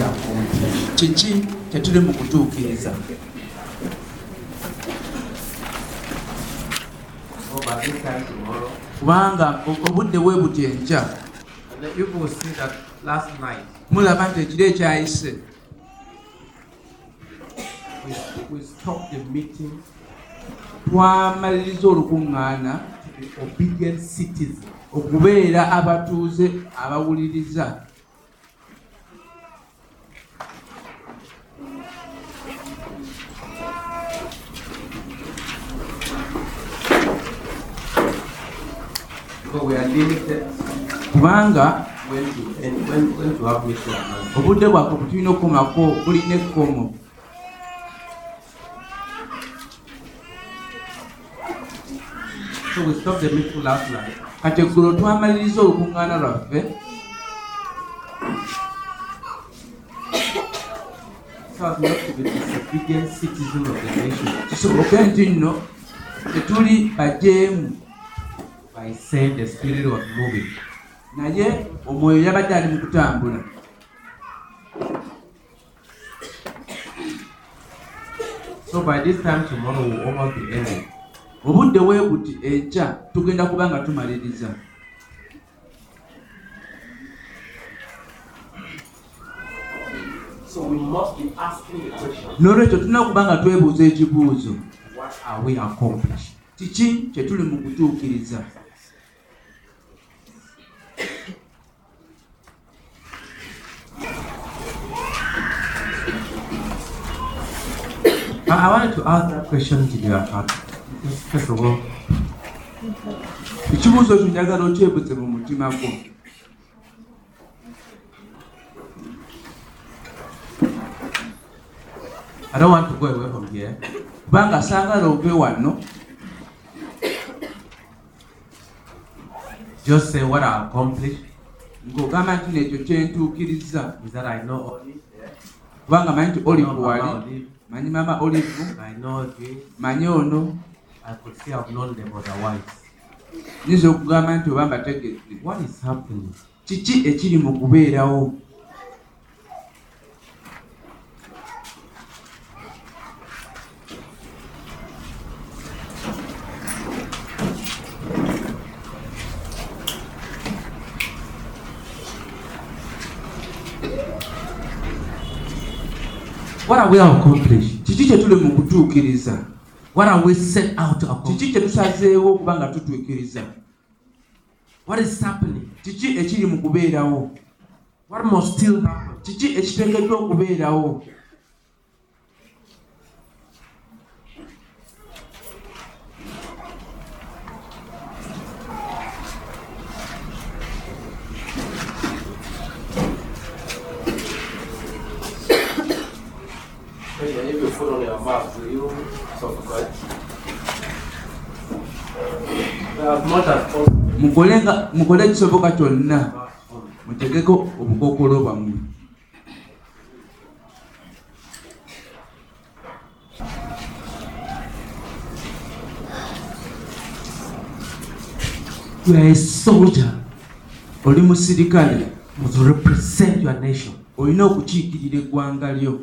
accomplishing? kiki kyetuli mu kutuukiriza. Kubanga obudde bwe buti enkya. Mulaba nti ekiro ekyayise. Twamaliriza olukuŋŋaana okubeera abatuuze abawuliriza Because we are limited kubanga when to and when, when to have meeting at night. obudde bwaffe butulina okukomako bulina ekkomo So we stopped the meeting last night. kati eggulo twamaliriza olukuŋŋaana lwaffe. So as not to be disobedient citizens of the nation. Kisoboke nti nno tetuli bajeemu by saying the spirit was moving. naye omwoyo yabadde ali mu kutambula. So by this time tomorrow will almost be ending. obudde bwe buti enkya tugenda kuba nga tumaliriza. N'olwekyo tulina okuba nga twebuuza ekibuuzo. Kiki kye tuli mu kutuukiriza I, wanted to ask that question to your heart. Uh, first of all, ekibuuzo ekyo njagala okyebuze mu mutima gwo I don't want to go away from here. Kubanga saagala ove wano just say what I accomplished. Ng'ogamba nti kyentuukiriza I know Olive, kubanga manyi nti olive wali. manyi mama olive manyi ono? Nyinza okugamba nti oba mbategedde kiki ekiri mu kubeerawo What are we accomplished? kiki kye tuli mu kutuukiriza What are we set out to accomplish? kiki kye tusazeewo okuba nga tutuukiriza What is happening? kiki ekiri mu kubeerawo What must still happen? kiki ekiteekeddwa okubeerawo If you put on your mask, will you suffocate? As much as possible. mukole ekisoboka kyonna mutegeko obukookolo bwammwe You are a soldier. oli musirikale Must represent your nation. olina okukiikirira eggwanga lyo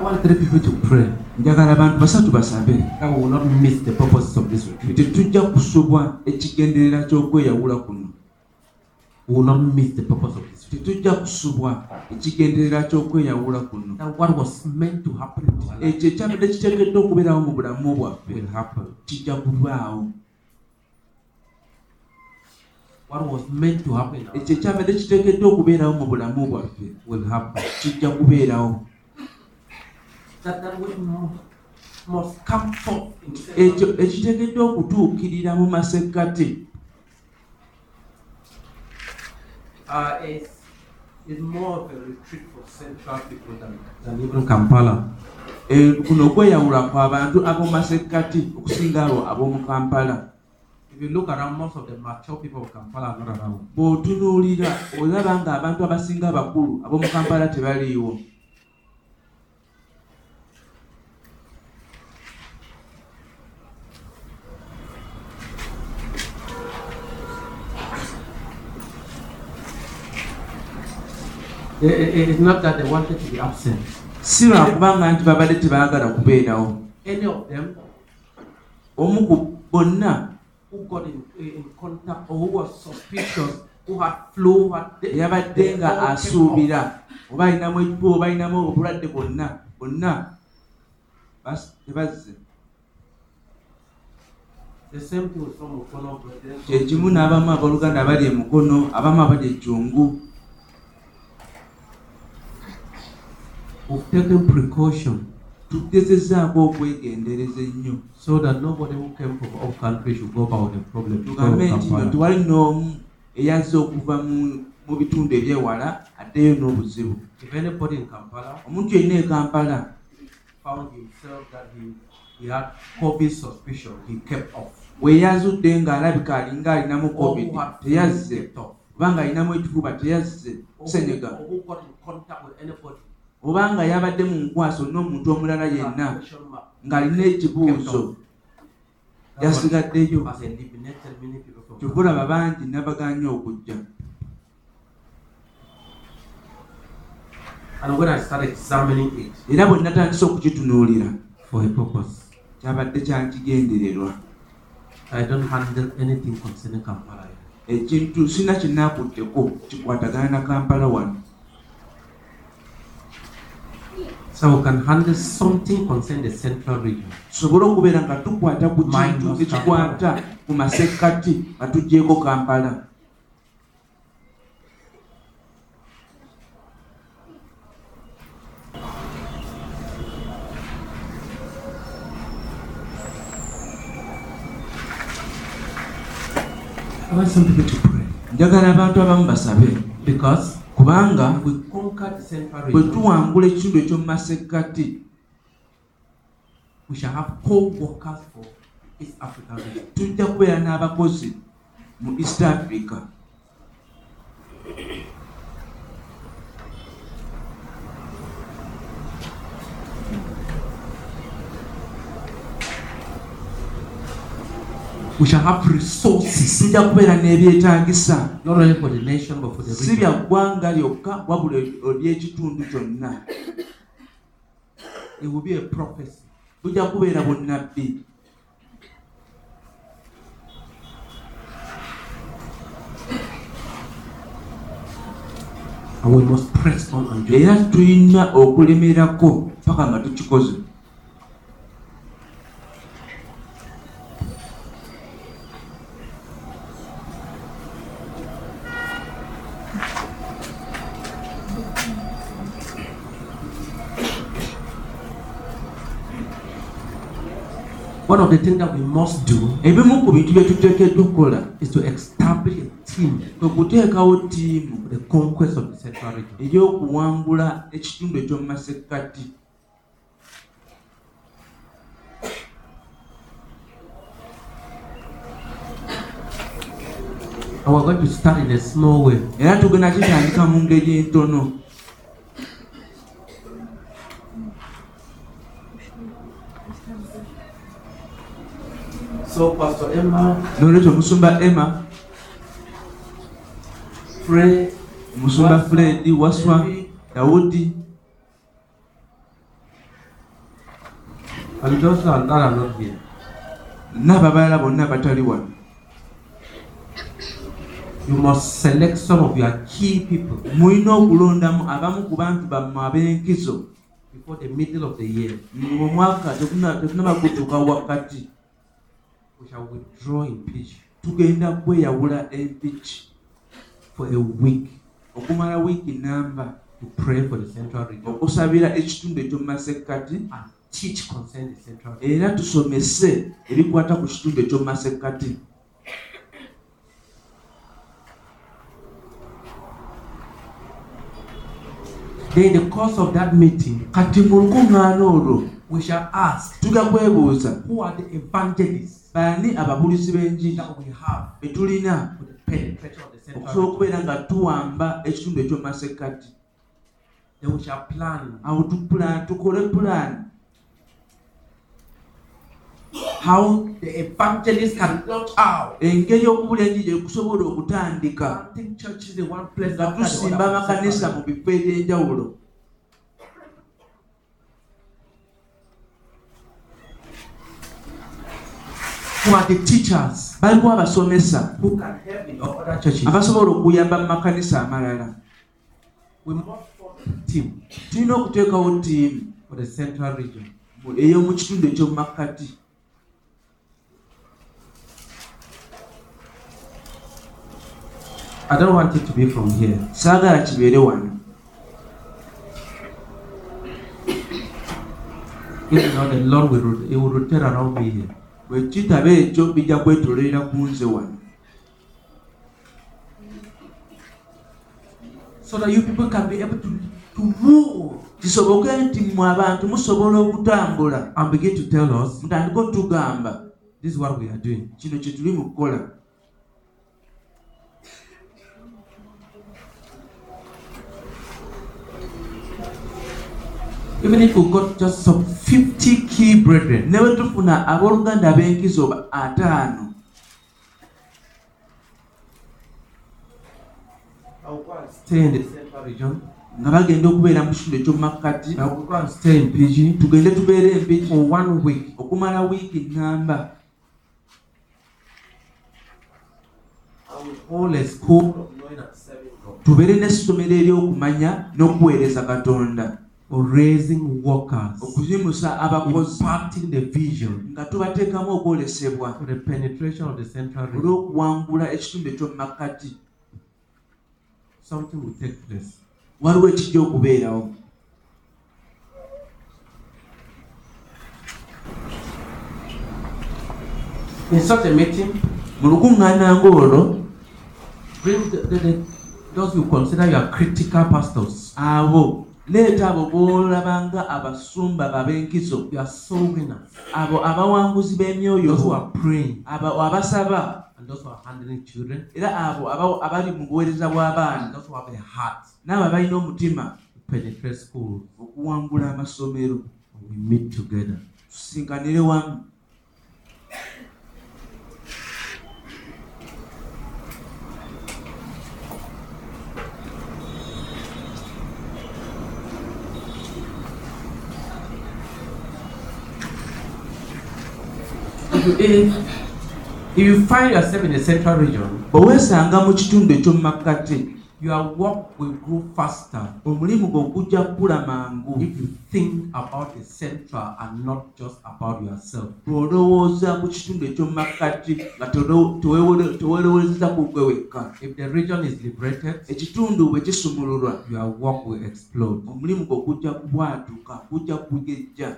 I want three people to pray? Njagala abantu basatu basabe. That will not miss the purposes of this retreat. tetujja kusubwa ekigenderera ky'okweyawula kuno. We will not miss the purpose of this tetujja kusubwa ekigenderera ky'okweyawula kuno. That what was meant to happen in our life ekyo ekyabadde kiteekeddwa okubeerawo mu bulamu bwaffe. kijja kulwawo. What was meant to happen in our life ekyo ekyabadde kiteekeddwa okubeerawo mu bulamu bwaffe. kijja kubeerawo ekyo ekiteekeddwa okutuukirira mu masekkati. Uh, Kampala. Eh, kuno okweyawula kw'abantu ab'omu masekkati okusinga abo ab'omu kampala. Bw'otunuulira olaba ng'abantu abasinga abakulu ab'omu kampala tebaliiwo Eh, It's not that they wanted to be absent. si lwakubanga nti babadde tebaagala kubeerawo. Any of them omu ku bonna who got in, in contact or who was suspicious, who had flu, who had yabadde nga asuubira. oba alinamu ekibo oba alinamu obulwadde bwonna bonna tebazze kyekimu n'abamu abooluganda abali emukono abamu abali ejjungu taken precaution. Tugezezaako okwegendereza ennyo so that nobody who came from all countries should go about the problem. tugambe nti Kampala. tewali n'omu eyazze okuva mu bitundu ebyewala addeyo n'obuzibu. If anybody in Kampala omuntu yenna e kampala found himself that he, he had COVID suspicion, he kept off. bwe yazudde ng'alabika alinga alinamu covid teyazze. kubanga alinamu ekifuba teyazze. Or anybody. obanga yabadde mu nkwaso n'omuntu omulala yenna ng'alina ekibuuzo yasigaddeyo. Kyovulaba bangi nabaganye okujja. Era bwe natandise okukitunuulira kyabadde kyankigendererwa. Ekintu sina kinaakutteko kikwatagana na kampala wano So we can handle something concerning the central region. tusobole okubeera nga tukwata ku kintu Minus ekikwata ku masekkati nga tuggyeko kampala I want some people to pray njagala abantu abamu basabe because kubanga bwe tuwangula ekitundu eky'omu masekkati East African region. tujja kubeera n'abakozi mu east africa We shall have resources tujja kubeera n'ebyetaagisa si bya ggwanga lyokka wabula eby'ekitundu kyonna It will be a prophecy. bujja kubeera bunnabbi era tulina okulemerako paka nga tukikoze One of the things that we must do ebimu ku bintu bye tuteekeddwa okukola is to establish a team kwe kuteekawo ttiimu for the conquest of the central region. ey'okuwangula ekitundu eky'omu masekkati we're going to start in a small way. era tugenda kitandika mu ngeri entono So, Pastor Emma, n'olwekyo omusumba emma pray. omusumba fred waswa dawudi And those that are not here. n'ababalala bonna abatali wano You must select some of your key people mulina okulondamu abamu ku bantu bammwe ab'enkizo before the middle of the year. mu mwaka tekuna- tetunaba kutuuka wakati We shall withdraw in peace. Tugenda kweyawula empiki for a week. Okumala wiiki namba to pray for the central region. okusabira ekitundu ekyomu masekkati. And teach concerning the central era tusomese ebikwata ku kitundu ekyomu masekkati. Then, the course of that meeting, kati mu lukuŋŋaana olwo we shall ask tujja kwebuuza. who are the evangelists baani ababulizi b'enjiri that we have be tulina for the penetration of the central okusobola okubeera nga tuwamba ekitundu ekyomu masekkati Then we shall plan. Awo tukole pulaani how the evangelist can launch out. engeri okubula enjiri ekusobola okutandika nga tusimba amakanisa mu bifo eby'enjawulo Baliwo abasomesa abasobola okuyamba mu makanisa amalala. Tulina okuteekawo ttiimu ey'omu kitundu ekyomu makkati I don't want it to be from here. saagala kibeere wano. If know the Lord will, He will rotate around me here. Bwe kitaba ekyo bijja kwetolera ku nze wano. So that you people can be able to, to move. Kisoboke nti mmwe abantu musobola okutambula. And begin to tell us mutandike otugamba this is what we are doing. kino kye tuli mu kukola Even if we got just some 50 key brethren, ne bwe tufuna abooluganda ab'enkizo ba- ataano nga bagenda okubeera mu kitundu ekyomu makkati. I will go and stay in PG tugende tubeere week. okumala wiiki nnamba I will hold a school of knowing and serving God. tubeere n'essomero ery'okumanya n'okuweereza katonda raising workers, abakozi. Imparting the vision. Nga tubateekamu okwolesebwa. The penetration of the central region. olw'okuwangula ekitundu ekyomu makkati. Something will take place. waliwo ekijja okubeerawo. In such a meeting, mu lukuŋŋaana ng'olwo the, the, those you consider your critical pastors, abo leeta abo b'olaba nga abasumba ab'enkizo your soul winners, abo abawanguzi b'emyoyo. Who are praying, abo abasaba. Are era abo aba- abali mu buweereza bw'abaana n'abo abalina omutima. Okuwangula amasomero. Tusinkanire wamu you, if, if you find yourself in the central region, bwe weesanga mu kitundu ekyomu makkati your work will grow faster omulimu gwe gujja kukula mangu if you think about the central and not just about yourself. bw'olowooza ku kitundu ekyomu makkati nga teweerowoozeza ku gwe wekka If the region is liberated, ekitundu bwe kisumululwa your work will explode. omulimu gwe gujja kubwatuka gujja kugejja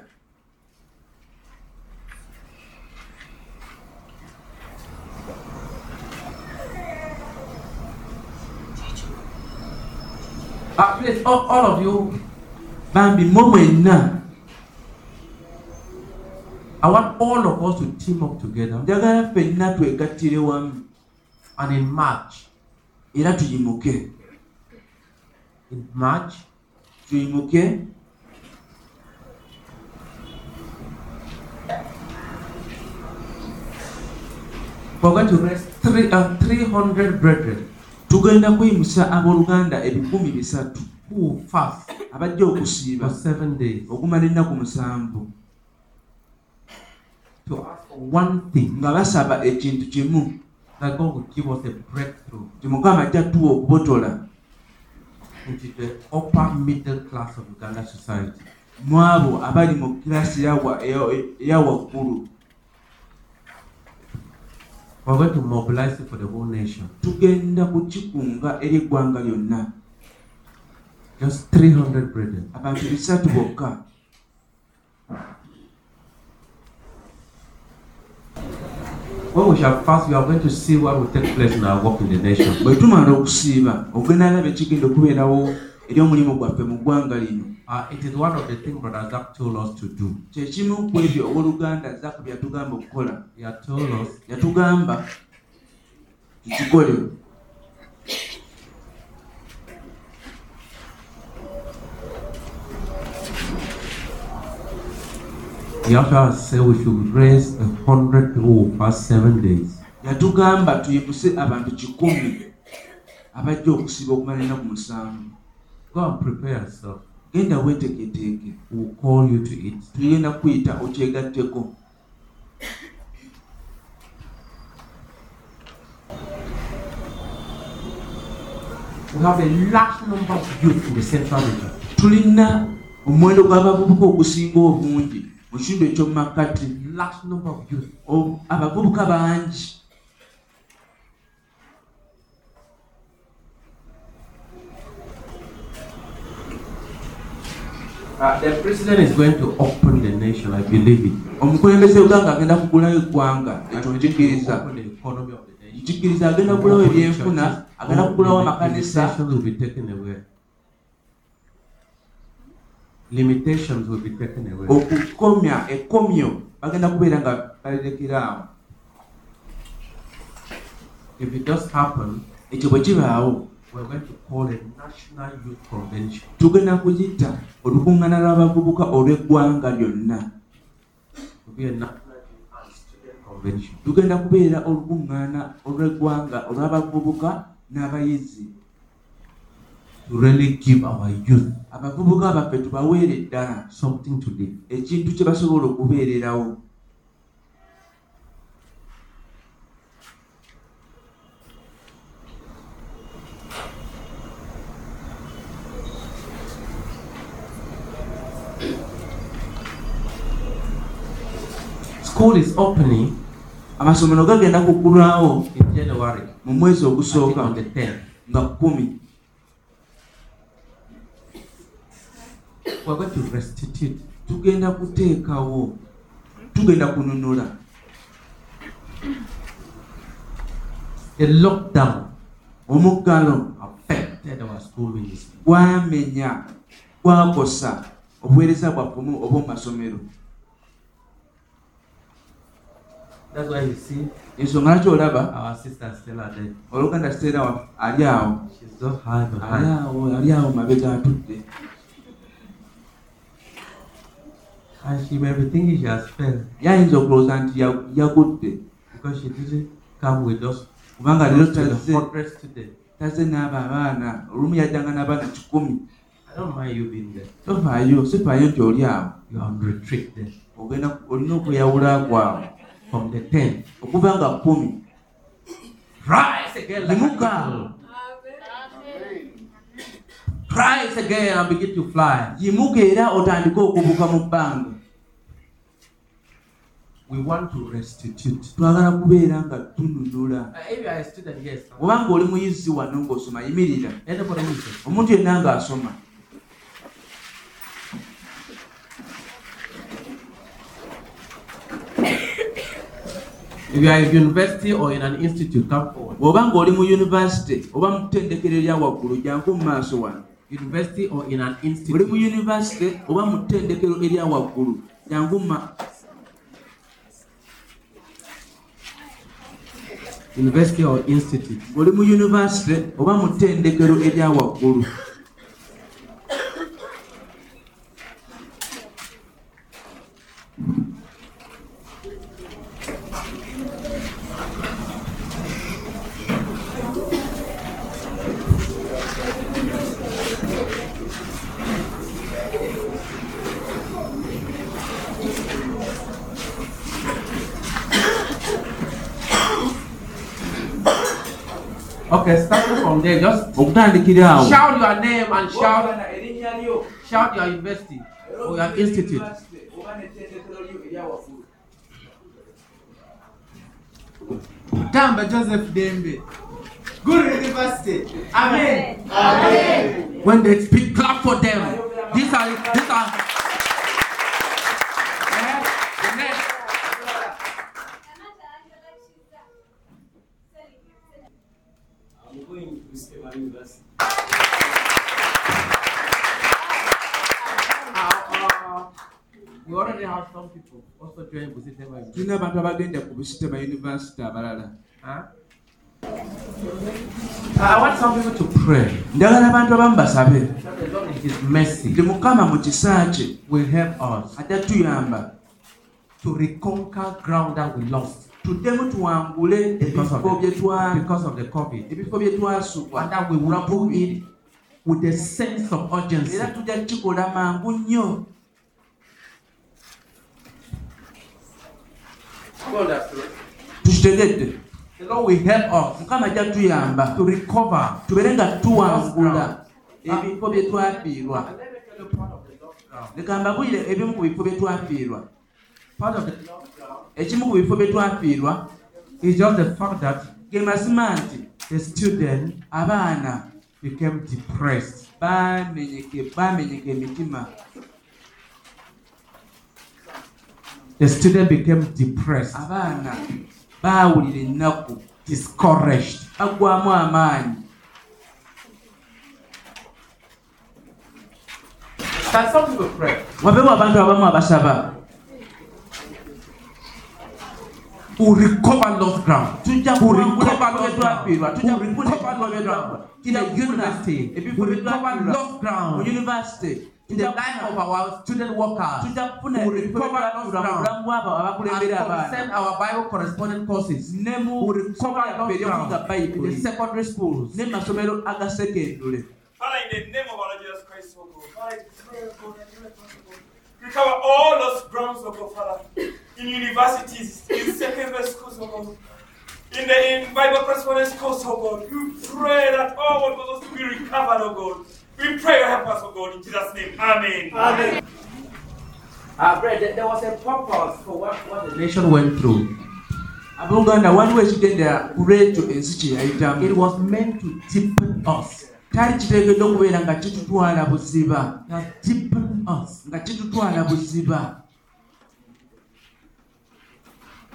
Uh, please, all, all of you, bambi mmwe now. I want all of us to team up together. Njagala ffenna twegattire wamu and in March, era tuyimuke in March, tuyimuke we're going to raise three, uh, 300 brethren tugenda kuyimusa abooluganda ebikumi bisatu abajja okusiiba okumala ennaku musanvu. Nga basaba ekintu kimu. Nti mukama ajja tuwa okubotola. Into the upper middle class of Uganda society. mu abo abali mu kirasi eyawa- eya- eya waggulu We're going to mobilize it for the whole nation. tugenda kukikunga eri eggwanga lyonna Just 300 brethren. abantu bisatu bokka When we shall fast, we are going to see what will take place in our work in the nation. bwe tumala okusiiba ogenda alaba ekigenda okubeerawo eri omulimu gwaffe mu ggwanga lino Uh, it is one of the things Brother Zach told us to do. kyekimu ku ebyo owooluganda zaku byatugamba okukola He had told us yatugamba tukikole He also said we should raise a hundred people who fast seven days. yatugamba tuyimuse abantu kikumi abajja okusiba okumala ennaku musanvu Go and prepare yourself. Genda weeteeketeeke We'll call you to it. tugenda kuyita okyegatteko We have a large number of youth in the central region. tulina omuwendo gw'abavubuka ogusinga obungi mu kitundu ekyomumakkati Large number of youth. Abavubuka bangi Uh, the president is going to open the nation, I believe it. omukulembeze uganga agenda kugulayo eggwanga. Ekyo nation. nkikiriza agenda kugulawo ebyenfuna agenda kugulawo amakanisa. Okukomya ekkomyo bagenda kubeera nga happen, ekyo bwe kibaawo we're going to call a national youth convention. tugenda kuyita olukuŋŋaana lw'abavubuka olw'eggwanga lyonna. Tugenda kubeera olukuŋŋaana olw'eggwanga olw'abavubuka n'abayizi. To really give our youth abavubuka baffe tubaweere ddala. something to do. ekintu kye basobola okubeererawo School is opening. Amasomero gagenda kuggulwawo in January mu mwezi ogusooka on the 10th. nga We're going to restitute. Tugenda kuteekawo. Tugenda kununula. A lockdown. Omuggalo affected our school gwamenya gwakosa. Obuweereza bwaffe omu- obw'omu masomero That's why you see ensonga lwaki olaba our sister Stella there. oluganda wa- ali awo She's so high ali awo ali awo mabega atudde And she may be thinking she has failed. Yayinza okulowooza nti ya- yagudde because she didn't come with us. Kubanga leero to the tazze hundred students. tazze n'abo abaana olumu yajjanga n'abaana kikumi I don't mind you being there. tofaayo sifaayo nti oli awo ah. You are on retreat there. ogenda olina okweyawula kwawe From the 10th. okuva nga kkumi Rise again like a Yimuka. eagle. Rise again and begin to fly. yimuka era otandike okubuuka mu bbanga We want to restitute. twagala kubeera nga tununula Uh, if you are a student, yes. obanga oli muyizi wano ng'osoma yimirira omuntu yenna ng'asoma If you are a university or in an institute, come forward. bw'oba ng'oli mu yunivasite oba mu ttendekero erya waggulu jangu mu maaso wano University or in an oli mu institute. yunivasite oba mu ttendekero erya waggulu jangu ma- University or institute. ng'oli mu yunivasite oba mu ttendekero erya waggulu Okay, starting from there, just okutandikira awo shout your name and shout Shout erinnya lyo shout your university or your institute. oba n'ettendekero lyo erya waggulu Tamba Joseph Dembe. Good University. Amen. Amen. When they speak, clap for them. These are these are. Next, the next. I'm going to Stema University. Uh, we already have some people also join Busitema University. tulina abantu abagenda ku busitema yunivasite abalala Huh? Ah, I want some people to pray njagala abantu abamu basabe that the Lord in His mercy nti mukama mu kisa kye will help us ajja tuyamba to reconquer ground that we lost tuddemu tuwangule Because of ebifo the- bye twa- because of the COVID. ebifo bye twasukwa And that we will do it with a sense of urgency. era tujja kikola mangu nnyo tukitegedde The Lord will help us mukama ajja tuyamba to recover. tubeere nga tuwangula Ah. ebifo bye twafiirwa And let me tell you part of the lost ground. leka mbabulire ebimu ku bifo bye twafiirwa Part of the lost ground ekimu ku bifo bye twafiirwa is just the fact that ge mazima nti the student abaana became depressed. bamenyeka emitima. The student became depressed, abaana baawulira ennaku discouraged. baggwamu amaanyi. Wabeewo abantu abamu abasaba Who recover lost ground? tujja Who kuwangula recover ebifo bye lost ground? twafiirwa tujja Who kufuna recover ebifo bye lost twafiirwa ground? In tujja the kufuna university, ebifo who bye recover twafiirwa lost mu ground? yunivasite In the life of our student workers, tujja kufuna who ebifo bye recover lost twafiirwa mu ground? bulamu bw'abo abakulembera and abaana concern our Bible correspondent courses, ne mu who recover ssomero lost eryokuyiga ground. in bayibuli the secondary schools. ne mu masomero agasekendule Father, in the name of our Lord Jesus Christ, oh God, Father, I pray, oh God, that you help us, oh God. Recover all those grounds, oh God, Father, in universities, in secondary schools, oh God, in the in Bible correspondence course, oh God. We pray that all what was to be recovered, oh God. We pray you help us, oh God, in Jesus' name. Amen. Amen. Uh, Brad, there there was a purpose for what, what the nation went through. abooluganda waliwo ekigendera ku lwekyo ensi kye yayitamu It was meant to deepen us. kyali kiteekeddwa okubeera nga kitutwala buziba It has us. nga kitutwala buziba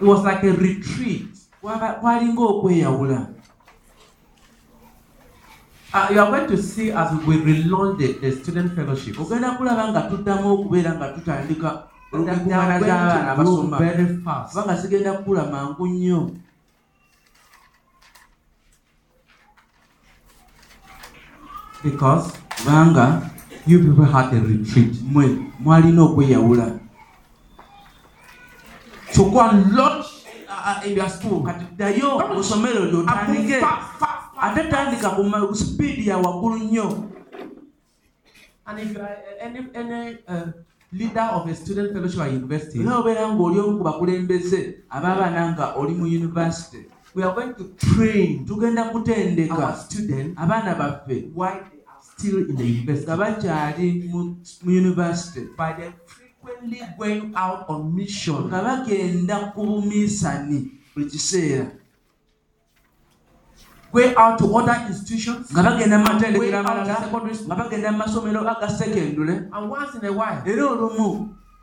It was like a retreat. Kwalinga okweyawula Uh, you are going to see as we relaunch the, the student fellowship. ogenda kulaba nga tuddamu okubeera nga tutandika going z'abaana abasoma kubanga zigenda kukula mangu nnyo Because kubanga you people had a retreat. mwe mwalina okweyawula move otandike fast, fast, fast. ate tandika ku ma- sipiidi ya waggulu nnyo And if you are uh, any, any uh, leader of a student fellowship at university, era obeera ng'oli omu ku bakulembeze ab'abaana nga oli mu yunivasite we are going to train tugenda our kutendeka students abaana baffe. while they are still in the university. nga bakyali mu mu yunivasite By them frequently going out on mission. nga bagenda ku bumiisani buli kiseera Going out to other institutions. nga bagenda mu Going matendekero out to amalala secondary nga school. bagenda mu masomero agasekendule And once in a while, era olumu.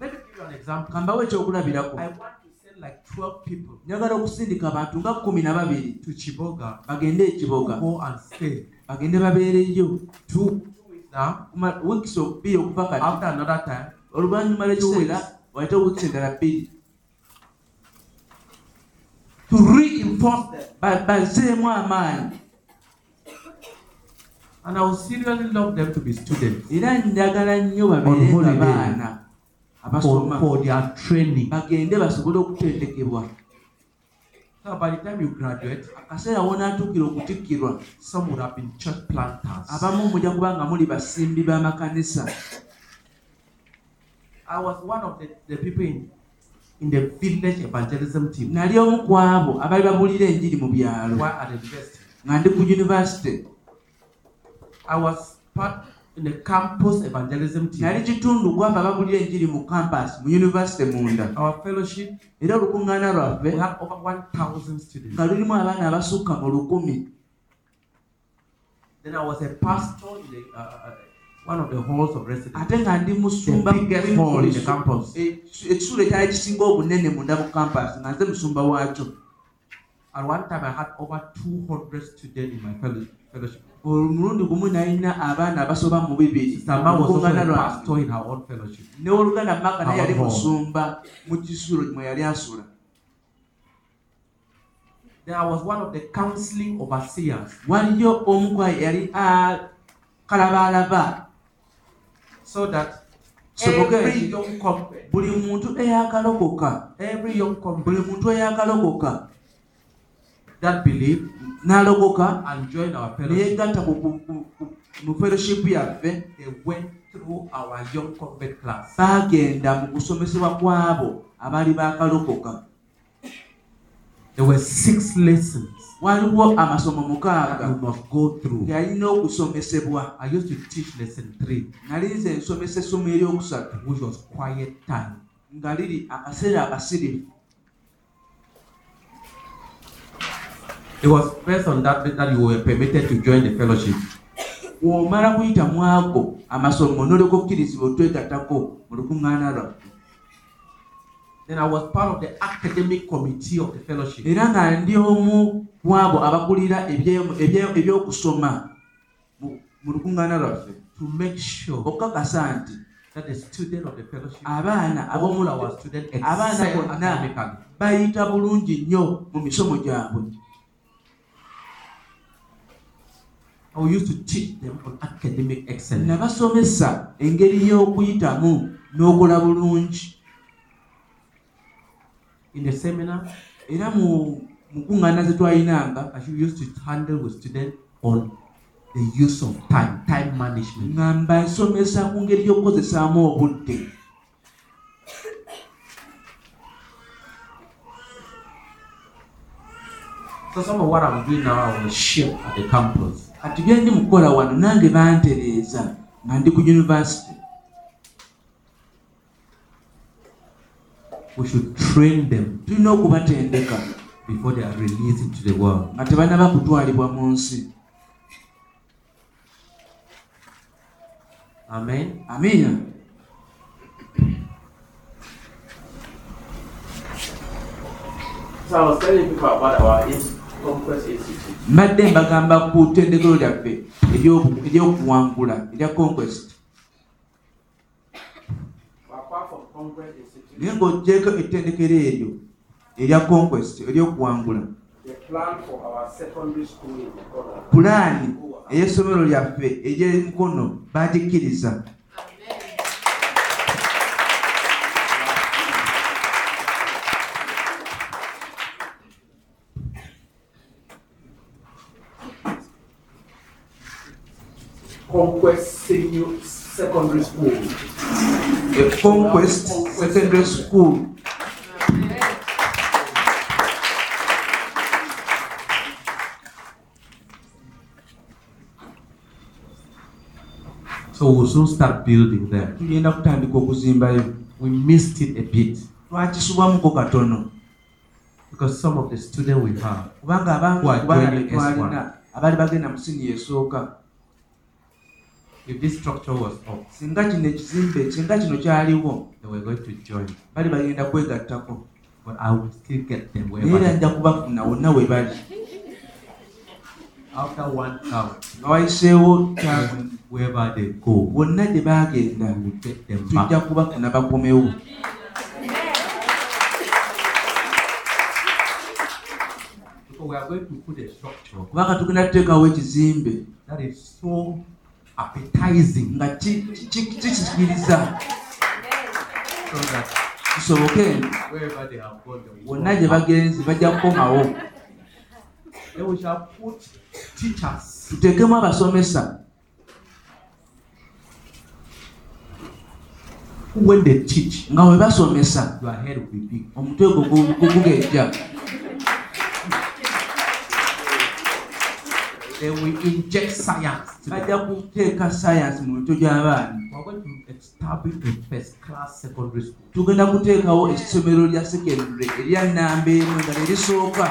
Let me give you an example. kambawo ekyokulabirako I want to send like 12 people. Njagala okusindika abantu nga kumi na babiri. To Chiboga. Bagende ekiboga go and stay. Bagende babeereyo two weeks now. Wiikisi bbiri okuva kati. After another time, oluvannyuma lw'ekiseera wayite wiikisi endala bbiri. To reinforce bazzeemu amaanyi. And I would seriously love them to be students. Era njagala nnyo babeere nga baana for, abasoma. for their training. bagende basobole okutendekebwa So by the time you graduate, akaseera wonaatuukira okutikkirwa some would have been church planters. abamu mujja kuba nga muli basimbi b'amakanisa I was one of the, the people in, in the village evangelism team nali omu ku abo abaali babuulira enjiri mu byalo while at the university. nga ndi ku yunivasite I was part in the campus evangelism nali team. kitundu gwava ababuulira enjiri mu campus mu yunivasite munda Our fellowship, era olukuŋŋaana lwaffe we had over 1,000 students. nga lulimu abaana abasukka mu lukumi Then I was a pastor in the, uh, uh, one of the halls of residence. ate nga ndi musumba The biggest hall in the campus. Ekisulo ekyali kisinga obunene munda mu campus nga nze musumba waakyo At one time, I had over 200 students in my fellowship. omulundi gumu nalina abaana abasoba mu bibiri Sister Ma was also Olukuŋŋaana a lwange. pastor in her own fellowship. ne oluganda maka naye yali musumba mu kisulo mwe yali asula Then I was one of the counseling overseers. waliyo omu yali akalabalaba So that every young convert, buli muntu eyakalokoka every young convert buli muntu eyakalokoka that believe n'alokoka and join our fellowship, neyegatta ku- ku- mu fellowship yaffe they went through our young convert class. baagenda mu kusomesebwa kw'abo abaali bakalokoka There were six lessons waliwo amasomo mukaaga must go through. yalina okusomesebwa I used to teach lesson three, nali nze nsomesa essomo eryokusatu which was quiet time. nga liri akaseera akasirifu It was based on that that you were permitted to join the fellowship. kuyita mu ago amasomo n'oleka okkirizibwa otwegattako mu lukuŋŋaana lwaffe Then I was part of the academic committee of the fellowship. era nga ndi omu ku abo ebye- ebyokusoma mu- mu lukuŋŋaana lwaffe. Okukakasa nti abaana abaana bonna bayita bulungi nnyo mu misomo gyabwe. We used to teach them on academic excellence. nabasomesa engeri y'okuyitamu n'okola bulungi. In the seminar, era mu mukuŋŋaana ze twalinanga as you used to handle with students on the use of time, time management. nga mbasomesa ku ngeri y'okukozesaamu obudde So some of what I'm doing now, I will share at the campus. kati byendi mu kukola wano nange bantereeza nga ndi ku yunivasite We should train them tulina okubatendeka before they are released into the world. nga tebanaba kutwalibwa mu nsi Amen. amiina So I was telling people about our in- Conquest Institute. mbadde mbagamba ku ttendekero lyaffe ery'okuwangula erya conquest Apart from Conquest Institute, naye ng'oggyeko ettendekero eryo erya conquest ery'okuwangula the pulaani ey'essomero lyaffe ery'emikono baagikkiriza Conquest Secondary School. e conquest secondary school So we'll soon start building there. tugenda kutandika okuzimbayo We missed it a bit twakisubwamuko katono because some of the students we have kubanga abangi Who are ku baana joining be twalina S1. abaali bagenda mu siniya esooka if this structure was up, singa kino ekizimbe singa kino kyaliwo they were going to join. bali bagenda kwegattako But I will still get them wherever era nja kubafuna wonna we bali After one hour, nga wayiseewo kyabwe wherever they go, bonna gye baagenda tujja back. kubafuna bakomewo Because we are going to put a structure. Kubanga tugenda tuteekawo ekizimbe nga ki- ki- kisikiriza so that kisoboke come gye bagenzi bajja kukomawo We tuteekemu abasomesa. When they teach, nga bwe basomesa omutwe gwo gu- gu- gugejja They will inject science. Bajja kuteeka sayansi mu mitwe gy'abaana. We secondary tugenda kuteekawo essomero lya sekendule erya nnamba emu nga nerisooka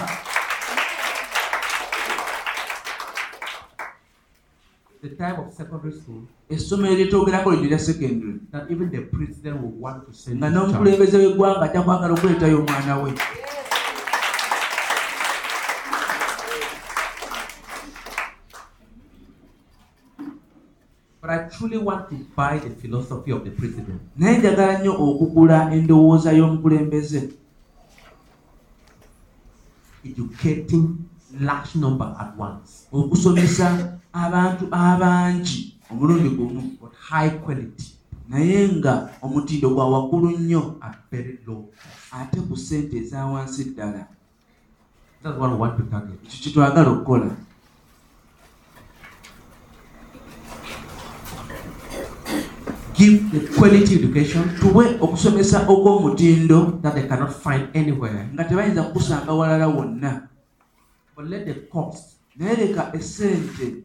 The time of secondary school essomero lyetwogerako lino erya sekendule that even the president will want to send nga n'omukulembeze w'eggwanga ajja kwagala okuleetayo omwana we. But I truly want to buy the philosophy of the president. naye njagala nnyo okugula endowooza y'omukulembeze. Educating large number at once, okusomesa abantu abangi omulundi gumu but high quality. naye nga omutindo gwa waggulu nnyo low. ate ku ssente eza wansi ddala ekyo kye twagala okukola? Give the quality education. Tuwe okusomesa okw'omutindo that they cannot find anywhere, nga tebayinza kukusanga walala wonna. But let the cost naye leka essente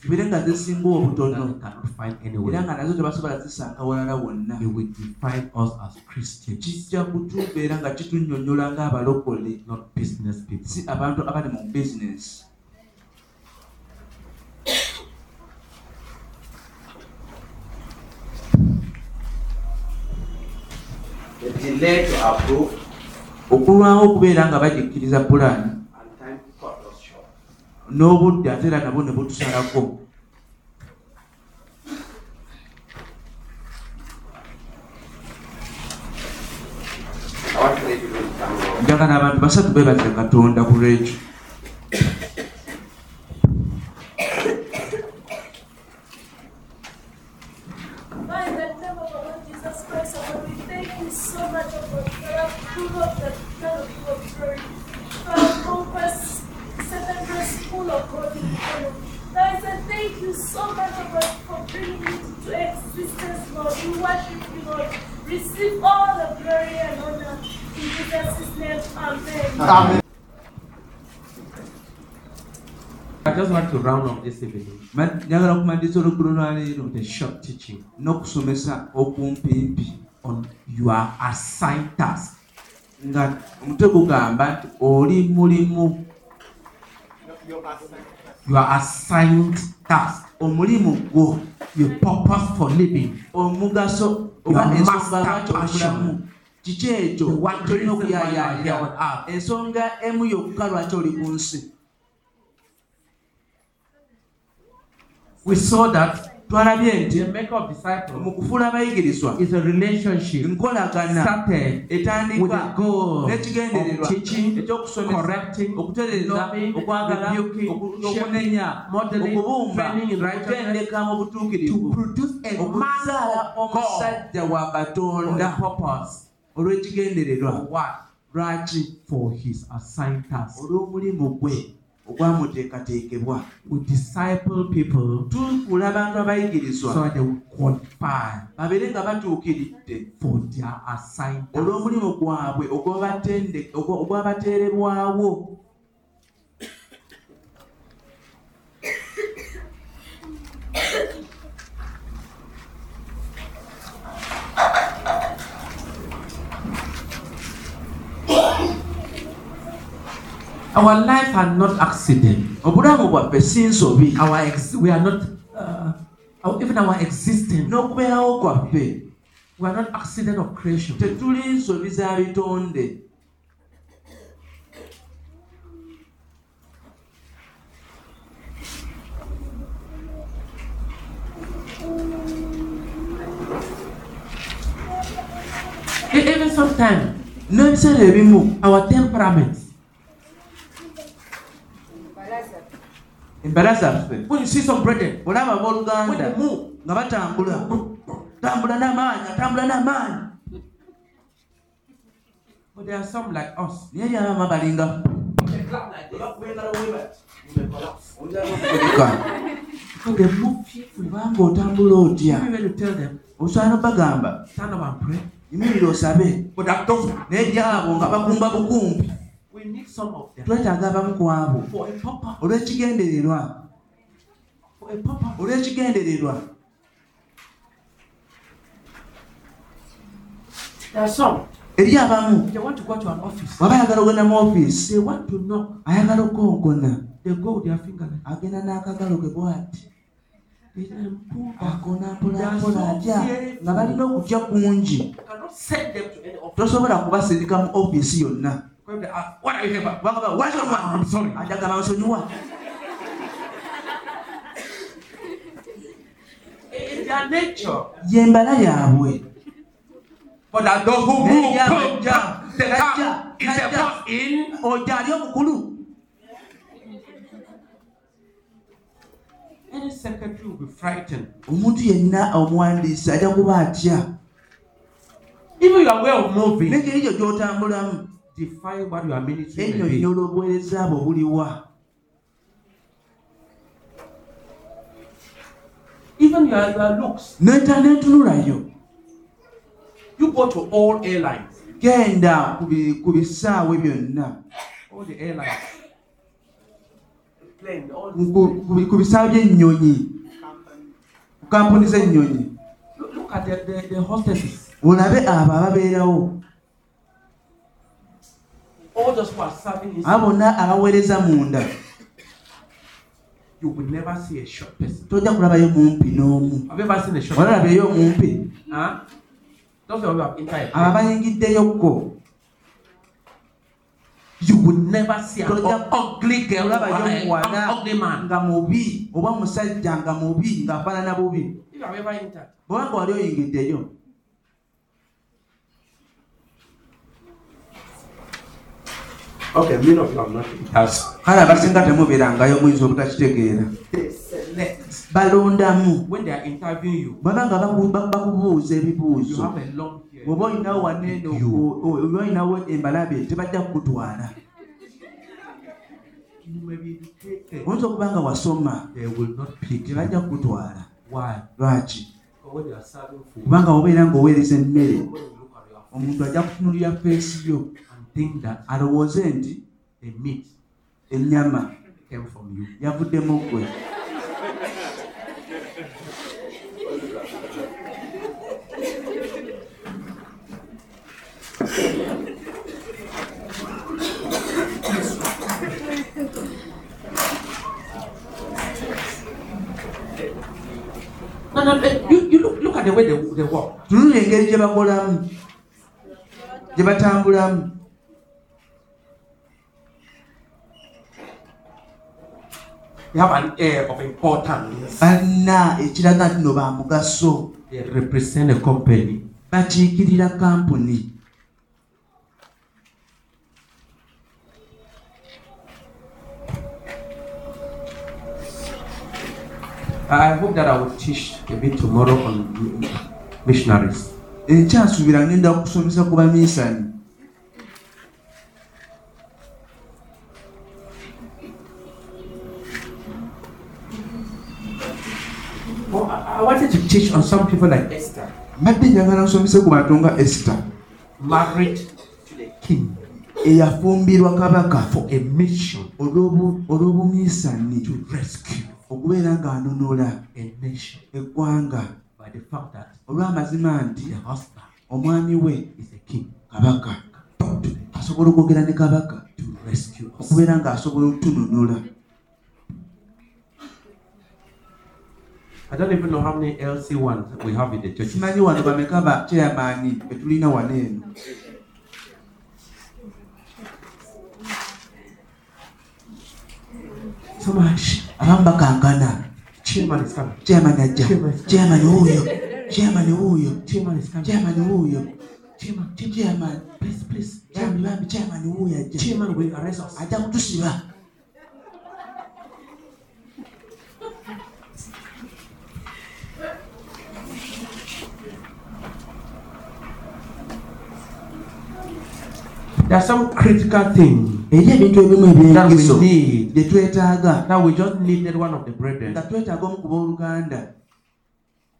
zibeere nga zisinga obutono they cannot find era nga nazo tebasobola zisanga walala wonna. It will define us as Christians, kijja kutubeera nga kitunnyonnyola ng'abalokole. Not business people. si abantu abali mu bizinesi okulwawo okubeera nga bagikkiriza pulaani and time cut us short. N'obudde ate era nabwo ne butusalako njagala abantu basatu beebazire katonda ku lwekyo you so much oh God, for bringing it to existence, Lord. We worship you, Lord. Receive all the glory and honor. In Jesus' name, amen. I just want to round up this evening njagala kumaliriza oluggulo lwaleero with a short teaching n'okusomesa okumpimpi on your assigned task. nga omutwe gugamba nti oli mulimu Your assigned task. omulimu gwo Your purpose for living. omugaso oba Your ensonga master lwaki passion. obulamu kiki ekyo The one tolina reason why you are here on okuyayaaya earth. ensonga emu yokka lwaki oli ku nsi We saw that mu kufuula abayigirizwa nkolagana. Etandikwa. n'ekigendererwa. ekyokusomesa. okutereza okwagala okunenya okubumba okutendeka mu butuukirivu. Okuzaala omusajja wa katonda. Olw'ekigendererwa. Lwaki olw'omulimu gwe. Ogwamuteekateekebwa tufuula abantu abayigirizwa babeere nga batuukiridde. Olw'omulimu gwabwe ogwabatende- ogwa- ogwabateerebwawo Our life are not accident. obulamu bwaffe si nsobi Our ex- we are not uh, our- even our existence. kwaffe We are not accident of creation. tetuli nsobi za bitonde Even sometimes ebimu our temperaments. Embala zaffe When you see some brethren, olaba when abooluganda they move, nga batambula tambula n'amaanyi atambula n'amaanyi but there are some like us. naye yabama balinga. Because they move fearfully. kubanga otambula otya. Even when you tell them, osaana bagamba. Stand up and pray. yimirira osabe But that those naye lyabo nga bakumba bukumbi twetaaga abamu ku abo. Olw'ekigendererwa. Olw'ekigendererwa. Eri abamu. Waba ayagala okugenda mu ofiisi ayagala like agenda n'akagalo ke bw'ati. Akona mpolampola atya? nga balina okutya kungi. Tosobola kubasirika mu ofiisi yonna Ask, what are you here for? bagamba I'm sorry. ajagamba nsonyiwa In their nature. yembala yaabwe But there are those who naye move. yaabwe Come, jja come. The tajja car is the tajja boss in. ojja ali omukulu omuntu yenna omuwandiisi ajja kuba atya Even your way of moving, n'engeri ekyo gy'otambulamu define what your ministry may be. ennyonnyola obuweereza bwe buliwa Even your, your looks. n'entunulayo. You go to all airlines, genda ku bi- ku bisaawe byonna. All the airlines. Ku- ku bi- ku bisaawe by'ennyonyi. Ku kampuni z'ennyonyi. Olabe abo ababeerawo All those who are serving in abo bonna abaweereza munda you will never see a short person. tojja kulabayo mumpi n'omu Have you ever seen a short person? olalabeyo omumpi Huh? Those who have entered. abo abayingiddeyokko You will never see an Toja- ugly girl or olabayo an muwala ugly man. nga mubi oba musajja nga mubi ng'afaanana bubi If you have ever entered. bwebanga wali oyingiddeyo Okay, many of you have not entered. Kale abasinga temubeerangayo muyinza obutakitegeera balondamu. Baba nga baku- ba- bakubuuza you ebibuuzo. have a long hair. bw'oba olinawo waneeno oba olinawo embalabe tebajja kukutwala. Oyinza okuba nga wasoma They will not pick you. tebajja kukutwala. Why? lwaki? Kubanga obeera ng'oweereza emmere omuntu ajja kutunulira feesi yo that alowooze nti meat ennyama came from you. yavuddemu ggwe No, no, eh, you, you look, look at the way they, they walk. tunulira engeri gye bakolamu gye batambulamu They have an air of importance. balina ekiraga nti no ba mugaso They represent a company. bakiikirira kampuni I hope that I will teach a bit tomorrow on missionaries. ekyasuubira ngenda kusomesa ku baminsani Oh, I, I wanted to teach on some people like Esther, mbadde njagala nsomese ku bantu nga esita married to the king. Eyafumbirwa kabaka for a mission. Olw'obu- olw'obuminsani to rescue. Okubeera ng'anonola a nation. Eggwanga. Olw'amazima nti omwami we kabaka. Asobola okwogera ne kabaka okubeera ng'asobola okutunonola I don't even know how many LC ones we have in the church. simanyi wano bameka ba chairmani betulina wano eno So much. abamu bakankana Chairman is coming. chairman ajja chairman wuuyo chairman wuuyo Chairman is coming. chairman wuuyo Chairman, chairman, chairman please, please. Chairman, chairman wuuyo ajja Chairman will arrest us. ajja kutusiba There are some critical things eri ebintu ebimu that we need. bye twetaaga Now we just needed one of the brethren nga twetaaga omu ku booluganda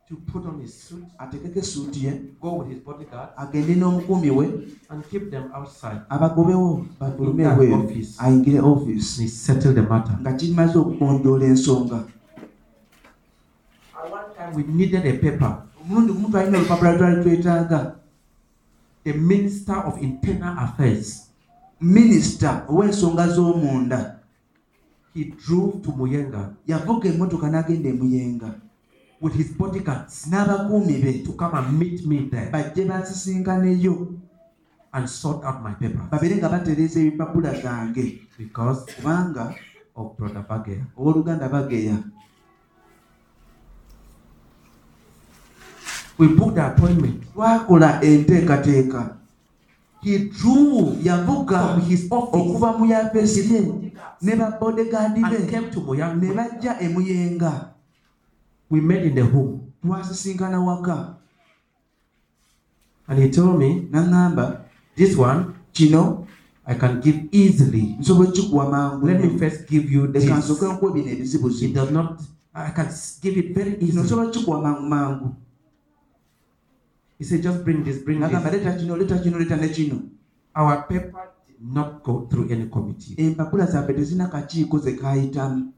to put on his suit, ategeke esuuti ye go with his bodyguard, agende n'omukuumi we and keep them outside. abagobewo bafulume That office. ayingire he settled the matter. nga kimaze okugonjoola ensonga At one time we needed a paper. omulundi gumu twalina olupapula twali twetaaga The Minister of Internal Affairs. minisita ow'ensonga z'omunda. He drove to Muyenga. Yavuga emmotoka n'agenda emuyenga with his bodyguards. N'abakuumi be. To come and meet me there. Bajje bansisinkaneyo and sort out my papers. Babeere nga batereeza ebipapula zange because kubanga of Brother Bagea. owooluganda bageya We booked appointment. twakola enteekateeka. He drove yavuga okuva mu yafeesi ye ne babodegaadi be. ne bajja emuyenga We met in the home. twasisinkana waka. And he told me, naŋŋamba This one kino I can give easily. Let me first give you this. It does not, I can give it very easily. nsobola kikuwa mangu mangu He said, Just bring this, bring this. leeta kino leeta kino leeta ne kino Our paper did not go through any committee. empapula zaffe tezina kakiiko ze kaayitamu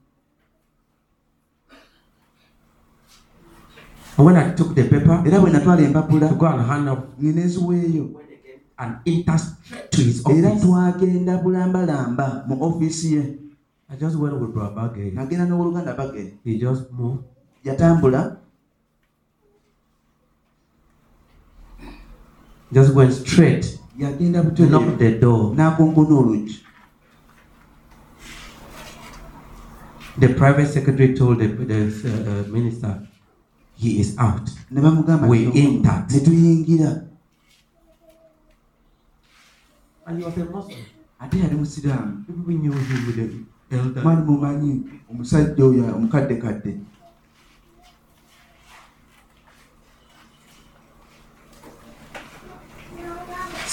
when I took the paper era bwe natwala empapula. to go and hand up, ngene nziweeyo and enter straight to his era office, twagenda bulambalamba mu ofiisi ye. I just went with Brabage. nagenda n'owooluganda bage He just moved. yatambula Just went straight, yagenda knocked butereevu the door. n'akonkona oluggi The private secretary told the, the uh, uh, minister, he is out. ne bamugamba We nti, entered. ne tuyingira And he was a Muslim. ate yali musiraamu People knew him with the elder. mwali mumanyi omusajja oyo omukadde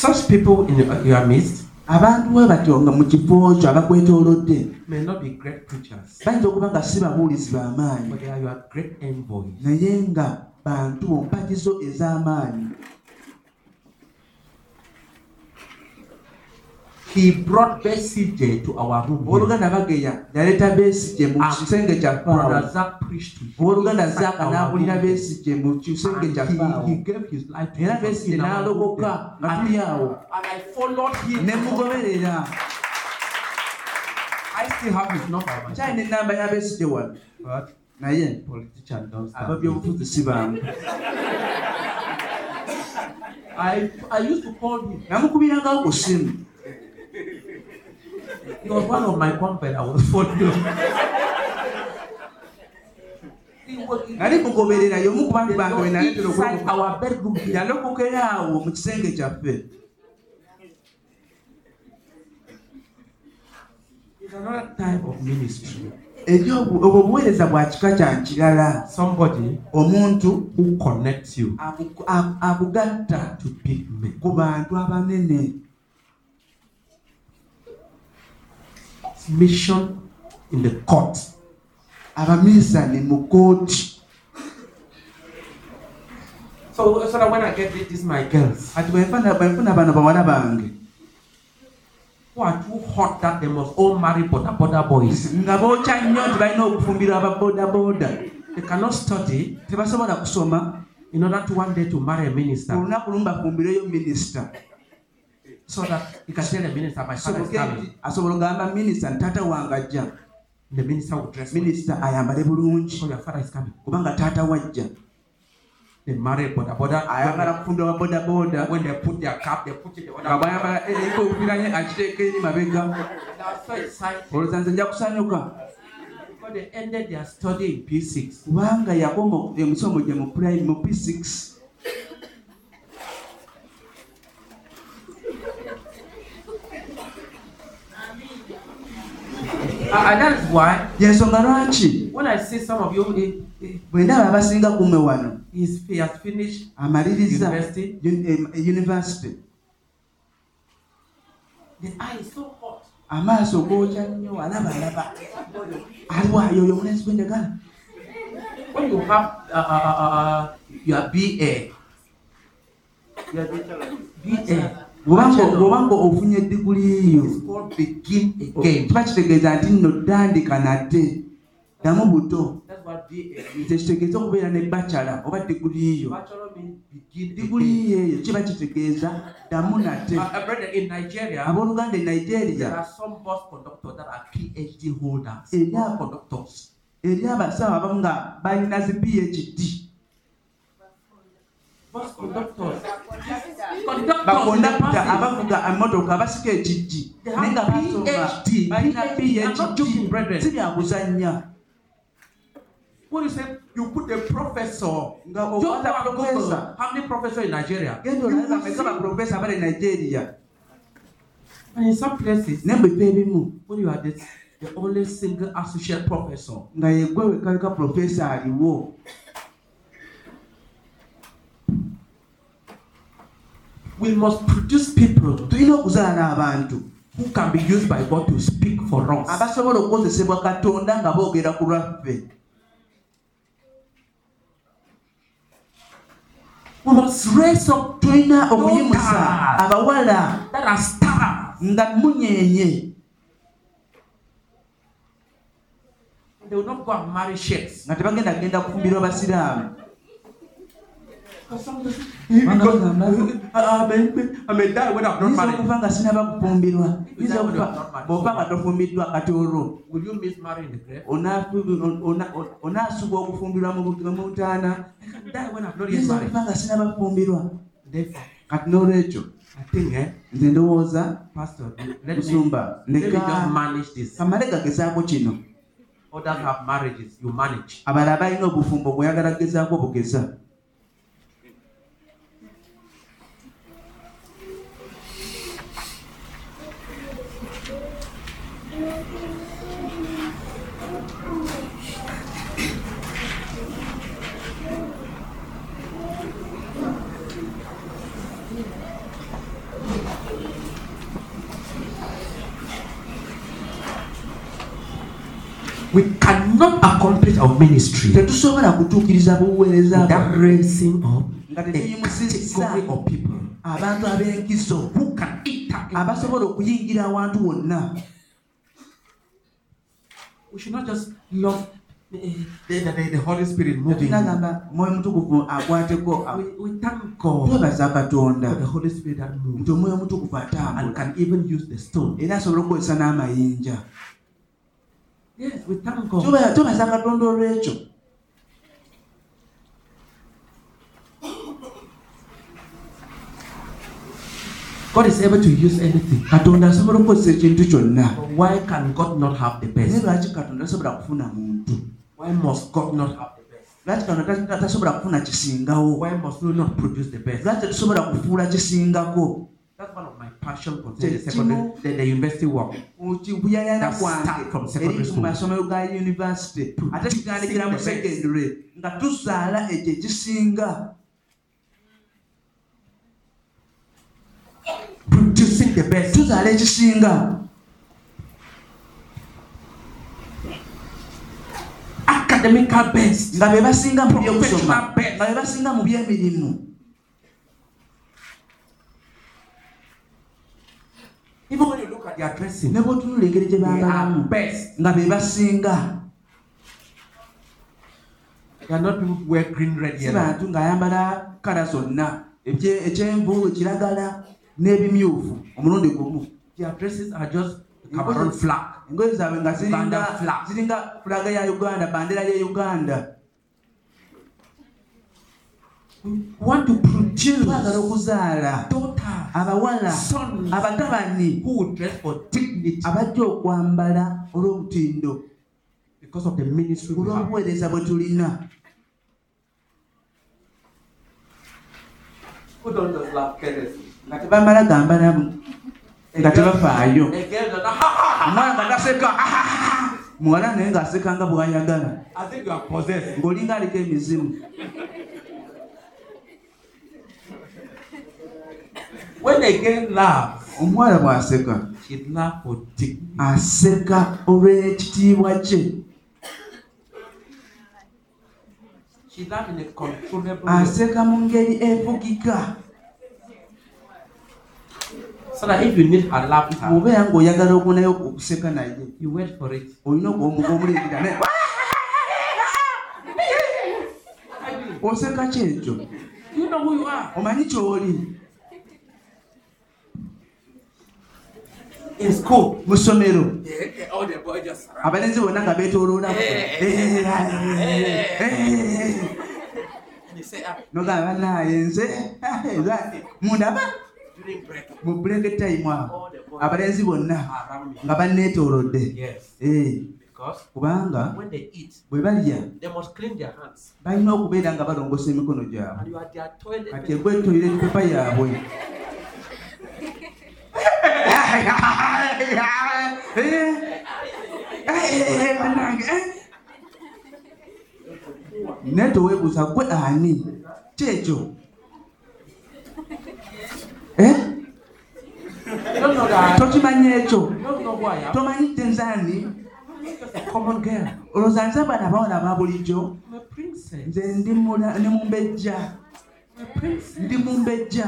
Such people in your, your midst abantu bwe batyo nga mu kifo kyo abakwetoolodde. may not be great preachers, bayinza okuba nga si babuulizi b'amaanyi but they are your great envoys. naye nga bantu bompakizo ez'amaanyi He brought Besije to our room. Ooluganda bageya yaleeta Besije mu kisenge kya Ooluganda Zaaka n'abulira and mu kisenge kya Era Besije n'aloboka nga tuli awo ne mugoberera. kyalina to ya Besije wano naye ababyobufuzi si He was one of my company. I was following. Nali mugoberera y'omu ku bantu bange yalokokera awo mu kisenge kyaffe. Obwo obuweereza bwa kika kya kirala. Omuntu akugatta ku bantu abanene Mission in the court. abaminsani mu kooti So, so that when I get this, my girls kati bwenfuna bwenfuna bano bawala bange who are too hot that they must all marry border border boys. nga bookya nnyo nti balina okufumbirwa ababoodaboda They cannot study tebasobola kusoma in order to one day to marry a minister. olunaku lumu bafumbireyo minisita So that you can tell the minister, my father is Asoboke coming. asobola ogamba minisita nti taata wange ajja The minister will dress minisita ayambale bulungi So your father is coming. kubanga taata wajja They marry border border. ayagala kufumbirwa baboodaboda When they put their cap, they put it the nga other way. bayambala ekofiranye akiteeka eri mabega They are so excited olowooza nze nja kusanyuka they ended their study in P6. kubanga yakoma emisomo gye mu prime mu p6 and that is why yensonga lwaki when I see some of you, eh, eh, bwe ndaba abasinga kumwe wano he's, he has finished amaliriza University. uni- em- university. The eye is so hot. amaaso gookya nnyo alaba alaba aliwayo oyo omulenzi gwe njagala When you have uh, uh, uh, your BA, your BA, bw'obanga ofunye diguli yo it's called begin again. kiba kitegeeza nti nno tandika nate ddamu buto nze kitegeeza okubeera ne bakyala oba diguli yo begin diguli again. eyo kiba kitegeeza ddamu nate abooluganda e there nigeria are some bus conductors that are PhD holders. Yeah. Bus conductors. eri abasawo abamu nga balina zi phd. Bakondakita in the buses. abavuga emotoka abasika ekijji They naye nga have basoma PhD. balina PhD. I'm not joking, brethren. si byakuzannya What you say? You put a professor. nga Just okwaza go and Google profesa how many professors in Nigeria? genda olabe bameka baprofesa bali nigeria And in some places, naye mu bifo ebimu when you are this, the only single associate professor. nga yegwe wekaleka profesa aliwo We must produce people. Tulina okuzaala abantu who can be used by God to speak for us. abasobola okukozesebwa katonda nga boogera ku lwaffe. We must raise up tulina okuyimusa abawala nga munyenye. Nga tebagenda genda kufumbirwa basiraamu I may die when I'm not yinza okufa nga sinaba kufumbirwa yinza not bw'ofa nga tofumbiddwa kati olwo Will you miss marrying the grave? onaafu- ona- ona- onaasubwa okufumbirwa mu bu- mu butaana yinza okufa nga sinaba kufumbirwa kati n'olwekyo nze ndowooza musumba kamale gagezaako kino. Abalala balina obufumbo bweyagala kugezaako bugeza cannot accomplish our ministry tetusobola kutuukiriza buweereza raising up nga a tetuyimusizza of people abantu ab'enkizo who can enter in. abasobola okuyingira awantu wonna. We should not just love the, the, the, the Holy Spirit moving. omwoyo mutukuvu akwateko We, we thank God for the Holy Spirit that moves. Nti omwoyo mutukuvu and atambula can even use the stone. era asobola okukozesa n'amayinja Yes, we thank God. Twebaza katonda olw'ekyo God is able to use anything. katonda asobola okukozesa ekintu kyonna why can God not have the best? lwaki katonda tasobola kufuna muntu Why must God not have the best? lwaki katonda ta- tasobola kufuna kisingawo Why must we not produce the best? lwaki tetusobola kufuula kisingako That's one of my passion concerning the secondary, the, the university work. That start from secondary school. masomero ga yunivasite ate kitandikira mu the best. secondary nga tuzaala ekyo ekisinga Producing the best. tuzaala ekisinga Academical best. nga be basinga mu byokusoma nga be basinga mu byemirimu Even when you look at their dressing, ne bwotunula engeri gye they are bambalamu best. nga be basinga They are not people who wear green, red, si bantu ng'ayambala kala zonna. Ekye- ekyenvu ekiragala n'ebimyufu. Omulundi gumu. Their dresses are just Cameroon flag. engoye zaabwe nga ziringa flag. fulaga ya uganda bandera ya uganda want to produce. Twagala okuzaala abawala abatabani. abajja okwambala olw'omutindo. Olw'obuweereza bwe tulina. Nga tebamala gambala nga tebafaayo. Omwana nga taseka muwala naye ng'aseka nga bw'ayagala. Ng'olinga aliko emizimu When a girl laughs, omuwala bw'aseka she laughs for dignity. aseka olw'ekitiibwa kye She laughs in a controllable way. aseka mu ngeri evugika So that if you need her laughter, obeera ng'oyagala okunayo okuseka naye you wait for it. olina omulingira naye oseka kyekyo You know who you are. omanyi ky'oli In school, mu ssomero just surround. abalenzi bonna nga beetooloola And they say, ah, nogamba bannaaye nze mundaba during break, mu break time awo abalenzi bonna nga banneetoolodde. Eh, kubanga bwe balya balina okubeera nga balongosa emikono gyabwe. Kati egwetoire epepa yaabwe Eh, eh, bannange eh. naye toweebuuza gwe ani kyekyo Eh? You don't know that. tokimanyi ekyo You don't know who I am. tomanyi te nzaani Just a common girl. olowooza nze bana abawala aba bulijjo I'm a princess. nze ndi mula- ne mumbejja I'm a princess. ndi mumbejja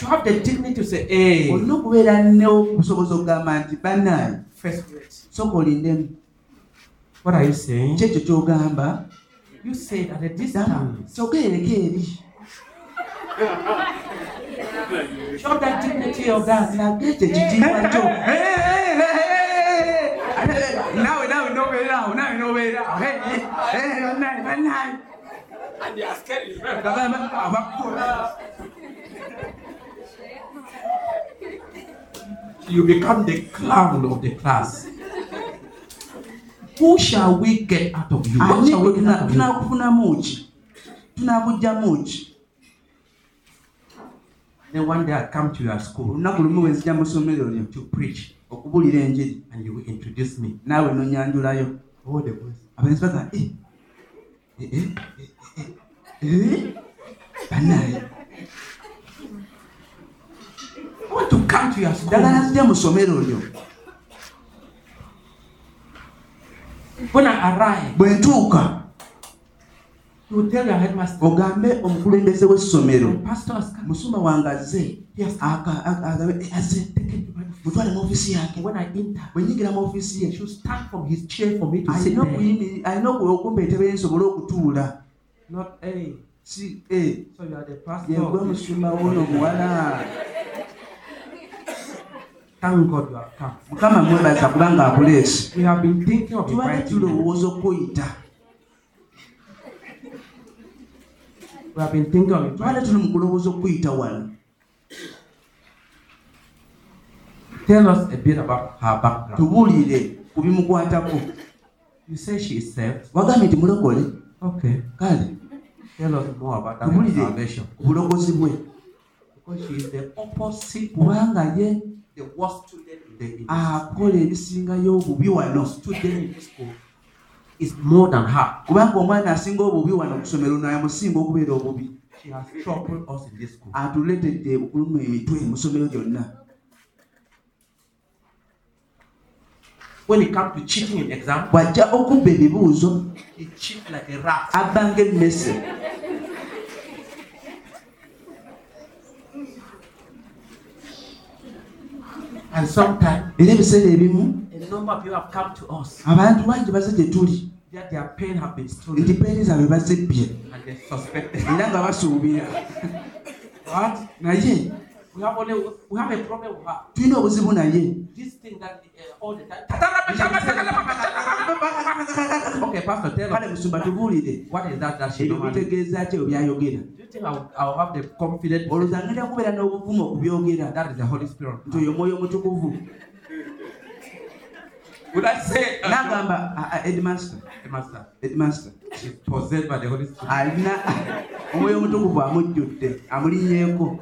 You have the dignity to say, hey, olina okubeera neobusobozi okugamba nti bannaayi first rate. soka olindemu What are you saying? kyekyo kyogamba You said at a distance. kyogerereko eri Show that dignity of that. nage ekyo ekitiibwa kyo naawe naawe nobeeraawo naawe nobeeraawo bannaayi bannaayi And they are scared. You become the clown of the class. Who shall we get out of you? What shall we get out of you? tunaakufunamu ki Then one day I come to your school. Olunaku lumu bwe nzija mu ssomero lyo to preach, okubuulira enjiri and you introduce me. naawe nonyanjulayo. Abalenzi bagamba "Eh, eh, eh, eh, eh, eh, bannaaye I want to come to your school. ddagala nzija mu ssomero lyo When I arrive, bwe ntuuka ogambe omukulembeze w'essomero. Musumba wange azze. Yes. aka- aka- agambe "Eh, azze mutwale mu ofiisi yake. Bwe nyingira mu ofiisi ye. alina okumpa entebe yensobole okutuula. Si pastor. yegwe musumba wuno muwala Thank God you have come. mukama mwebaza kubanga akuleese We have been thinking of tubadde you. tulowooza okuyita We have been thinking of tubadde tuli mu kulowooza okuyita wano Tell us a bit about her background. tubuulire ku bimukwatako You say she is saved. wagambye nti mulokole Okay. kale Tell us more about that salvation. ku bulogozi bwe Because she is the opposite of kubanga ye the worst student in the, in the akola ebisingayo obubi wano student in this school is more than her. kubanga omwana asinga obubi wano ku ssomero nayamusinga okubeera obubi She has troubled us in this school. atuleetedde okuluma emitwe mu ssomero lyonna When it comes to cheating in exam, bw'ajja okubba ebibuuzo he cheats like a rat. abba ng'emmese And sometimes era ebiseera ebimu a number of people have come to us. Abantu bangi baze gye tuli. That their pen have been nti stolen peeni zaabwe bazibbye and they suspected. era nga basuubira. But naye we have only we have a problem with her. tulina obuzibu naye This thing that uh, all the time. Okay, Pastor, tell kale us musumba tubuulire. What is that that she normally bitegeeza ki byayogera Do you think I'll, I'll have the confidence olowooza ngenda kubeera n'obuvumu okubyogera. That is the Holy Spirit? nti oyo mwoyo omutukuvu Would I say uh, n'agamba "Ah, ah, edmaster the master possessed by the Holy Spirit? alina omwoyo omutukuvu amujjudde amulinyeeko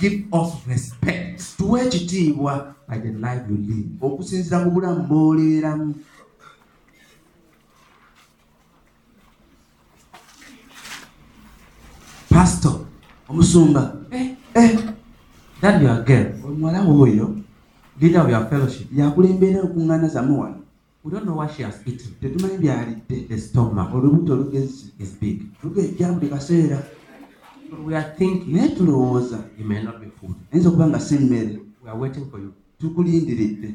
Give us respect. Tuwe ekitiibwa by the life you live. okusinziira ku bulamu bw'oleeramu. Pasito omusumba Eh, eh, that your girl, omuwala w'oyo leader of your fellowship, yakulembera okuŋŋaana zamu wano we don't know what she has eaten. tetumanyi byalidde The stomach. Olubuto lugezi is big. lugejja buli kaseera But we are thinking naye tulowooza it may not be food. ayinza okuba nga si mmere We are waiting for you. tukulindiridde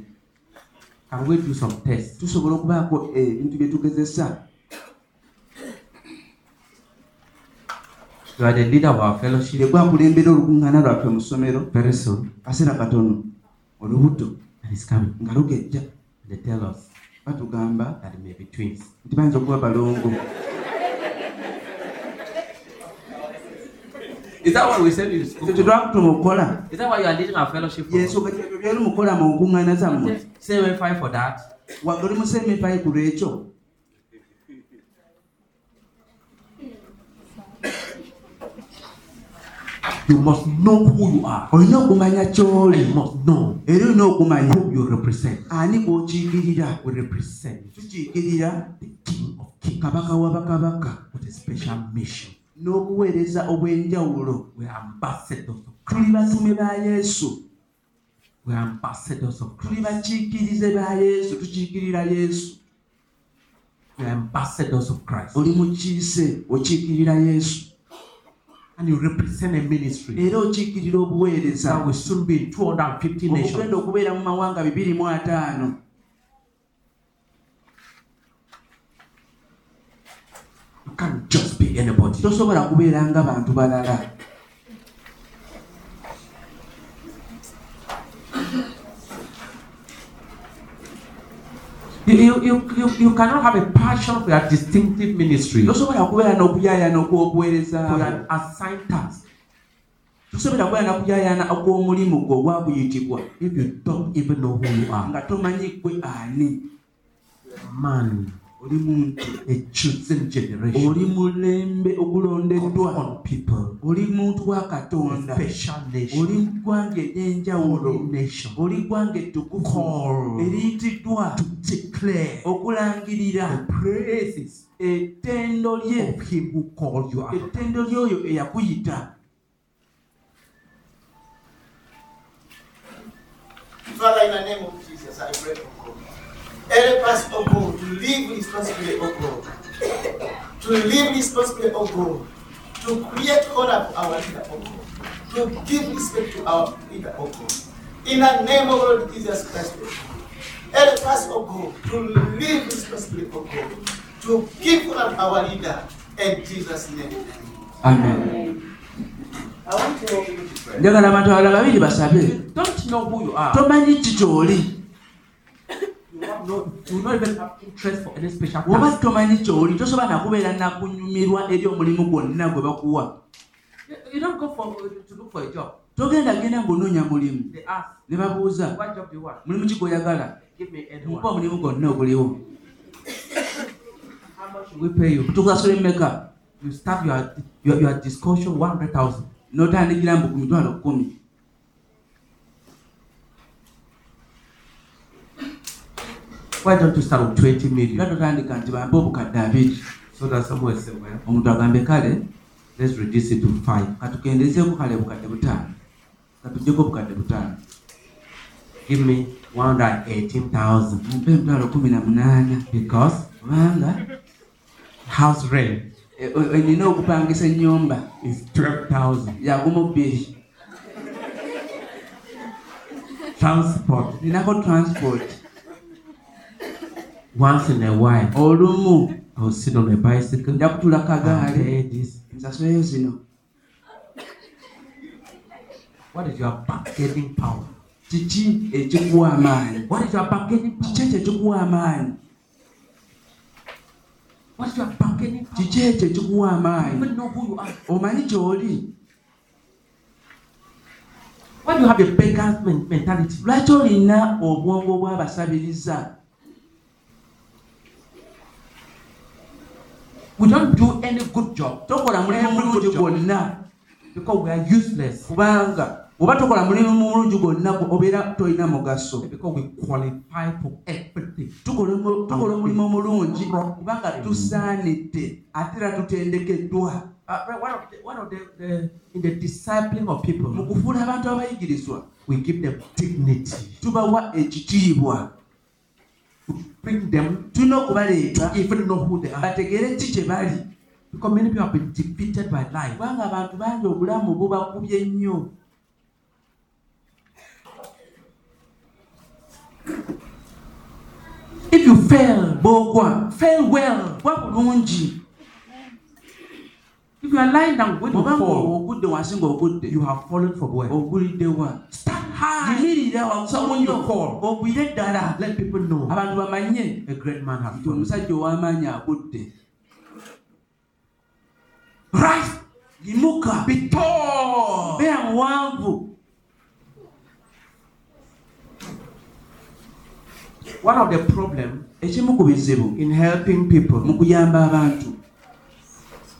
Can we do some tests? tusobola okubaako eh, ebintu bye tugezesa You are the leader of our fellowship. yegwe akulembera olukuŋŋaana lwaffe mu ssomero Very soon, kaseera katono olubuto and it's coming. nga lugejja They tell us batugamba that it may be twins. nti bayinza okuba balongo Is that what we said in ekyo school? tetwakutuma okukola Is that why you are leading our fellowship? For? yensooka kyebyo byoli mukola mu nkuŋŋaana zammwe Say we fight for that. wagga oli musemefayi ku lwekyo You must know who you are. olina okumanya ky'oli you must know era olina okumanya who you represent. ani gw'okiikirira We represent tukiikirira the King of Kings kabaka wa bakabaka with a special mission. N'obuweereza obw'enjawulo We are ambassadors tuli batume ba yesu. We are ambassadors tuli bakiikirize ba yesu tukiikirira yesu. We are ambassadors of Christ. oli mukiise okiikirira yesu. And you represent a ministry. Era okiikirira obuweereza. Will soon be in 250 obugenda nations. okubeera mu mawanga bibiri mu ataano. You can't just be anybody. tosobola kubeera nga bantu balala. You, you, you, you, you cannot have a passion for your distinctive ministry, for tosobola kubeera n'okuyaayana okw'obuweereza your assigned task, tosobola kubeera n'okuyaayana okw'omulimu gwe ogwakuyitibwa if you don't even know who you are. nga tomanyi gwe ani. Man, oli muntu a chosen generation, oli mulembe ogulondeddwa oli muntu wa katonda. Special nation, oli ggwanga ery'enjawulo oli ggwanga ettukuvu Call. eriyitiddwa to declare okulangirira. ettendo lye. of him who called you out. of ettendo lyoyo eyakuyita. Father, in the name of Jesus, I pray for Help us, oh God, to live responsibly, oh God. To live responsibly, oh God. To create honor for our leader, oh God. To give respect to our leader, oh God. In the name of Lord Jesus Christ, oh God. Help us, oh God, to live responsibly, oh God. To give honor to our leader. In Jesus' name. amen njagala abantu abalala babiri basabe Don't know who you are. tomanyi ki Task. tomanyi ky'oli tosobola nakubeera nakunyumirwa eri omulimu gwonna gwe bakuwa job. togenda genda ng'onoonya mulimu ne babuuza mulimu ki gw'oyagala anyone. omulimu gwonna oguliwo tukusasula emmeka You start your your, your discussion 100,000. n'otandikira mbu ku mitwalo kkumi Why don't you start with 20 era million? totandika nti bampe obukadde abiri So that say, well, omuntu agambe kale let's reduce it to 5 katukendezeeko kale bukadde butaano. Katuggyeko obukadde butaano. Give me 118,000 mumpe emitwalo kumi na munaana. Because? Kubanga house rent e- e- nina okupangisa ennyumba. is 12,000. yagumu bbiri Transport. Ninako transport once in a while. olumu I will sit on a bicycle. nja kutula and kagaali nsasoleyo zino What is your bargaining power? kiki ekikuwa amaanyi What is your bargaining power? kiki ekyo ekikuwa amaanyi What is your bargaining power? kiki ekyo ekikuwa amaanyi even know who you are. omanyi ky'oli Why do you have a beggar's men- mentality? lwaki olina obwongo bw'abasabiriza We don't do any good job. Tokola mulimu mulungi gwonna because we are useless. kubanga oba tokola mulimu mulungi gwonna obeera tolina mugaso. Because we qualify for everything. tukola omu- tukola omulimu omulungi kubanga tusaanidde. Ate era tutendekeddwa Uh, one of the, one of the, the in the discipling of people, mu kufuula abantu abayigirizwa. We give them dignity. tubawa ekitiibwa Bring them to even know who they are. bategeere ki kye bali Because many people have been defeated by life. kubanga abantu bangi obulamu bubakubye nnyo If you fail, bw'ogwa fail well. gwa bulungi If you are lying down, when you oba fall, ng'ogudde wansi ng'ogudde you have fallen from where? oguliddewa Stand high. yimirira Someone you waggulu call. ogwire ddala Let people know. Abantu bamanye a great man has nti fallen. omusajja ow'amaanyi agudde Rise, yimuka be tall. beera muwanvu One of the problems ekimu ku bizibu in helping people. Mu kuyamba abantu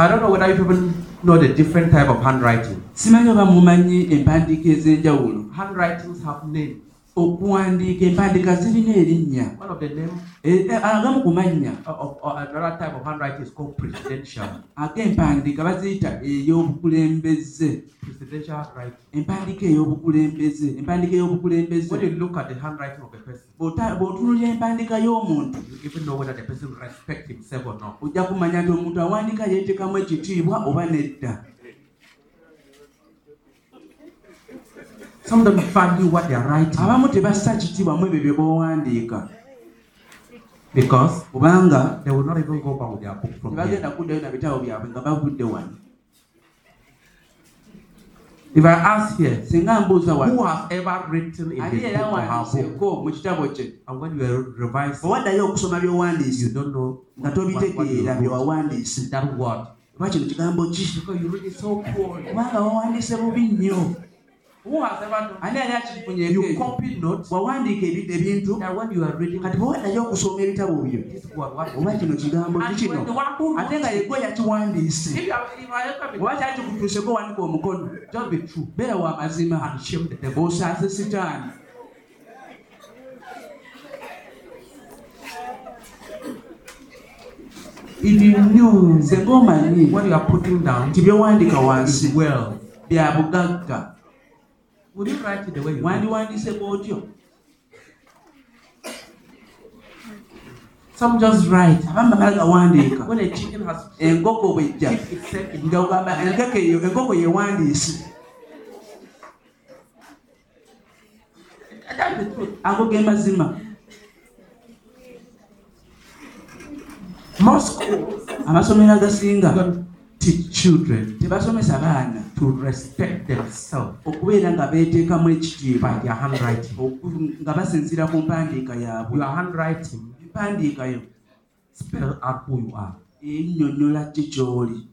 I don't know whether you people know the different type of handwriting. simanyi oba mumanyi empandiika ez'enjawulo Handwritings have names. Okuwandiika empandiika zirina erinnya. E- e- agamu ku mannya. ag'empandiika baziyita ey'obukulembeze. Empandiika ey'obukulembeze empandiika ey'obukulembeze. You look at the handwriting of a person, Bw'ota- bw'otunulira empandiika y'omuntu ojja kumanya nti omuntu awandiika yeetekamu ekitiibwa oba nedda Some don't value what they are writing. Abamu tebassa kitiibwa mu ebyo bye bawandiika because kubanga they will not even go back with their book from tebagenda kuddayo na bitabo byabwe nga bavudde wano. If I ask here, singa mbuuza who wano has ever written in his book or her book, mu kitabo kye. And when you are revising, owaddayo okusoma you byowandiise don't know nga you tobitegeera bye wrote. wawandiise. That word. oba kino kigambo ki? You kubanga wawandiise bubi nnyo You ani ani akikipunyeeko wawandiika ebintu. Kati bwe wanayo okusoma ebitabo byo. Oba kino kigambo kikino ate nga yegwe yakiwandiise. Oba kyakikutuuseko wanika omukono? Beera wamazima osaase sitaani. If you to nze ng'omanyi nti byowandika wansi. byabugagga would you write it the way you do? wandiwandiise bw'otyo Some just write. abamu bamala gawandiika When a chicken has enkoko bwejja if it said in nga ogamba enkoko eyo enkoko yewandiise that's the truth. ago ge mazima. Most schools amasomero agasinga. don't teach children. Tebasomesa baana to respect themselves okubeera nga beeteekamu ekitiibwa their handwriting. nga basinziira ku mpandiika yaabwe Your handwriting empandiika yo spell out who you are. ennyonnyola ki ky'oli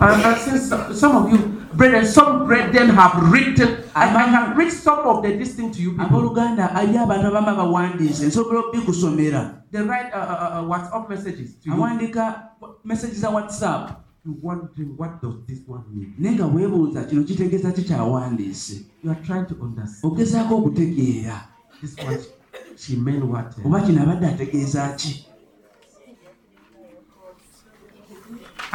And, and since some, of you, brethren, some brethren have written, I, I can read some of the this thing to you people. abooluganda ali abantu abamu abawandiise nsobola obikusomera They write uh, uh, uh, WhatsApp messages to you. awandiika message za whatsapp You're wondering what does this one mean? naye nga weebuuza kino kitegeeza ki kyawandiise You are trying to understand ogezaako okutegeera this one. She meant what? uh, oba kino abadde ategeeza ki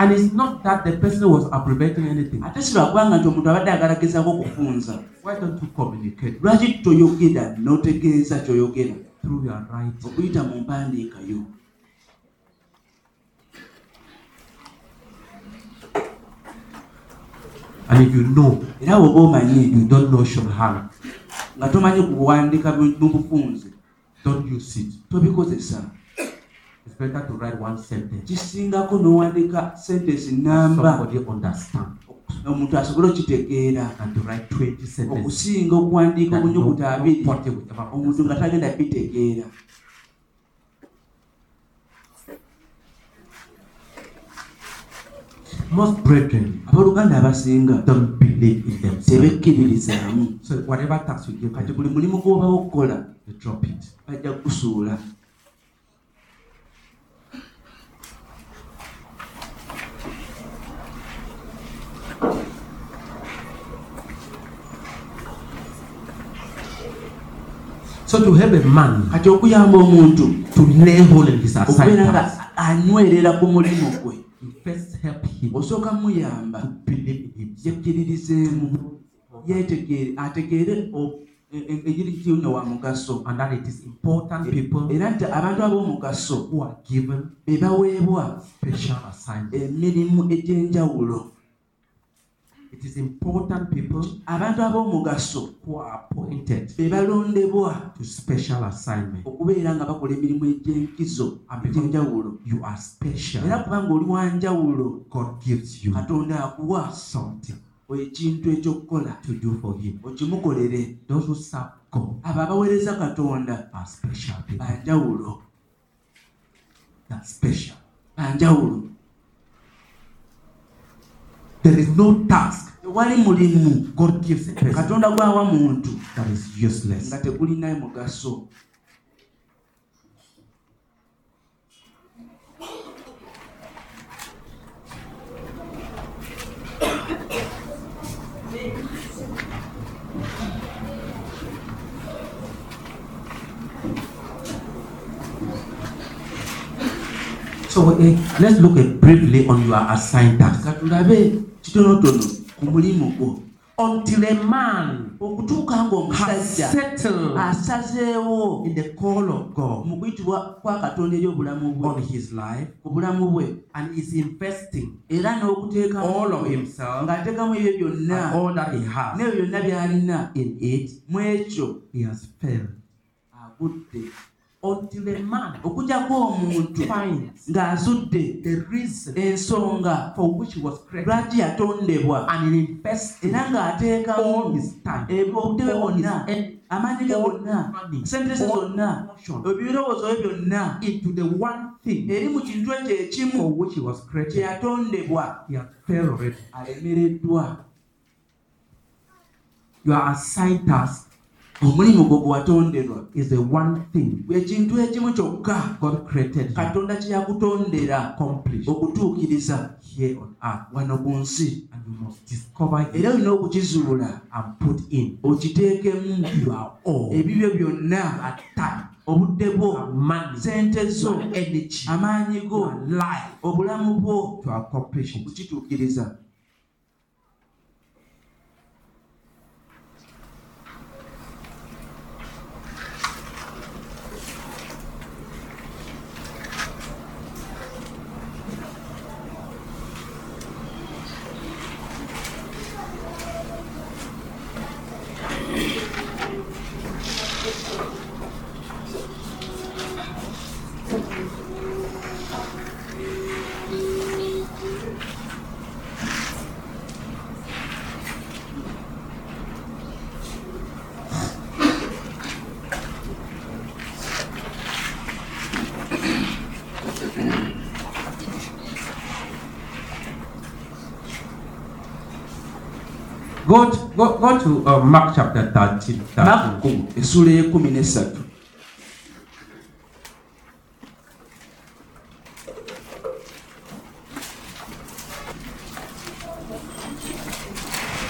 And it's not that the person was abbreviating anything. ate si lwakubanga nti omuntu abadde agalagezaako okufunza Why don't you communicate lwaki toyogera n'otegeeza kyoyogera through your writing? okuyita mu mpandiika yo And if you know, era bw'oba omanyi you don't know shorthand, nga tomanyi kuwandiika mu bufunze don't use it. tobikozesa better to write one sentence. kisingako n'owandiika sentensi namba Somebody understand omuntu asobole okitegeera than to write 20 sentences. okusinga okuwandiika obunyukuta abiri omuntu nga tagenda bitegeera Most brethren abooluganda abasinga don't believe in themselves. tebekkiririzaamu So whatever task you give kati them, buli mulimu gw'obawo okukola they drop it. bajja kugusuula So to help a man kati okuyamba omuntu in his okubeera nga anywerera ku mulimu gwe osooka muyamba yekkiririzeemu yeetegeere ategeere o- e- kino wa mugaso. Era nti abantu ab'omugaso be baweebwa emirimu egy'enjawulo It is important people abantu ab'omugaso who are appointed be balondebwa to special assignment. okubeera nga bakola emirimu egy'enkizo egy'enjawulo You are special. era kubanga oli wa njawulo God gives you katonda akuwa something ekintu ekyokukola to do for Him. okimukolere Those who serve God abo abaweereza katonda are special banjawulo are special. banjawulo There is no task tewali mulimu God gives a person katonda gwawa muntu. That is useless. nga tegulina mugaso. So eh, let's look at briefly on your assigned task. kitonotono ku mulimu gwo. Until a man okutuuka has ng'omusajja settled asazeewo in the call of God mu kuyitibwa kwa katonda eri obulamu on bwe his life. Ku bulamu bwe. And is investing era n'okuteekamu all of himself ng'ateekamu ebyo byonna. and all that he has. N'ebyo byonna by'alina. In it, mu ekyo he has failed. agudde Until a man okugyako omuntu ng'azudde ensonga lwaki yatondebwa era ng'ateekamu his bwonna amaanyi ge all gonna money, sente ze all zonna ebirowoozo bye byonna eri mu kintu ekyo ekimu which he was kye created. yatondebwa He has failed already. alemereddwa Your assigned task omulimu gwo gwe watonderwa is the one thing. Ekintu ekimu kyokka God created you. Katonda kye yakutondera to accomplish. okutuukiriza here on earth. wano ku nsi. And you must discover it. Era olina okukizuula and put in. Okiteekemu your all. Ebibyo byonna time, obudde bwo your money, sente zo. Your energy, amaanyi go. Your life. Obulamu bwo. To accomplish it. okukituukiriza Go to, go, go to uh, Mark chapter 13. 13. makku essuula ey'ekkumi n'essatu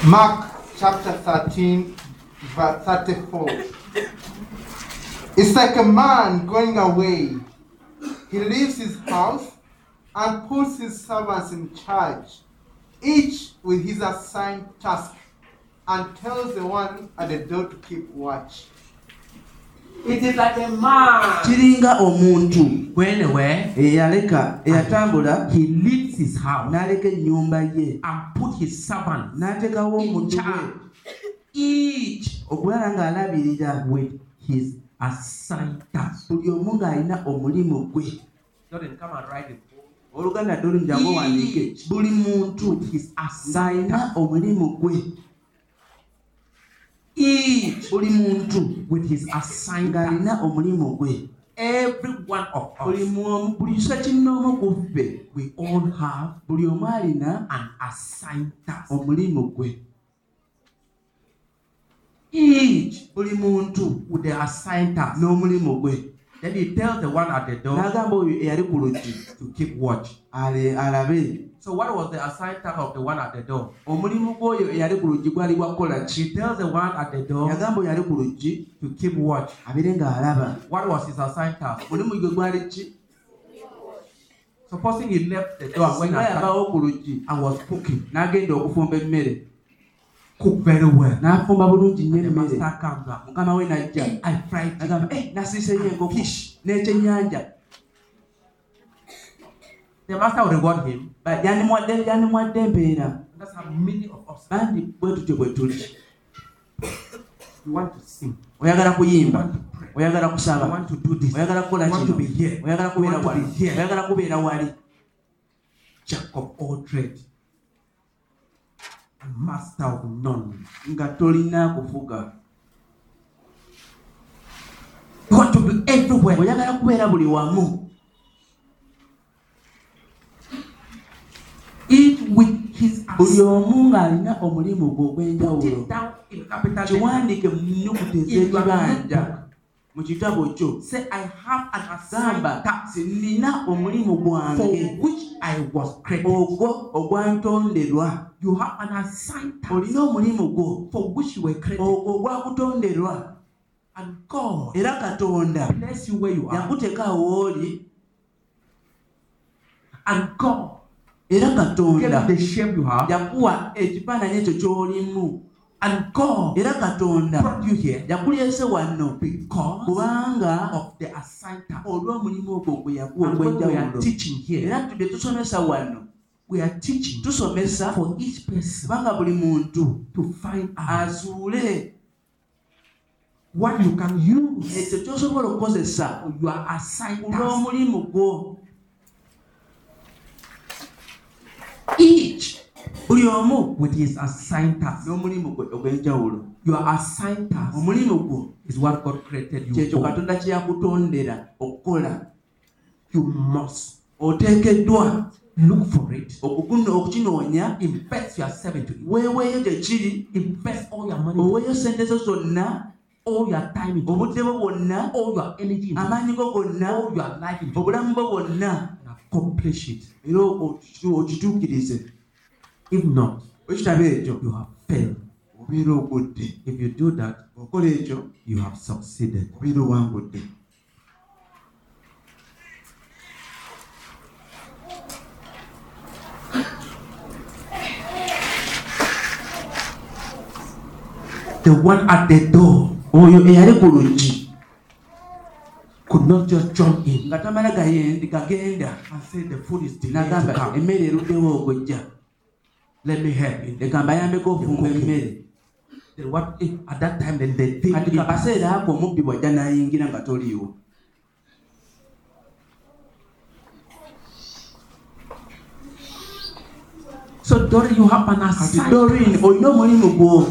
Mark chapter 13, verse 34. It's like a man going away. He leaves his house and puts his servants in charge, each with his assigned task, and tells the one at the door to keep watch. It is like a man. Kiringa omuntu. Went away, eyaleka eyatambula. He leaves his house n'aleka ennyumba ye. and put his servants n'ateekawo in omuntu we charge, each okulala ng'alabirira. with his assigned task. buli omu ng'alina omulimu gwe. Jordan, come and write it. oluganda ddoli njangu owandiike buli muntu his assigned task. omulimu gwe. Each buli muntu with his assigned task. ng'alina omulimu gwe Every one of buli us, mu- buli kisa kinnoomu ku ffe we all have buli omu alina an assigned task. omulimu gwe each buli muntu With the assigned task. n'omulimu gwe Then he tells the one at the door n'agamba oyo eyali ku luggi to keep watch. alabe So what was the assigned task of the one at the door? omulimu gw'oyo eyali ku luggi gwali gwa kukola ki He tells the one at the door yagamba oyo ali ku luggi to keep watch. abeere ng'alaba What was his assigned task? mulimu gwe gwali ki Supposing he left the door and went singa outside yavaawo ku luggi and was cooking, n'agenda okufumba emmere cook very well. n'afumba bulungi nnyo The emmere master comes back. mukama we najja I fried agamba chicken. eh nasiiseyo enkoko Fish. n'ekyennyanja The master will reward him. Ba- yandimuwadde yandimuwadde empeera That's how many of us bandi bwe tutyo bwe tuli we want to sing, oyagala kuyimba oyagala kusaba. Want to do this, oyagala kukola kino oyagala kubeera wali. oyagala kubeera wali. Jack of all trades, master of none. nga tolina kufuga. You want to be everywhere. oyagala kubeera buli wamu Each with his buli omu ng'alina omulimu gwe ogw'enjawulo kiwandiike mu nnyukuta ez'ekibanja. mu kitabo kyo gamba nina omulimu gwange. ogwo ogwantonderwa olina omulimu gwo ogwo ogwakutonderwa era katonda bless you where you are. yakuteeka awooli. And God era katonda you the shape you have. yakuwa ekifaananyi ekyo ky'olimu And God era katonda brought you here. Yakulyese wano kubanga of the assigned task. olw'omulimu oh, ogwo gwe yakuwa And when we are ogw'enjawulo era tudde tusomesa wano we are teaching. Tusomesa for each person. Kubanga buli muntu to find azuule what you can use. Ekyo ky'osobola okukozesa your assigned task. olw'omulimu gwo Each buli omu with his assigned task. n'omulimu gwe ogw'enjawulo. Your assigned task. Omulimu gwo is what God created you kyekyo katonda kye yakutondera okukola. You must oteekeddwa. Look for it. okukuna- okukinoonya. Invest yourself into it. weeweeyo gye kiri. Invest all your money, oweeyo sente zo zonna. All your time obudde bwo bwonna. All your energy amaanyi go gonna. All your life obulamu bwo bwonna accomplish it. era okitu- okituukirize If not, bwe kitaba ekyo you have failed. obeera ogudde If you do that, okola ekyo you have succeeded. obeera owangudde The one at the door oyo eyali ku luggi could not just jump in. Nga tamala gayendi gagenda and say the food is delayed to come. emmere eruddewo okujja Let me help you. leka mbayambeko ofumba emmere. Then what if at that time then the thing kati kakaseera ako omubbi bwajja n'ayingira nga toliiwo. So Dorin, you have an assignment. dorin olina omulimu gwo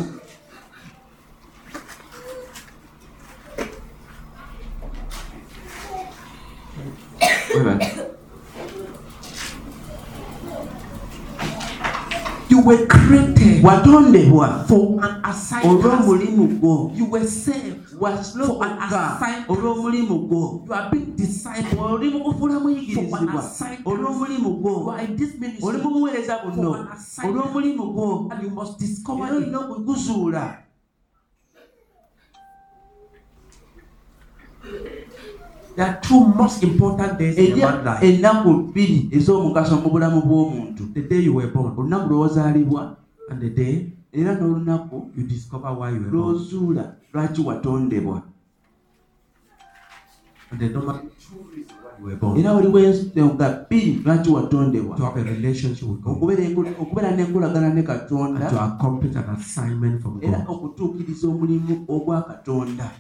were created watondebwa for an assignment. olw'omulimu gwo You were saved. For an assignment. olw'omulimu gwo You are being discipled. oli mu kufuula For an muyigirizibwa olw'omulimu You gwo are in this ministry mu buweereza buno olw'omulimu gwo and you must discover era olina it. okuguzuula There are two most important days in man's life. ennaku bbiri ez'omugaso mu bulamu bw'omuntu The day you were born olunaku lw'ozaalibwa and the day era n'olunaku you discover why you were born. lw'ozuula lwaki watondebwa And the number two reasons why you were born. era waliwo ensonga bbiri lwaki watondebwa To have a relationship with God. okubeera enko- okubeera n'enkolagana ne And to katonda accomplish an assignment from era God. okutuukiriza omulimu ogwa katonda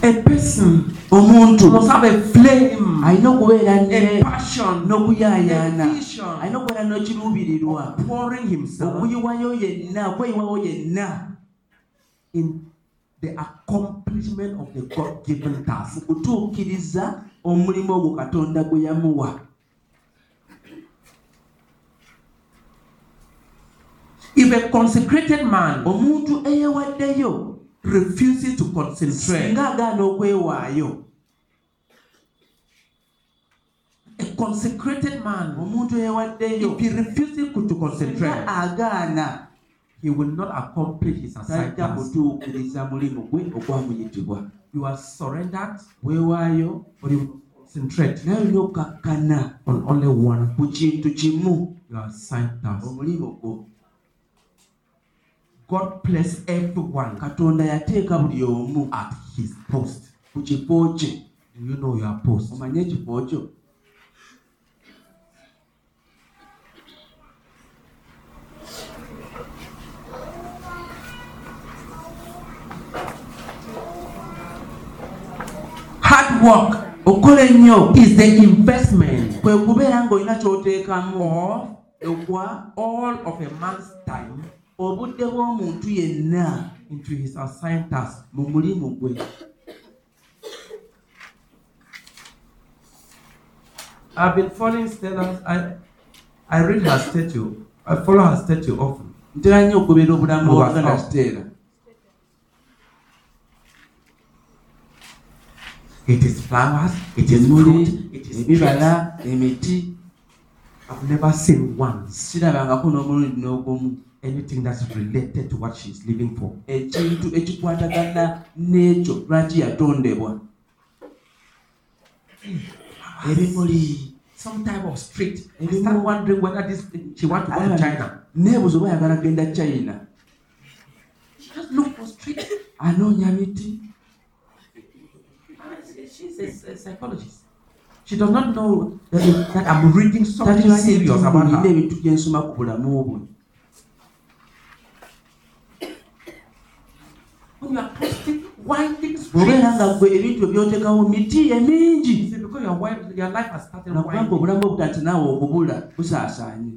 A person omuntu alina okubeera n'okuyaayaana alina okubeera n'ekiruubirirwa okuyiwayo yenna okweyiwayo yenna the accomplishment of the God-given mu task. kutuukiriza omulimu ogwo katonda gwe yamuwa. If a consecrated man omuntu eyewaddeyo refuses to concentrate, singa agaana okwewaayo a consecrated man, omuntu eyewaddeyo if he refuses to concentrate, agaana. he will not accomplish his assigned tajja task. kutuukiriza mulimu gwe ogwamuyitibwa. You are surrendered, weewaayo but you concentrate naye olina okkakkana on only one. ku kintu kimu. Your assigned task. omulimu gwo God placed everyone. Katonda yateeka buli omu at his post. ku kifo kye Do you know your post? omanye ekifo kyo Hard work. Okukola ennyo is the investment. Kwe kubeera ng'olina ky'oteekamu of okwa all of a man's time obudde bw'omuntu yenna into his assigned task. mu mulimu gwe I've been following Stella's. I, I read her statue. I follow her statue often. ntera nnyo okubeera obulamu Mu bwa ganda WhatsApp. siteera It is flowers, it is fruit, it is trees. ebibala emiti I've never seen once sirabangako n'omulundi n'ogumu anything that's related to what she's living for. ekintu ekikwatagana n'ekyo lwaki yatondebwa ebimuli Some type of street. I start wondering whether this she want to go to ah, China. neebuza oba ayagala kgenda china She just look for street. anoonya miti ah, She's a, a psychologist. She does not know that, that I'm reading something serious about her. Your wife, your life has started nakubanga winding. obulamu obutati naawe obubula busaasaanye.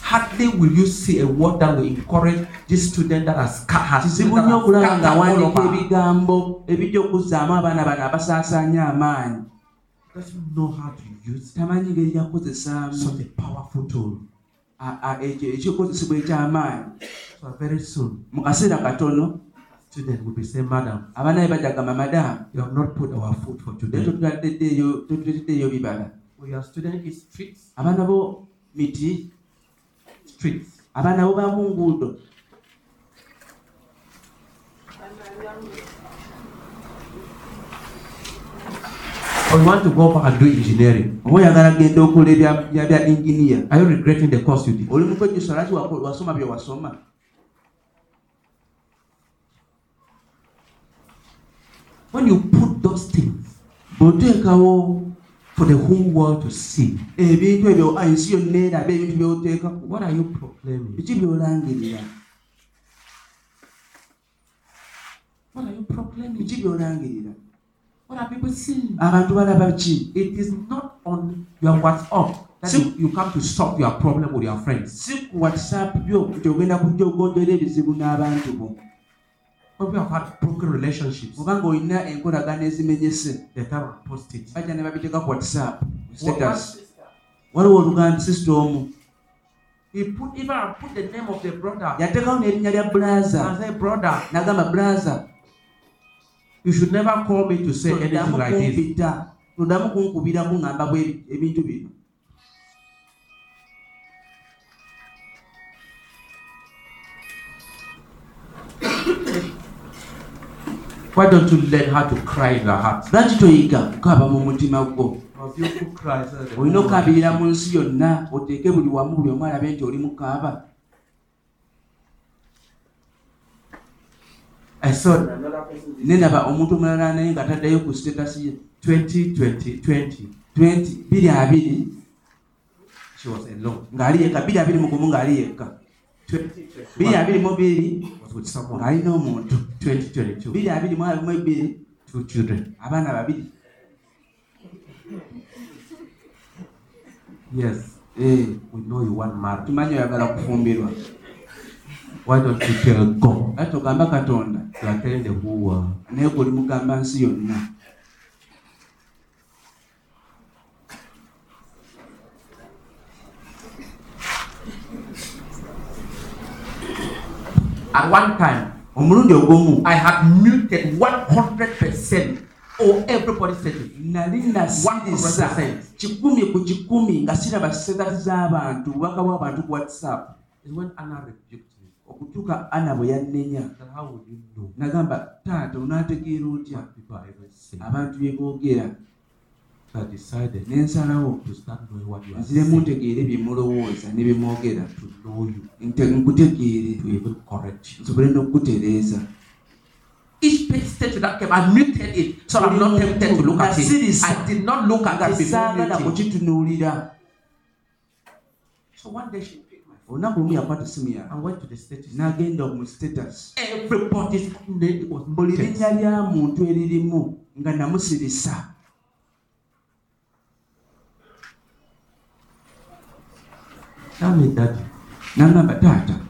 Hardly will you see a word that will encourage this student that has kizibu nnyo okulaba ng'awandiika ebigambo ebijja okuzzaamu abaana bano abasaasaanya amaanyi. Tamanyi ngeri yakozesaamu ekyo ekikozesebwa eky'amaanyi So very soon, mu kaseera katono. student will be saying, Madam, abaana be bajagamba madamu you have not put our food for today. totuladdeyo totuleteddeyo bibala Well, your student is streets, abaana bo miti. Abaana bo bamu Or you want to go and do engineering. oyagala genda okola ebya bya- bya inginiya Are you regretting the course you did? oli mukwejusa lwaki wasoma bye wasoma When you put those things bw'oteekawo for the whole world to see, ebintu ebyo ensi yonna eraba ebintu by'oteekaku what are you proclaiming? biki by'olangirira What are you proclaiming? biki by'olangirira What are people seeing? abantu balaba ki It is not on your WhatsApp that Si- you, you come to solve your problem with your friends. si ku whatsapp byo nti kujja ogonjera ebizibu n'abantu bo But we have had broken relationships. oba ng'olina enkolagana ezimenyese The time I post it. bajja ne babiteeka ku whatsapp What- status waliwo oluganda sisita omu He put even put the name of the brother yateekawo n'erinnya lya bulaza and say, brother, n'agamba bulaza you should never call me to say anything like this. toddamu kunkubira kuŋŋamba bwe ebintu bino Why don't you learn how to cry in your heart? lwaki toyiga kukaaba mu mutima gwo the olina okukaabirira will mu nsi yonna oteeke buli wamu buli omu alabe nti oli mukaaba I saw nenaba omuntu omulala naye nga taddayo ku status ye 20, 20, 20. 20 biri abiri She was alone. ng'ali yekka biri abiri mugumu ng'ali yekka 20, biri abiri mu biri was with someone. ng'alina omuntu 20, 22. biri abiri mu mu ebiri Two children. abaana babiri Yes. Eh, We know you want marriage. tumanyi oyagala kufumbirwa Why don't you tell God? ate ogamba katonda You kuwa naye gwe mugamba nsi yonna. At one time, omulundi ogumu I had muted 100% or everybody said nali nasirisa. Kikumi ku kikumi nga siraba status z'abantu bubaka bw'abantu ku whatsapp. When Anna rebuked. okutuuka ana bwe yannenya. Nagamba taata onaategeera otya? Abantu bye boogera. Nensalawo nziremu ntegeere bye mulowooza ne bye mwogera. Nkutegeere. Nsobole n'okukutereeza each page stage that came, I muted it so I'm not tempted to look at it. I did not look at that before muting. So one day she olunaku lumu yakwata essimu yange mu status. Buli linnya lya muntu eririmu nga namusirisa. Nagamba taata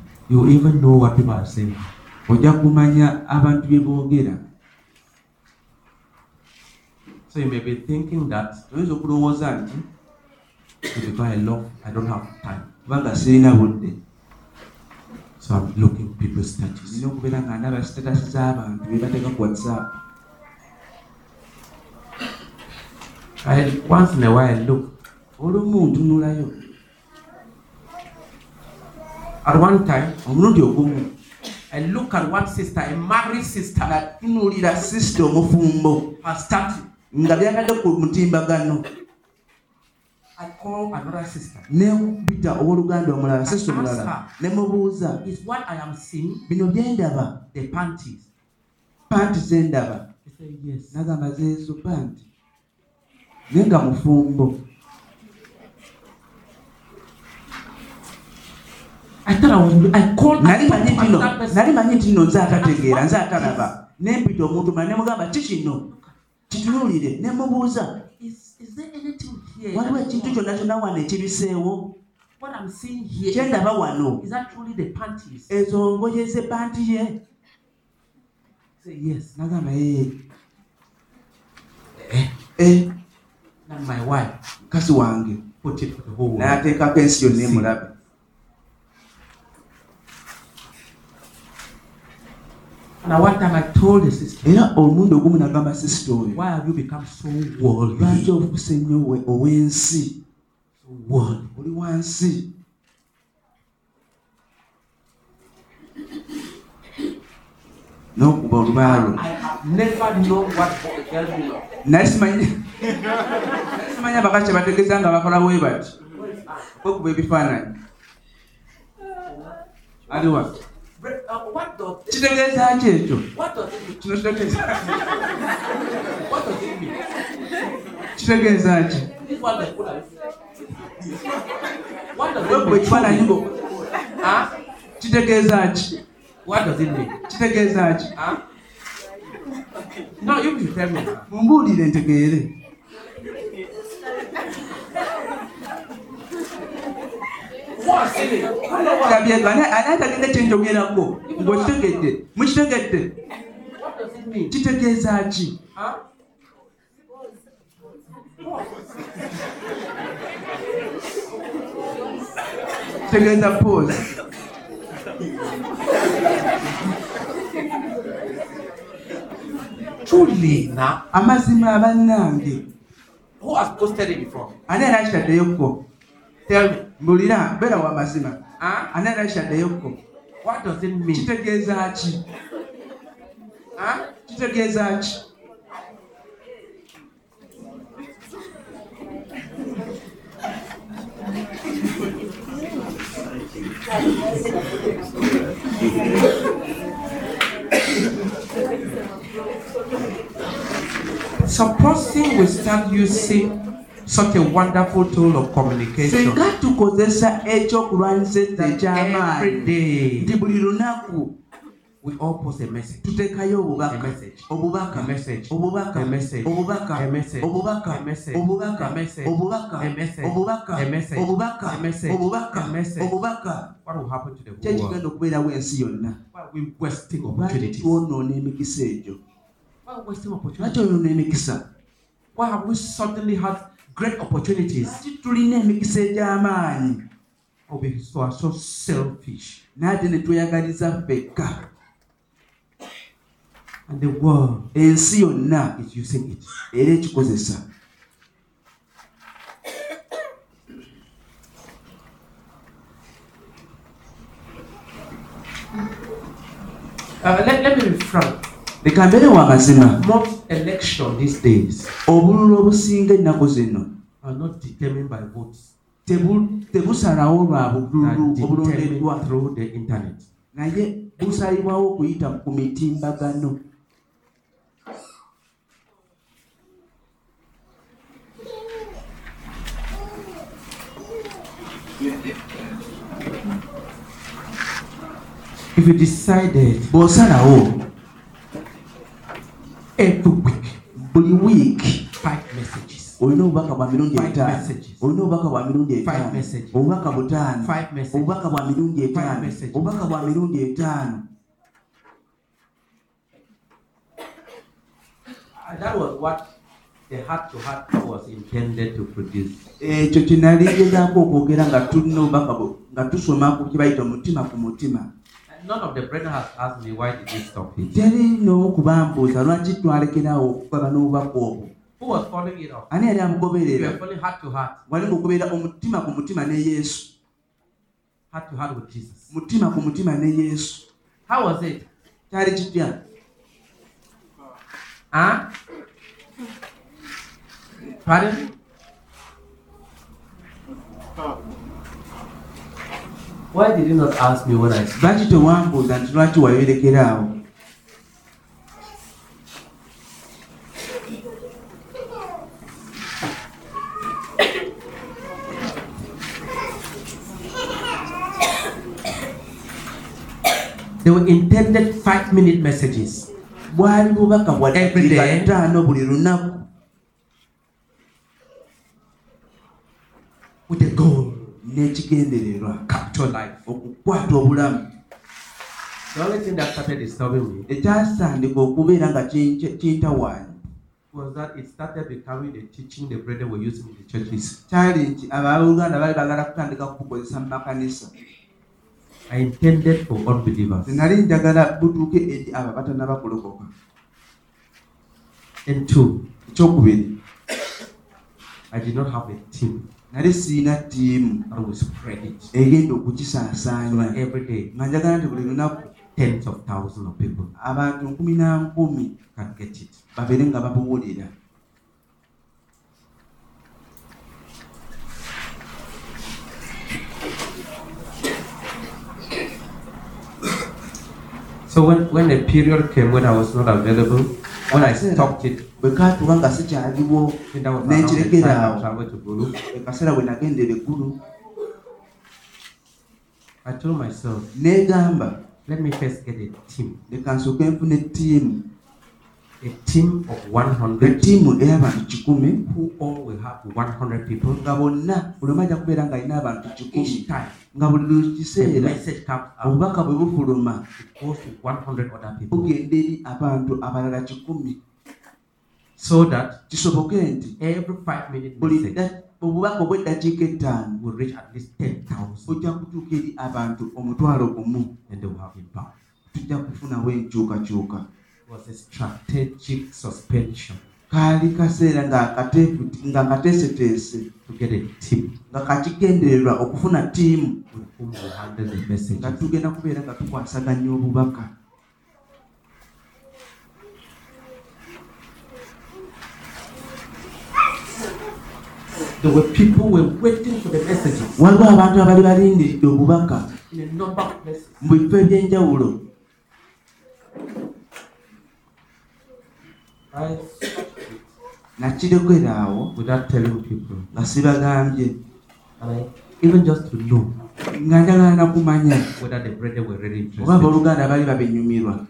ojja kumanya abantu bye boogera. So you may be thinking that, oyinza okulowooza nti, to be by law, I don't have time. Kubanga sirina budde So I'm looking people's status. nina okubeera nga ndaba sitatasi z'abantu bye bateeka ku whatsapp I once in a while look. olumu ntunulayo At one time, omulundi ogumu I look at one sister, a married sister, nga tunuulira sisita omufumbo her status. nga byakadde ku mutimbagano nempita owooluganda omulala sesa omulala ne mubuuza bino bye ndaba? Panti ze ndaba. Nagamba zeezo panti. Naye nga mufumbo. Nali manyi nti nno nze atategeera nze atalaba nempita omuntu mala nemugamba kikino kitunuulire nemubuuza mubuuza Is, is there anything here? waliwo ekintu kyonna kyonna wano ekibiseewo What I'm seeing here, kye ndaba that, wano is that truly the panties? ezo ngoye ze panti ye. Say yes. nagamba ee e eh, eh. eh. And my wife mukasi wange put it for the whole world. n'ateekako ensi yonna emulabe era omulundi ogumu nagamba sisita oyo lwaki ofuse nnyo ow'ensi? Oli wansi. N'okuba olubaalo naye simanyi abakazi kye bategeeza nga bakola bwe bati kwekuba ebifaananyi. Aliwa kitegeeza ki ekyo kino kitegeeza kitegeeza ki ekifaananyi kitegeeza ki kitegeeza ki mumbuulire ntegeere ani atalina kyenjogerako ngaokitegedde mukitegedde kitegeeza ki tegeeza pose tulina amazima abannange ani anakitaddeyoko Tell me. mbulira beera wa mazima Huh? ani era akitaddeyokko What does it mean? kitegeeza ki Huh? kitegeeza ki Supposing we start using such a wonderful tool of communication singa tukozesa ekyokulwanyisa ekyo that every ekyamaanyi day nti buli lunaku we all post a message. tuteekayo A obubaka message. obubaka A message. obubaka A message. obubaka A message. obubaka A message. obubaka A message. obubaka A message. obubaka A message. obubaka A message. obubaka A message. obubaka What will happen to the ki whole world? ekigenda okubeerawo ensi yonna Why are we wasting lwaki opportunities? twonoona emikisa egyo Why are we wasting lwaki opportunities? onoona emikisa Why have we suddenly had great opportunities? tulina emikisa egy'amaanyi are so selfish. naate ne tweyagaliza ffekka And the world ensi yonna is using it. era ekikozesa Uh, let, let me be frank. Leka mbere wa mazima obululu obusinga ennaku zino. Tebusalawo lwa bululu obulondeddwa. naye busalibwawo okuyita ku mitimbagano. If you decided bw'osalawo every week. Buli wiiki five messages, olina obubaka bwa mirundi etaano. olina obubaka bwa mirundi etaano. obubaka butaano. Obubaka bwa mirundi etaano. obubaka bwa mirundi etaano. Uh, that was what the heart to heart was intended to produce. ekyo kye nali ngezaako okwogera nga tulina obubaka bu- nga tusoma ku kye bayita omutima ku mutima none of the brethren has asked me why did you stop it. teri n'omu kubambuuza lwaki twalekerawo okugaba n'obubaka Who was following it up? ani yali If you amugoberera were following heart to heart, wali ngaogoberera omutima ku mutima ne yesu heart to heart with Jesus. mutima ku mutima ne yesu How was it? kyali kitya Huh? Pardon? Why did you not ask me when I spoke? lwaki tewambuuza nti lwaki wayolekeraawo They were intended five minute messages. bwali bubaka bwa Every dakiika day. ttaano buli lunaku n'ekigendererwa capture life. okukwata obulamu The only thing that started disturbing me ekyasandika okubeera nga kintawaanya was that it started becoming the teaching the brethren were using in the churches. kyali nti abaluganda baali bagala kutandika kubukozesa mu makanisa I intended for unbelievers. tenali njagala butuuke eri abo abatanaba kulokoka And two, ekyokubiri I did not have a team nali siina ttiimu that would spread it. egenda So okukisaasaanya that every day, nga njagala nti buli lunaku tens of thousands of people. Abantu nkumi na nkumi can get it. babeere nga babuwulira So when, when a period came when I was not available, when I hmm. stopped it, bwe kaatuba nga sikyaliwo I awo. akaseera bwe nagendera eggulu. I told myself, neegamba let me first get a team. leka nsooke nfuna ettiimu A team of 100 ettiimu ey'abantu kikumi. who all will have 100 people. nga bonna buli omu ajja kubeera ng'alina abantu kikumi. Nga buli kiseera obubaka bwe bufuluma. It goes to 100 other people. bugenda eri abantu abalala kikumi So that kisoboke nti every five minute buli obubaka obw'eddakiika ettaano will reach at least 10,000 bujja kutuuka eri abantu omutwalo gumu and they will have impact. tujja kufunawo enkyukakyuka was a strategic suspension. Kaali kaseera nga kateeseteese nga kakigendererwa okufuna ttiimu nga tugenda kubeera nga tukwasaganya obubaka There were people who were waiting for the messages. Waliwo abantu abali balindiridde obubaka. In a number of places. mu bifo eby'enjawulo. Awo without telling people. nga sibagambye. And I, even just to know. Nga njagala na whether the brethren were really oba interested. abooluganda baali babinyumirwa.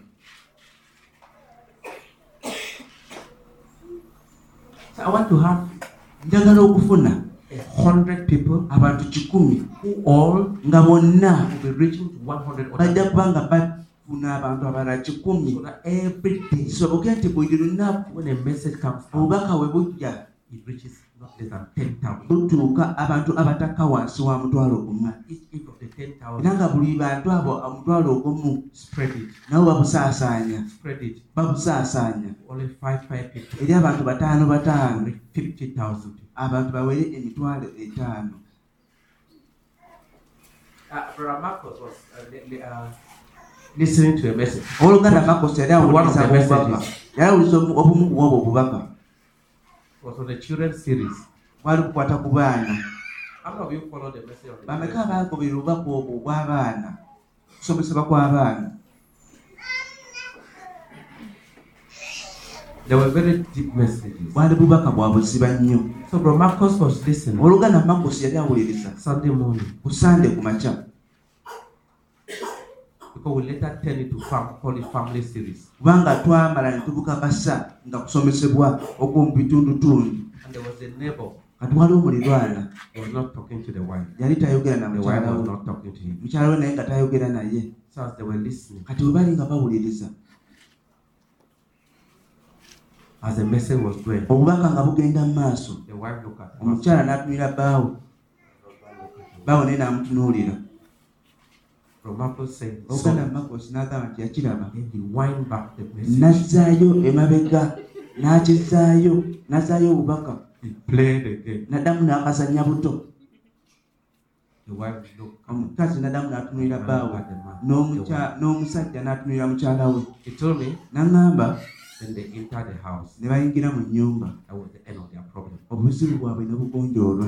So I want to have njagala okufuna. A hundred people abantu kikumi all nga bonna. 100 bajja kuba nga bafuna abantu abalala kikumi. So that every day. Kisoboke nti buli lunaku obubaka bwe bujja it reaches not less than 10,000. butuuka abantu abatakka wansi wa mutwalo gumu Each, each of the 10,000 era nga buli bantu abo omutwalo ogumu nabo babusaasaanya babusaasaanya eri abantu bataano bataano Only 50,000 people. abantu bawere emitwalo etaano Uh, uh, uh, listening to a message. owooluganda makosi yali One of the messages. yali awuliriza obu- obumu ku obwo obubaka was on the children's series. bwali kukwata ku baana How many of you follow the message of the bameka children? abaagoberera obubaka obwo obw'abaana kusomesebwa kw'abaana They were very deep messages. bwali bubaka bwa buziba nnyo So Bro Marcus was listening. Owooluganda makosi yali awuliriza Sunday morning. Ku sande ku makya because we later turned it to fam- call it family series. kubanga twamala ne tubukakasa nga kusomesebwa okw'omu bitundutundu And there was a neighbor. Kati waliwo mulirwana who was not talking to the wife. yali tayogera na The wife mukyala was we. not talking to him. mukyala we naye nga tayogera naye. So as they were listening, kati bwe bali nga bawuliriza. As the message was going, obubaka nga bugenda mu maaso. The wife looked at him. omukyala n'atunira baawe baawe naye n'amutunuulira Bro Marcus said, oluganda so makosi n'agamba nti yakiraba then he wind back the message. n'azzaayo emabega n'akizaayo n'azzaayo obubaka He played again. n'addamu n'akazannya buto. The wife looked omukazi n'addamu n'atunulira baawe n'omukya- n'omusajja n'atunulira mukyala we. He told me, n'aŋŋamba then they entered the house. ne bayingira mu nnyumba That was the end of their problem. obuzibu bwabwe ne bugonjoolwa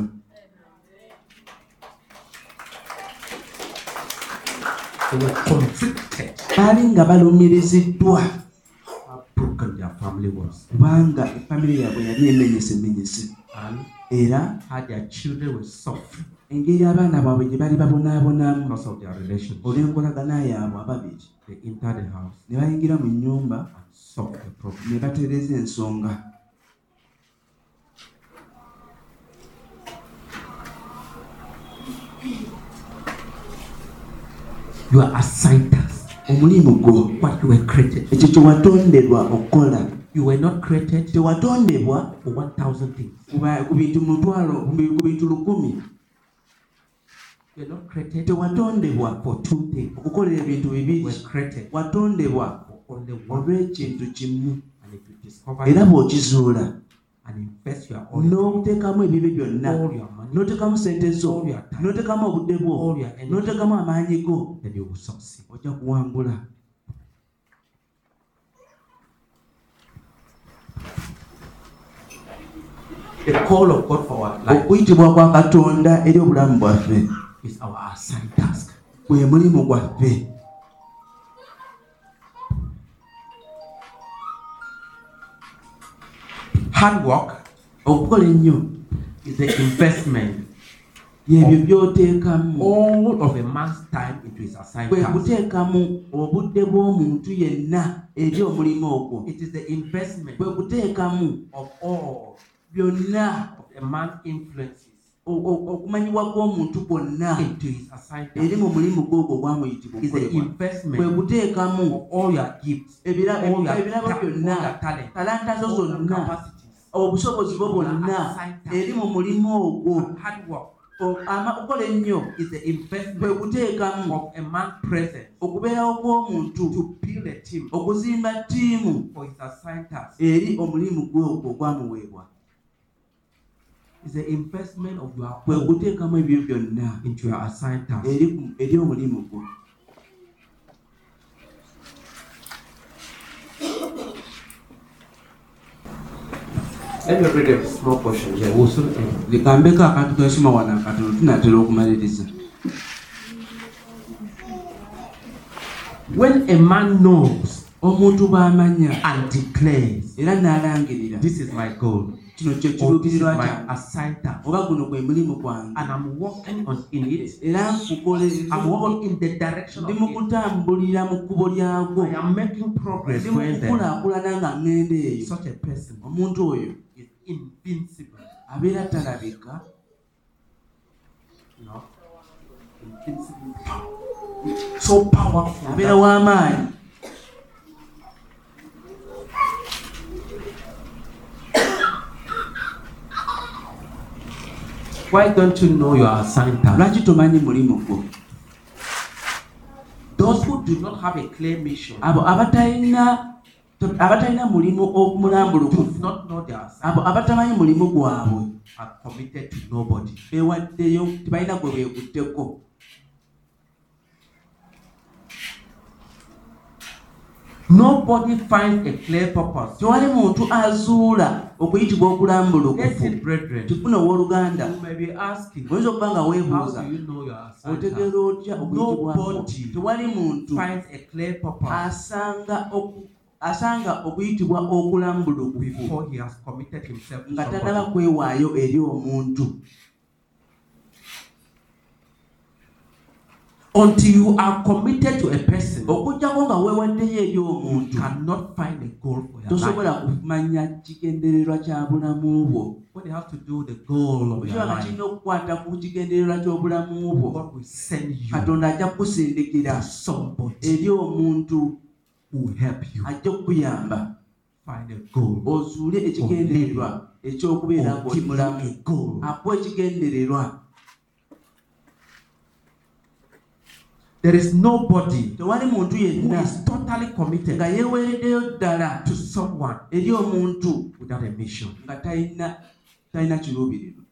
They were convicted baali nga balumiriziddwa kubanga efamire yaabwe yali emenyesemenyese era engeri abaana baabwe gye bali babonaabonamu olw'enkolagana yaabwe ababiri. Ne bayingira mu nnyumba ne batereeza ensonga You are assigned task. omulimu gwo What you were created. ekyo kye watonderwa okukola You were not created tewatondebwa for 1,000 things. ku bintu mutwalo ku bi- ku bintu lukumi You were not created tewatondebwa for two things. okukolera ebintu bibiri watondebwa olw'ekintu kimu era bw'okizuula n'oteekamu ebibyo byonna n'oteekamu sente zo n'oteekamu obudde bwo n'oteekamu amaanyi go. Ojja kuwangula. Okuyitibwa kwa katonda eri obulamu bwaffe. gwe mulimu gwaffe. Okukola ennyo is the investment. Y'ebyo by'oteekamu all of a man's time into his assigned kwe task. kuteekamu obudde bw'omuntu yenna eri omulimu ogwo. It is the investment. Kwe kuteekamu of all. Byonna. Of a man's influences. Okumanyibwa kw'omuntu kwonna into his assigned eri mu mulimu gwogwo gwamuyitibwa Is the kwe investment kuteekamu of all your gifts, ebirabo byonna. talanta zo zonna. capacities, obusobozi bwo bwonna eri mu mulimu ogwo. Okukola ennyo is the kwe investment kuteekamu of a man's presence. okubeerawo kw'omuntu okuzimba ttiimu eri omulimu gwe ogwo ogwamuweebwa. Is the investment of your kwe kuteekamu ebyo byonna eri omulimu gwo Let me read a small portion here. We'll soon end. likambeko akantu kensoma wano akatono tunatera okumaliriza When a man knows omuntu bw'amanya and declares, era n'alangirira. This is my goal, kino kye or this is kiruubirirwa my kyange assigned task, oba guno gwe mulimu gwange. And I'm walking on in it, era nkukole- I'm walking in the direction of ndi mu it. kutambulira mu kkubo lyagwo. I am making progress ndi mu going there. kukulaakulana nga ŋŋenda eyo. Such a person. Omuntu oyo invincible. abeera talabika You know, invincible. So powerful. abeera w'amaanyi Why don't you know your assigned task? lwaki tomanyi mulimu gwo Those who do not have a clear mission abo abatalina abatalina mulimu do ogumulambulukufu not assigned abo abatamanyi mulimu gwabwe. Are committed to nobody. beewaddeyo tebalina gwe beekutteko. Nobody finds a clear purpose. tewali muntu azuula okuyitibwa okulambulukufu kifuna owooluganda. Oyinza okuba nga weebuuza. otegeera otya okuyitibwako tewali muntu asanga asanga okuyitibwa himself to nga tanaba kwewaayo eri omuntu. Until you are committed to a person, okugjako nga weewaddeyo eri you omuntu cannot find a goal for tosobola kumanya kigendererwa kya bulamu bwo. When it has to do the goal of your life, kirina okukwata ku kigendererwa ky'obulamu bwo you katonda ajja kukusindikira eri omuntu will help you ajja kukuyamba ozuule ekigendererwa ekyokubeera Or ng'oli give you mulamu. a goal. akuwa ekigendererwa There is nobody tewali muntu who yenna is totally committed nga yeeweereddeyo ddala to someone eri omuntu without a mission. nga talina kiruubirirwa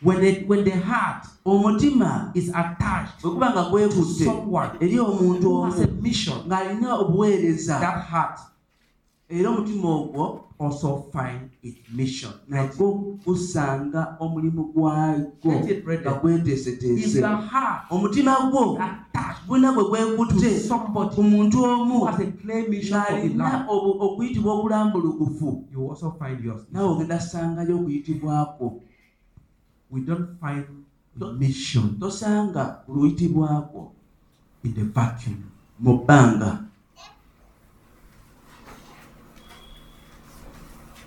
When, it, when the heart omutima is attached bwe kuba nga to gwekutte someone eri omuntu who has a omu mission, ng'alina obuweereza. that heart era omutima ogwo also find its mission. nagwo gusanga omulimu gwagwo Get it, nga brethren. If gweteeseteese the heart omutima gwo attached gulina gwe to gwekutte somebody ku muntu who omu has a clear mission for his ng'alina life, obu- okuyitibwa okulambulukufu you also find yours. naawe ogenda sangayo okuyitibwako We don't find mission tosanga oluyitibwako in the vacuum. mu bbanga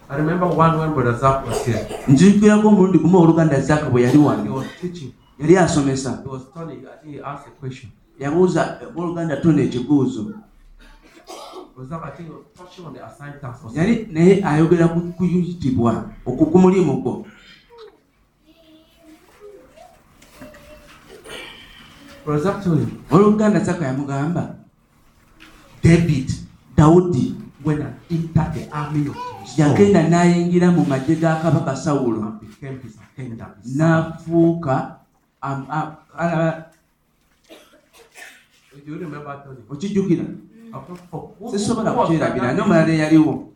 I remember one when Brother Zach was here. nzijukirako omulundi gumu oluganda zaaka bwe yali He wano was teaching. yali asomesa He was telling, I think he asked a question. yabuuza oluganda tuna ekibuuzo Brother Zach, I think he was touching on the assigned task. or something. yali naye ayogera ku kuyitibwa okwo ku mulimu gwo Him, oluganda zaaka yamugamba David, dawudi when I entered the army of yagenda n'ayingira mu magye ga kabaka sawulo n'afuuka okijjukira? Who- sisobola who was that? kukyerabira guy? naye omulala eyaliwo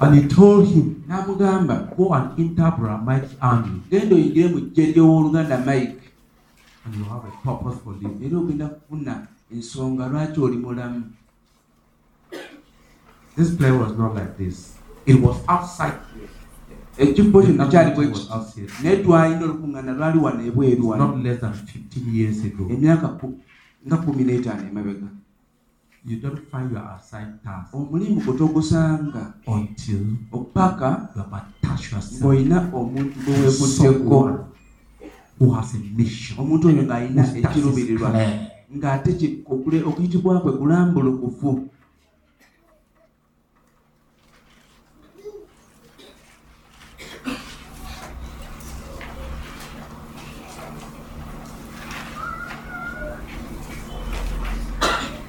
And he told him, n'amugamba Go and enter Brahmite army, genda oyingire mu ggye ly'owooluganda mike and you have a purpose for living. era ogenda kufuna ensonga lwaki oli mulamu This play was not like this. It was outside. ekifo The kino kyali activity bwe was kiti outside. naye twalina olukuŋŋaana lwali wano ebweru wano Not less than 15 years ago. emyaka nga kumi n'etaano emabega You don't find your assigned task omulimu gwe togusanga until opaka you have attached yourself ng'olina omuntu gwe weekutteko who has a mission. omuntu oyo ng'alina ekiruubirirwa. ng'ate okuyitibwa kwe kulambulukufu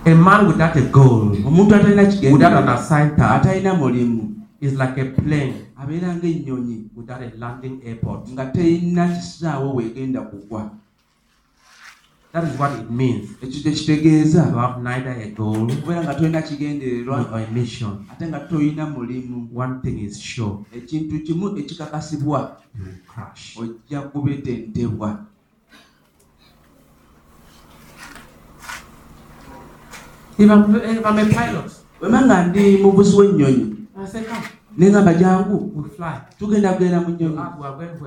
A man without a goal, omuntu atalina without an assigned task, atalina mulimu. Is like a plane. Abeera ng'ennyonyi without a landing airport. nga terina kisaawe weegenda kugwa. That is what it means. Ekyo have neither a goal okubeera nga tolina kigendererwa. or a mission. ate nga tolina mulimu. One thing is sure, ekintu kimu ekikakasibwa. Crash. ojja kubetentebwa Evangelos. Wemanga ndi muvuzi w'ennyonyi. Nenga bajangu. Tugenda kugenda mu nnyonyi.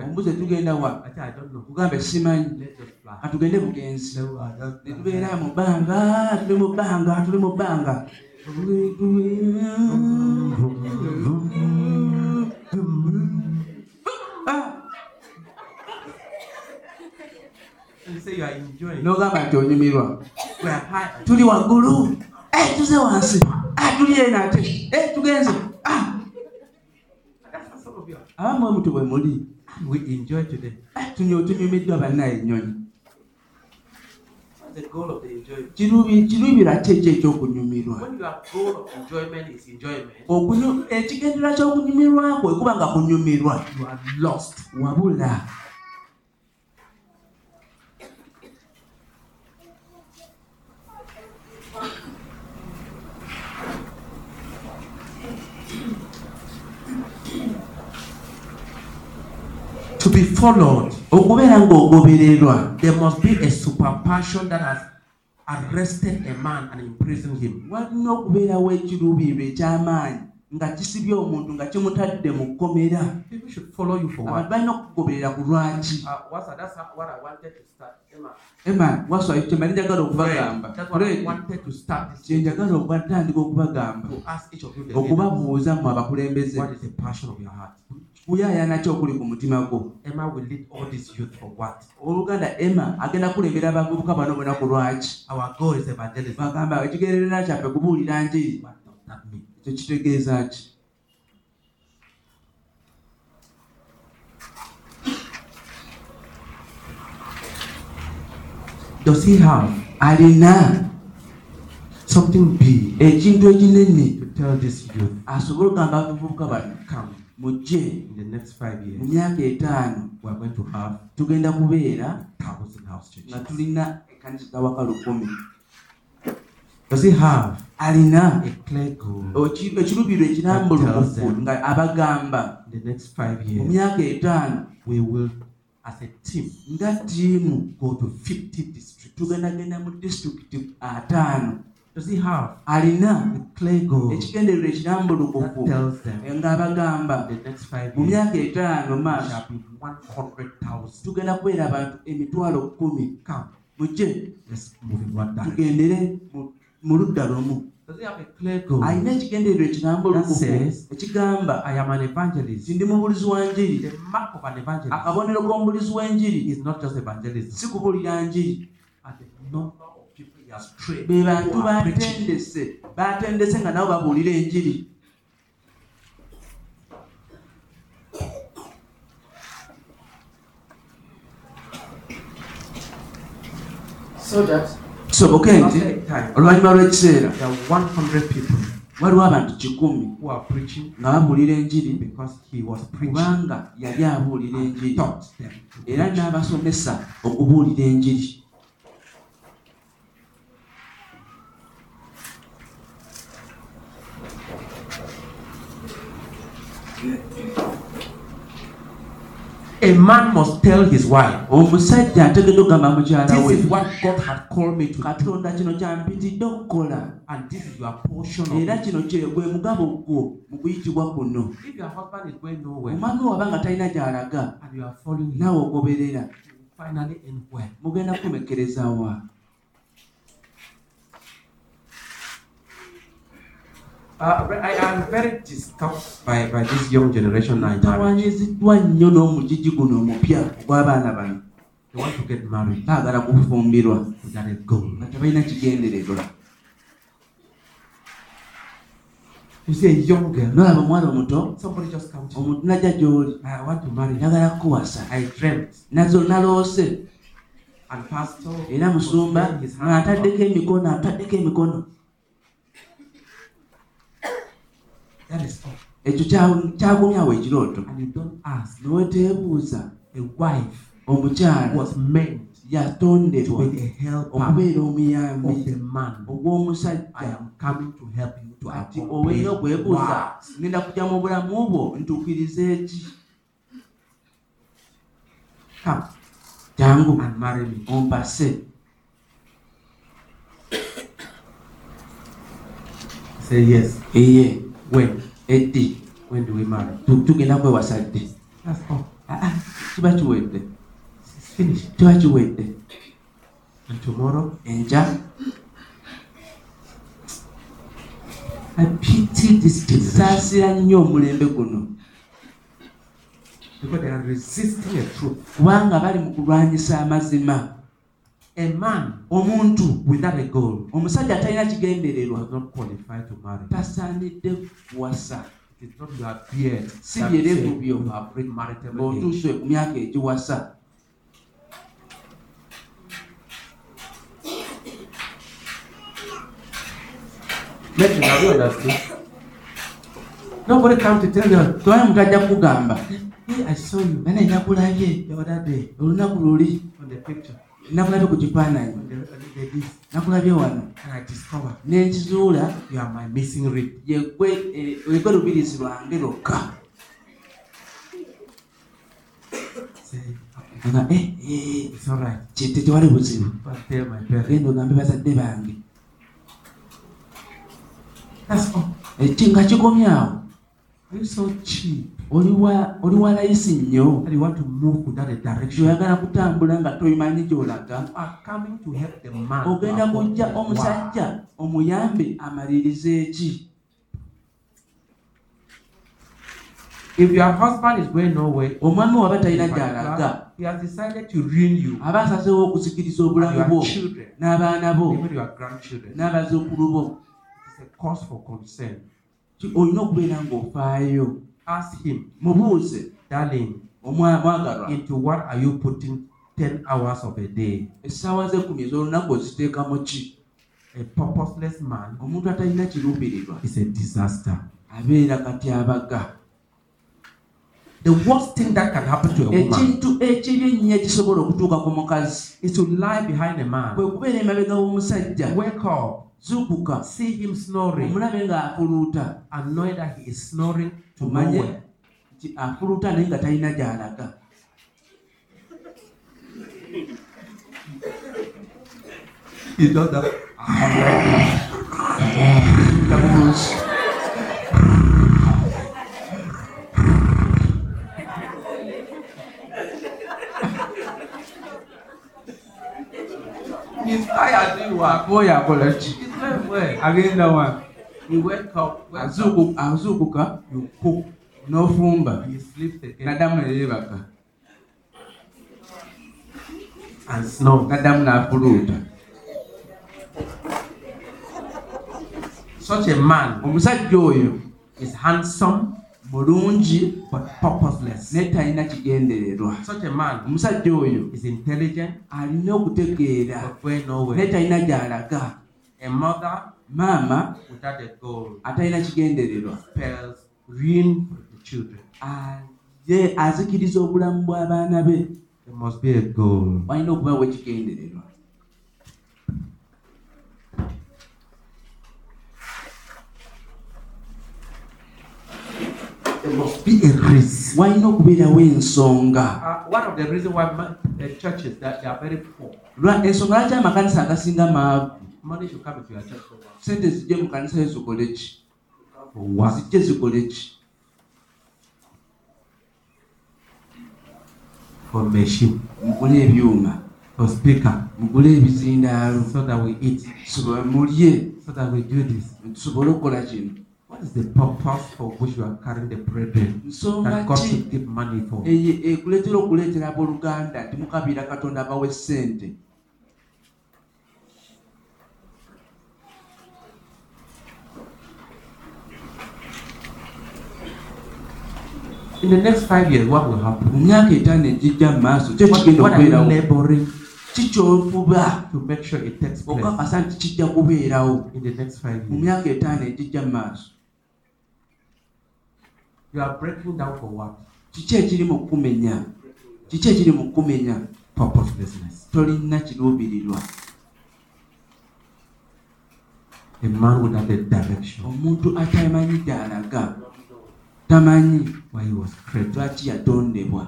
Ombuze tugenda wa? Kugambe simanyi. Katugende bugenzi. Ne tubeera mu bbanga, tuli mu bbanga, tuli mu bbanga. n'ogamba nti onyumirwa tuli waggulu Eh, tuze wansi. Ah, tuli eno ate. Eh, tugenze. Ah, abamu bwe mutu bwe muli We enjoy today. Tunyo- tunyumiddwa bannaye ennyonyi. Kiruubira ki ekyo ekyokunyumirwa. Ekigendera ky'okunyumirwa kwe kuba nga kunyumirwa wabula To be followed, okubeera ng'ogobererwa there must be a super passion that has arrested a man and imprisoned him. walina okubeerawo ekiruubirirwa eky'amaanyi nga kisibye omuntu nga kimutadde mu kkomera People should follow you for abantu what? balina okugoberera ku lwaki Uh, what's that? That's how- what I wanted to start. Emma. ema waswa kyemali njagala okubagamba That's what I Fred, wanted to start this kye njagala okutandika okubagamba okubabuuza mu abakulembeze what is the passion of your heart? kuyaayana okuli ku mutima gwo Emma will lead all these youth for what? oluganda emma agenda kulembera abavubuka bano bonna ku lwaki Our goal is evangelism. bagamba ekigenderera kyaffe kubuulira njiri What does that ekyo kitegeeza ki Does he have alina something big ekintu ekinene to tell this youth? asobole okugamba abavubuka bano Come mujje. Mu myaka etaano. Tugenda kubeera nga tulina ekanisa z'awaka lukumi. Does he have alina ekirubiro ekirambulukufu nga abagamba mu myaka etaano nga ttiimu go to 50 districts. tugendagenda mu disitulikiti ataano does he have? Alina ekigendererwa ekirambo lubugu ng'abagamba mu myaka etaano maaso tugenda kubeera abantu emitwalo kumi. Mujje. Tugendere mu ludda lumu. Alina ekigendererwa ekigambo ekigamba ndi mubulizi wa njiri. Akabonero k'omubulizi w'enjiri. si kubuulira njiri. Be bantu batendese. Batendese nga nabo babuulira enjiri. Kisoboke nti oluvannyuma lw'ekiseera there are 100 people. waliwo abantu kikumi who are preaching. nga babuulira enjiri. Because he was preaching. kubanga yali abuulira enjiri. era n'abasomesa okubuulira enjiri A man must tell his wife, omusajja ategedde okugamba mukyala This we is what God had called me to katonda kino kyampitidde okukola and this is your portion of era kino gwe mugabo gwo mu kuyitibwa kuno If your husband is going nowhere omwami waba nga talina gy'alaga and you are following naawe ogoberera finally end well. mugenda kukomekereza wa Uh, I am very disturbed by, by this young generation now in marriage. tawanyiziddwa nnyo n'omugigi guno omupya ogw'abaana bano They want to get married. Baagala kufumbirwa. Without a goal. nga tebalina kigendererwa. Nolaba omuwala omuto? Najja gy'oli. Njagala kukuwasa. Naloose. Era musumba ng'ataddeko emikono ataddeko emikono That is all. ekyo kya- kyagumyawo ekirooto And you don't ask. n'oteebuuza A wife omukyala was meant to yatondebwa be a helper okubeera of omuyambi the man. I ogw'omusajja am coming to help you to ati accomplish owenga okwebuuza what? ngenda kujja mu bulamu bwo ntuukiriza eki Come jangu and marry me. ompase Say yes. eye When? eddi When do we marry? tu- tugenda kwewasa ddi That's all. Ah, ah, kiba kiwedde It's finished. kiba kiwedde And tomorrow, enkya I pity this kisaasira nnyo omulembe guno because they are resisting a truth. kubanga bali mu kulwanyisa amazima A man omuntu. without a goal. Omusajja atalina kigendererwa. Tasaanidde kuwasa Si byerevu byo. ng'otuuse ku myaka egiwasa? Nobody come to tell you, tewali muntu ajja kugamba. Hey, I saw you. Nane nakulabye the other day olunaku luli. On the picture. n'akulabye the nakulabye wano nenkizuula yegwe lubirizi lwange lwokka tewali buzibu ogambe bazadde bange. Eh, Nga kikomyawo Oli wa- layisi nnyo. That you want to move without a direction? kyoyagala kutambula nga toyimanyi gyolaga. To ogenda to kujja omusajja omuyambe amalirize eki If your husband is going nowhere, omwami waba in talina gy'alaga. he has decided to ruin you. Aba asazeewo okusikiriza and obulamu bwo n'abaana bo. N'abazuukulu bo olina okubeera ng'ofaayo Ask him, mubuuze darling, into what are you putting 10 hours of a day? essaawa z'ekkumi ez'olunaku oziteekamu ki A purposeless man omuntu atalina kiruubirirwa. is a disaster. abeera The worst thing that can happen to a woman ekintu ekibi ennyo ekisobola okutuuka ku mukazi. is to lie behind a man. kwe kubeera emabega w'omusajja. Wake up, zuukuka. See him snoring, omulabe ng'afuluuta. And know that he is snoring tumanye nowhere. nti afuluuta naye nga talina gy'alaga He does that. He's tired doing what? akooye akola ki He's very well. agenda wa You wake up, azuukuka you cook, n'ofumba. He sleeps again, n'addamu neyeebaka and snores. n'addamu n'afuluuta. Such a man omusajja oyo is handsome mulungi but purposeless. naye talina kigendererwa. Such a man omusajja oyo is intelligent alina okutegeera. naye talina gy'alaga. A mother maama atalina kigendererwa. Ye azikiriza obulamu bw'abaana be. Walina okubawo ekigendererwa walina okubeerawo ensonga. Uh, ensonga lwaki amakanisa agasinga maavu Money should come into your church sente zijje mu kanisa zikole ki zijje zikole ki For machine, mugule ebyuma. For speaker, mugule ebizindaalo so that we eat, tusobole mulye. So that we do this. tusobole okukola kino. What is the purpose for which you are carrying the brethren nsonga that God should give money for? ekuleetera okuleetera abooluganda. Nti mukabiira katonda abawe ssente In the next five years, what will happen? mu myaka etaano egijja mu maaso kyo What, kigenda what are you okubeerawo kikyofuba okakasa nti kijja kubeerawo mu myaka etaano egijja mu maaso You are breaking down for what? kiki ekiri mu kkumenya kiki ekiri mu Purposelessness. tolina kiruubirirwa omuntu atamanyi gy'alaga tamanyi lwaki yatondebwa?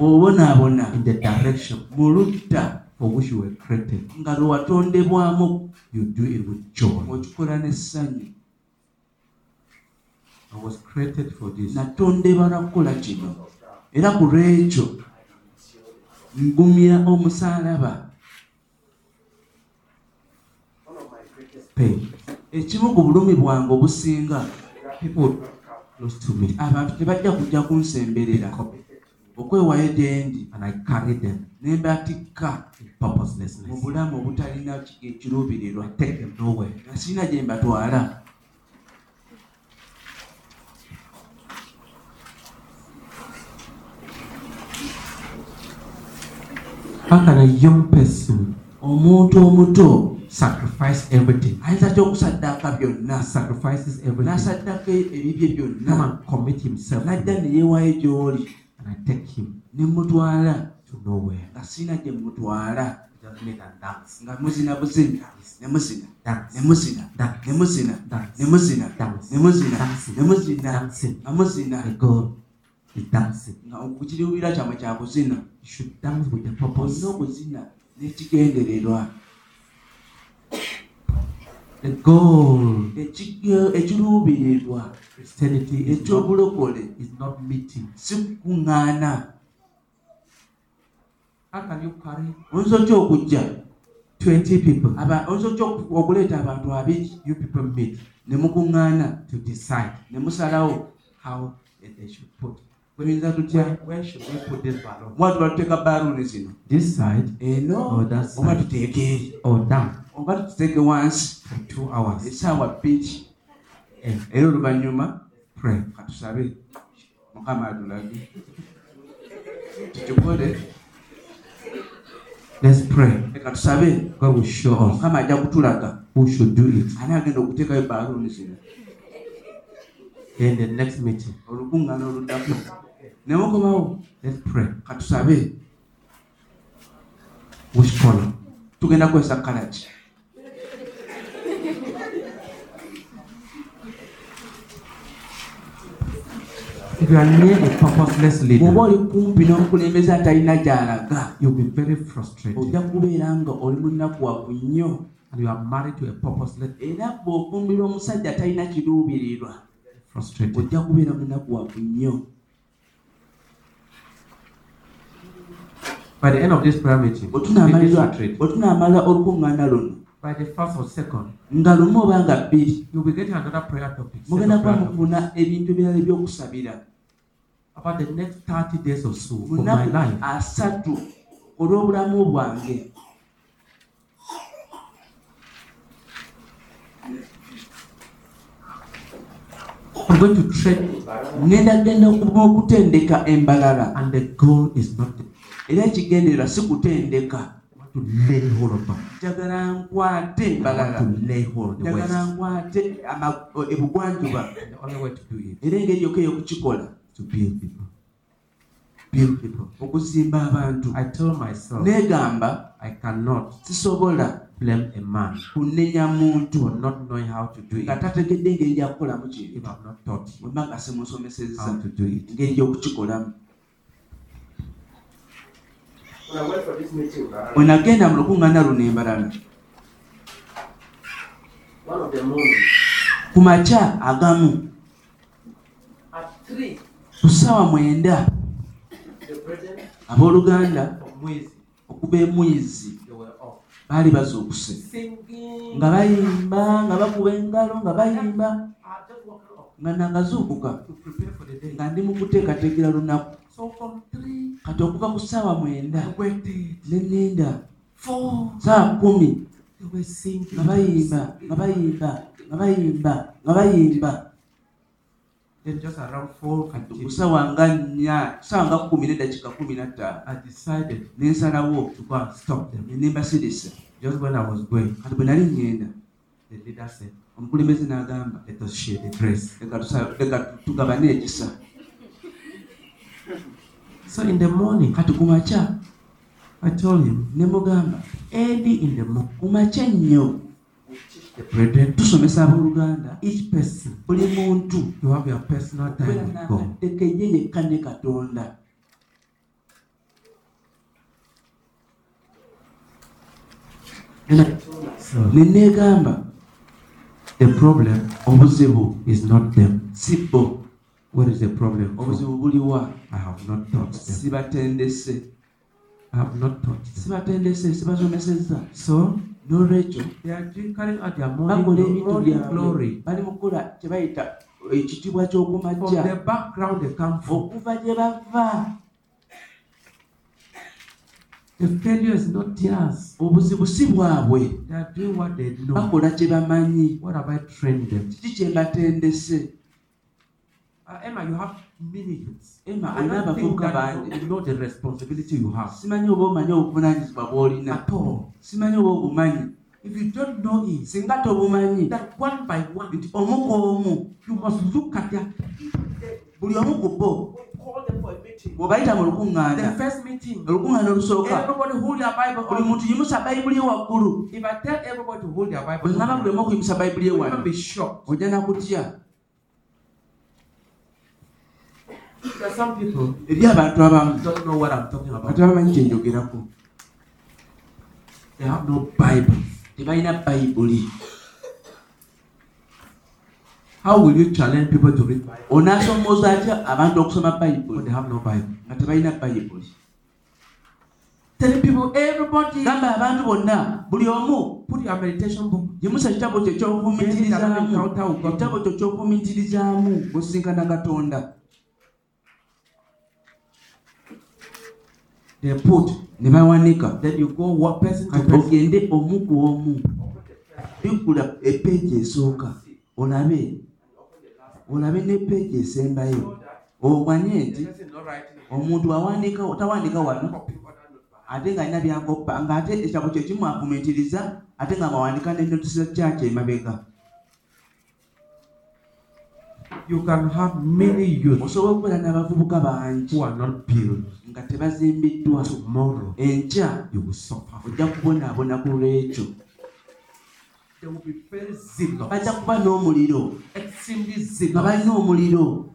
Obonaabona mu ludda nga lwe watondebwamu okikola n'essanyu. Natondebwa lwa kukola kino. Era ku lwekyo ngumya omusaalaba Pain. ekimu ku bulumi bwange obusinga. People. Abantu tebajja kujja kunsemberera. Okwewaayo gye ndi And I carry them. ne mbatikka mu bulamu obutalina ki- kiruubirirwa I take them nowhere. nga sirina gye mbatwala. How can a young person omuntu omuto sacrifice everything? ayinza okusaddaaka byonna Sacrifices everything. n'asaddako ebibye byonna Come and commit himself to n'adda ne yeewaayo gy'oli and I take him ne mutwala to nowhere. nga sirina gye mutwala Just make and dance. nga muzina buzina ne muzina Dance. ne muzina Dance. ne muzina Dance. ne muzina Dance. ne muzina Dancing. ne muzina nga muzina I go. is dancing. nga kukiruubirira kyammwe kyakuzina You should dance with a olina okuzina n'ekigendererwa The goal Ekige- ekiruubirirwa Christianity is not, ekyobulokole is not meeting. si kukuŋŋaana How can you carry oyinza otya okujja 20 people? aba- oyinza otya oku- okuleeta abantu abiri You people meet ne mukuŋŋaana to decide ne musalawo how they should put. tuyinza Where, tutya where should we put this balloon? mwatu batuteeka baaluuni zino This side eno or that oba side? tuteeke eri Or down oba tutege wansi for two hours. Essaawa bbiri era oluvannyuma pray. katusabe mukama atulage tukikole Let's pray. leka tusabe God will show us mukama ajja kutulaga who should do it. Ani agenda okuteekayo baaluuni zino in the next meeting. olukuŋŋaana oluddako ne mukomawo Let's pray. katusabe Which color? tugenda kukozesa kala ki If you are near a purposeless bw'oba leader, oli kumpi n'omukulembeze atalina gy'alaga you'll be very frustrated. ojja kubeera nga oli munakuwavu nnyo And you are married to a purposeless, era bw'ofumbira omusajja atalina kiruubirirwa frustrated. ojja kubeera munakuwavu nnyo By the end of this prayer meeting, bwe tunaamala olukuŋŋaana luno by the first or second, nga lumu oba nga bbiri you'll be getting another prayer topic. mugenda kuba mufuna ebintu ebirala ebyokusabira. About the next 30 days or so of my life. asatu olw'obulamu bwange. I'm going to tread, ngenda genda okuba okutendeka embalala. and the goal is not era ekigendererwa si kutendeka to lay hold of them. njagala nkwate West. njagala nkwate ama- ebugwanjuba. Era engeri yokka ey'okukikola. To build people. build people. Okuzimba abantu. I told myself neegamba I cannot sisobola. blame a man kunenya muntu. for not knowing how to do nga it tategedde engeri gyakukolamu kintu him wemba nga simusomesezza. engeri gy'okukikolamu Bwe nagenda mu lukuŋŋaana luno morning ku makya agamu. Ku ssaawa mwenda abooluganda okuva emwizi baali bazuukuse nga bayimba nga bakuba engalo nga bayimba. Nga nagazuukuka. Nga ndi mu kuteekateekera lunaku kati okuva ku ssaawa mwenda I waited. ne nninda Four, ssaawa kumi. Nga bayimba nga bayimba nga bayimba nga bayimba. Then just around four kati ku fifteen, ssaawa nga nnya ssaawa nga kumi n'eddakiika kumi na ttaano. I decided ne nsalawo to go and stop them. ne nembasirisa kati bwe nali ngenda omukulembeze n'agamba leka tugabane ekisa So in the morning, kati ku makya I told him, ne mugamba early in the morning, ku makya nnyo the brethren, tusomesa abooluganda each person, buli muntu you have your personal time beera with God. n'akaddeko ye yekka ne katonda So ne neegamba the problem obuzibu is not them. si bo What is the problem? obuzibu buliwa I have not taught them. sibatendese. I have not taught them. sibatendese sibasomesezza So n'olwekyo bakola ebintu byabwe bali mu kukola kye bayita ekitiibwa they come from. okuva gye bava. The failure is not theirs. obuzibu si bwabwe. Bakola kye bamanyi. What have I trained them? kiki kye mbatendese Uh, Emma, you have minutes. Emma I olina don't think abavubuka that bangi you know the responsibility you have. Simanyi oba omanyi obuvunaanyizibwa bw'olina at all. simanyi oba obumanyi If you don't know it, singa tobumanyi that one by one, nti omu ku omu. you must look at their buli omu ku bo Call them for a meeting. bw'obayita mu the lukuŋŋaana first meeting. olukuŋŋaana olusooka Everybody hold their Bible buli up. muntu yimusa bayibuli ye waggulu. If I tell everybody to hold their bwe Bible ngamba up, buli omu okuyimusa bayibuli ye you wano. will be shocked. ojja nakutya There are some people eri abantu abamu don't know what I'm talking about. ate bamanyi kyenjogerako Bible. tebalina bayibuli How will you challenge people to read Bible? Onaasomoza atya abantu okusoma bayibuli they have no Bible? nga tebalina bayibuli Telling people, everybody, gamba abantu bonna buli omu put your meditation book. yimusa ekitabo kyo ekyokufumiitirizaamu ekitabo kyo ekyokufumiitirizaamu gosinkana katonda They put. ne bawanika Then you go one person to kati person. ogende omu ku omu. Bigula epeegi esooka. Olabe. Olabe ne peegi esembayo. Omanye nti omuntu awandiika tawandiika wano? Ate nga alina byakoppa ng'ate ekitabo kye kimu afumiitiriza ate nga mawandika nenotisa kyakyo emabega You can have many youth osobola okubeera n'abavubuka bangi who are not built. nga tebazimbiddwa Tomorrow, enkya you will suffer. ojja kubonaabona ku lw'ekyo. Bajja kuba n'omuliro. Nga balina omuliro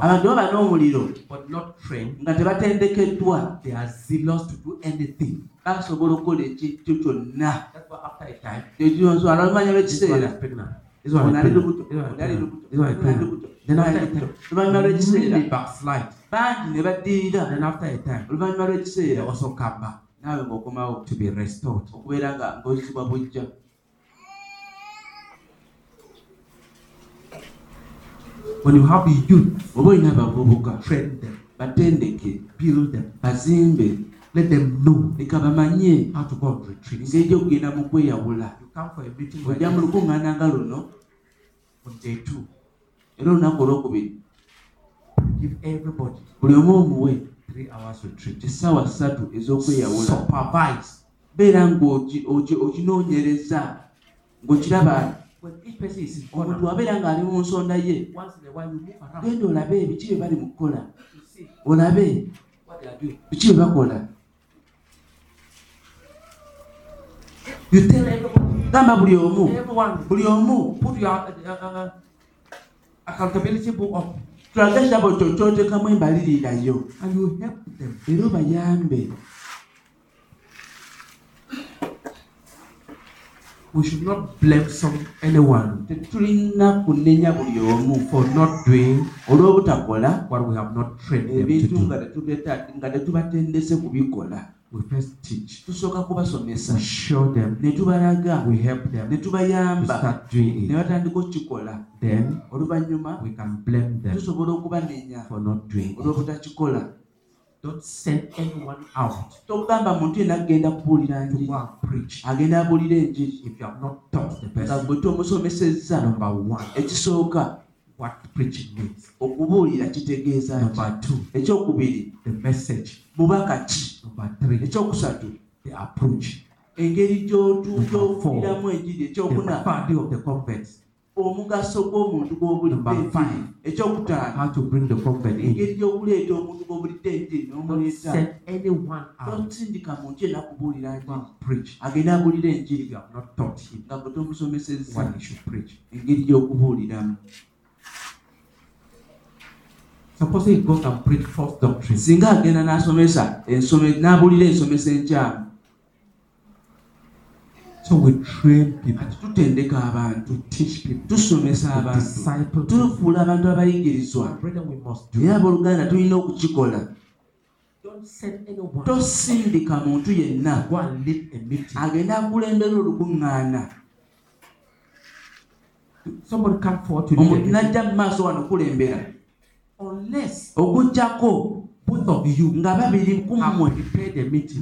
abantu baba n'omuliro. nga tebatendekeddwa. basobola okukola ekintu kyonna. That's why after a time, ekyonswala olumanya lw'ekiseera is pregnant. This one is ono ali pregnant. lubuto This one is ono ali pregnant. lubuto This one is ono ali pregnant. lubuto Then after a Ono ali lubuto. time, oluvannyuma lw'ekiseera many backslide. bangi ne baddirira Then after a time, oluvannyuma they lw'ekiseera also come back naawe ng'okomawo to be restored. okubeera nga ng'ozibwa bujja When you have youth, oba olina abavubuka train them, batendeke build them, bazimbe let them know leka bamanye how to go on retreats. engeri gy'okugenda mu kweyawula You come for a meeting like ojja mu this lukuŋŋaana nga luno day two. era olunaku olwokubiri buli omu omuwe. essaawa ssatu ez'okweyawula. Beera ng'oki- oki- okinoonyereza ng'okiraba omuntu corner, abeera ng'ali mu nsonda ye genda olabe biki bye bali mu kukola. Olabe biki bye bakola. You tell everybody, gamba buli omu. Everyone, buli omu. Put your uh, uh, uh, accountability book up tulaga ekitabo kyo kyoteekamu embalirirayo and you help them. era obayambe We should not blame some anyone. Tetulina kunenya buli omu for not doing olw'obutakola. What we have not trained them to ebintu do. nga tetubeta- nga tetubatendese kubikola We first teach, tusooka kubasomesa we show them, ne tubalaga. We help them. Ne to tubayamba start doing ne it. batandika okukikola. Then oluvannyuma we can blame them tusobola okubanenya for not doing it. olw'obutakikola Don't send anyone out. Tokugamba muntu yenna agenda kubuulira to njiri go and preach agenda abuulira enjiri if you have not taught the nga person. gwe tomusomesezza Number one, ekisooka what preaching means. okubuulira kitegeeza ki? Ekyokubiri. The message. bubaka ki ekyokusatu. The approach. engeri gy'otu- Number gy'owuliramu enjiri ekyokuna. Omugaso gw'omuntu gw'obulidde ekyokutaano. Engeri gy'okuleeta omuntu gw'obulidde enjiri Don't n'omuleeta. send anyone out. Tosindika muntu yenna kubuulira preach. agenda abuulira enjiri. Nga gwe tomusomesezza. engeri gy'okubuuliramu Suppose he goes and preach false doctrines. Singa agenda n'asomesa ensome n'abuulira ensomesa enkyamu So we train people. Kati tutendeka abantu teach people, tusomesa abantu disciple people. tufuula abantu abayigirizwa. Brethren, we must do. era abooluganda tulina okukikola. Tosindika muntu yenna. Go and agenda akulembera olukuŋŋaana Somebody come forward to lead a omuntu meeting. najja mu maaso wano kulembera unless both of you. Nga babiri kummwe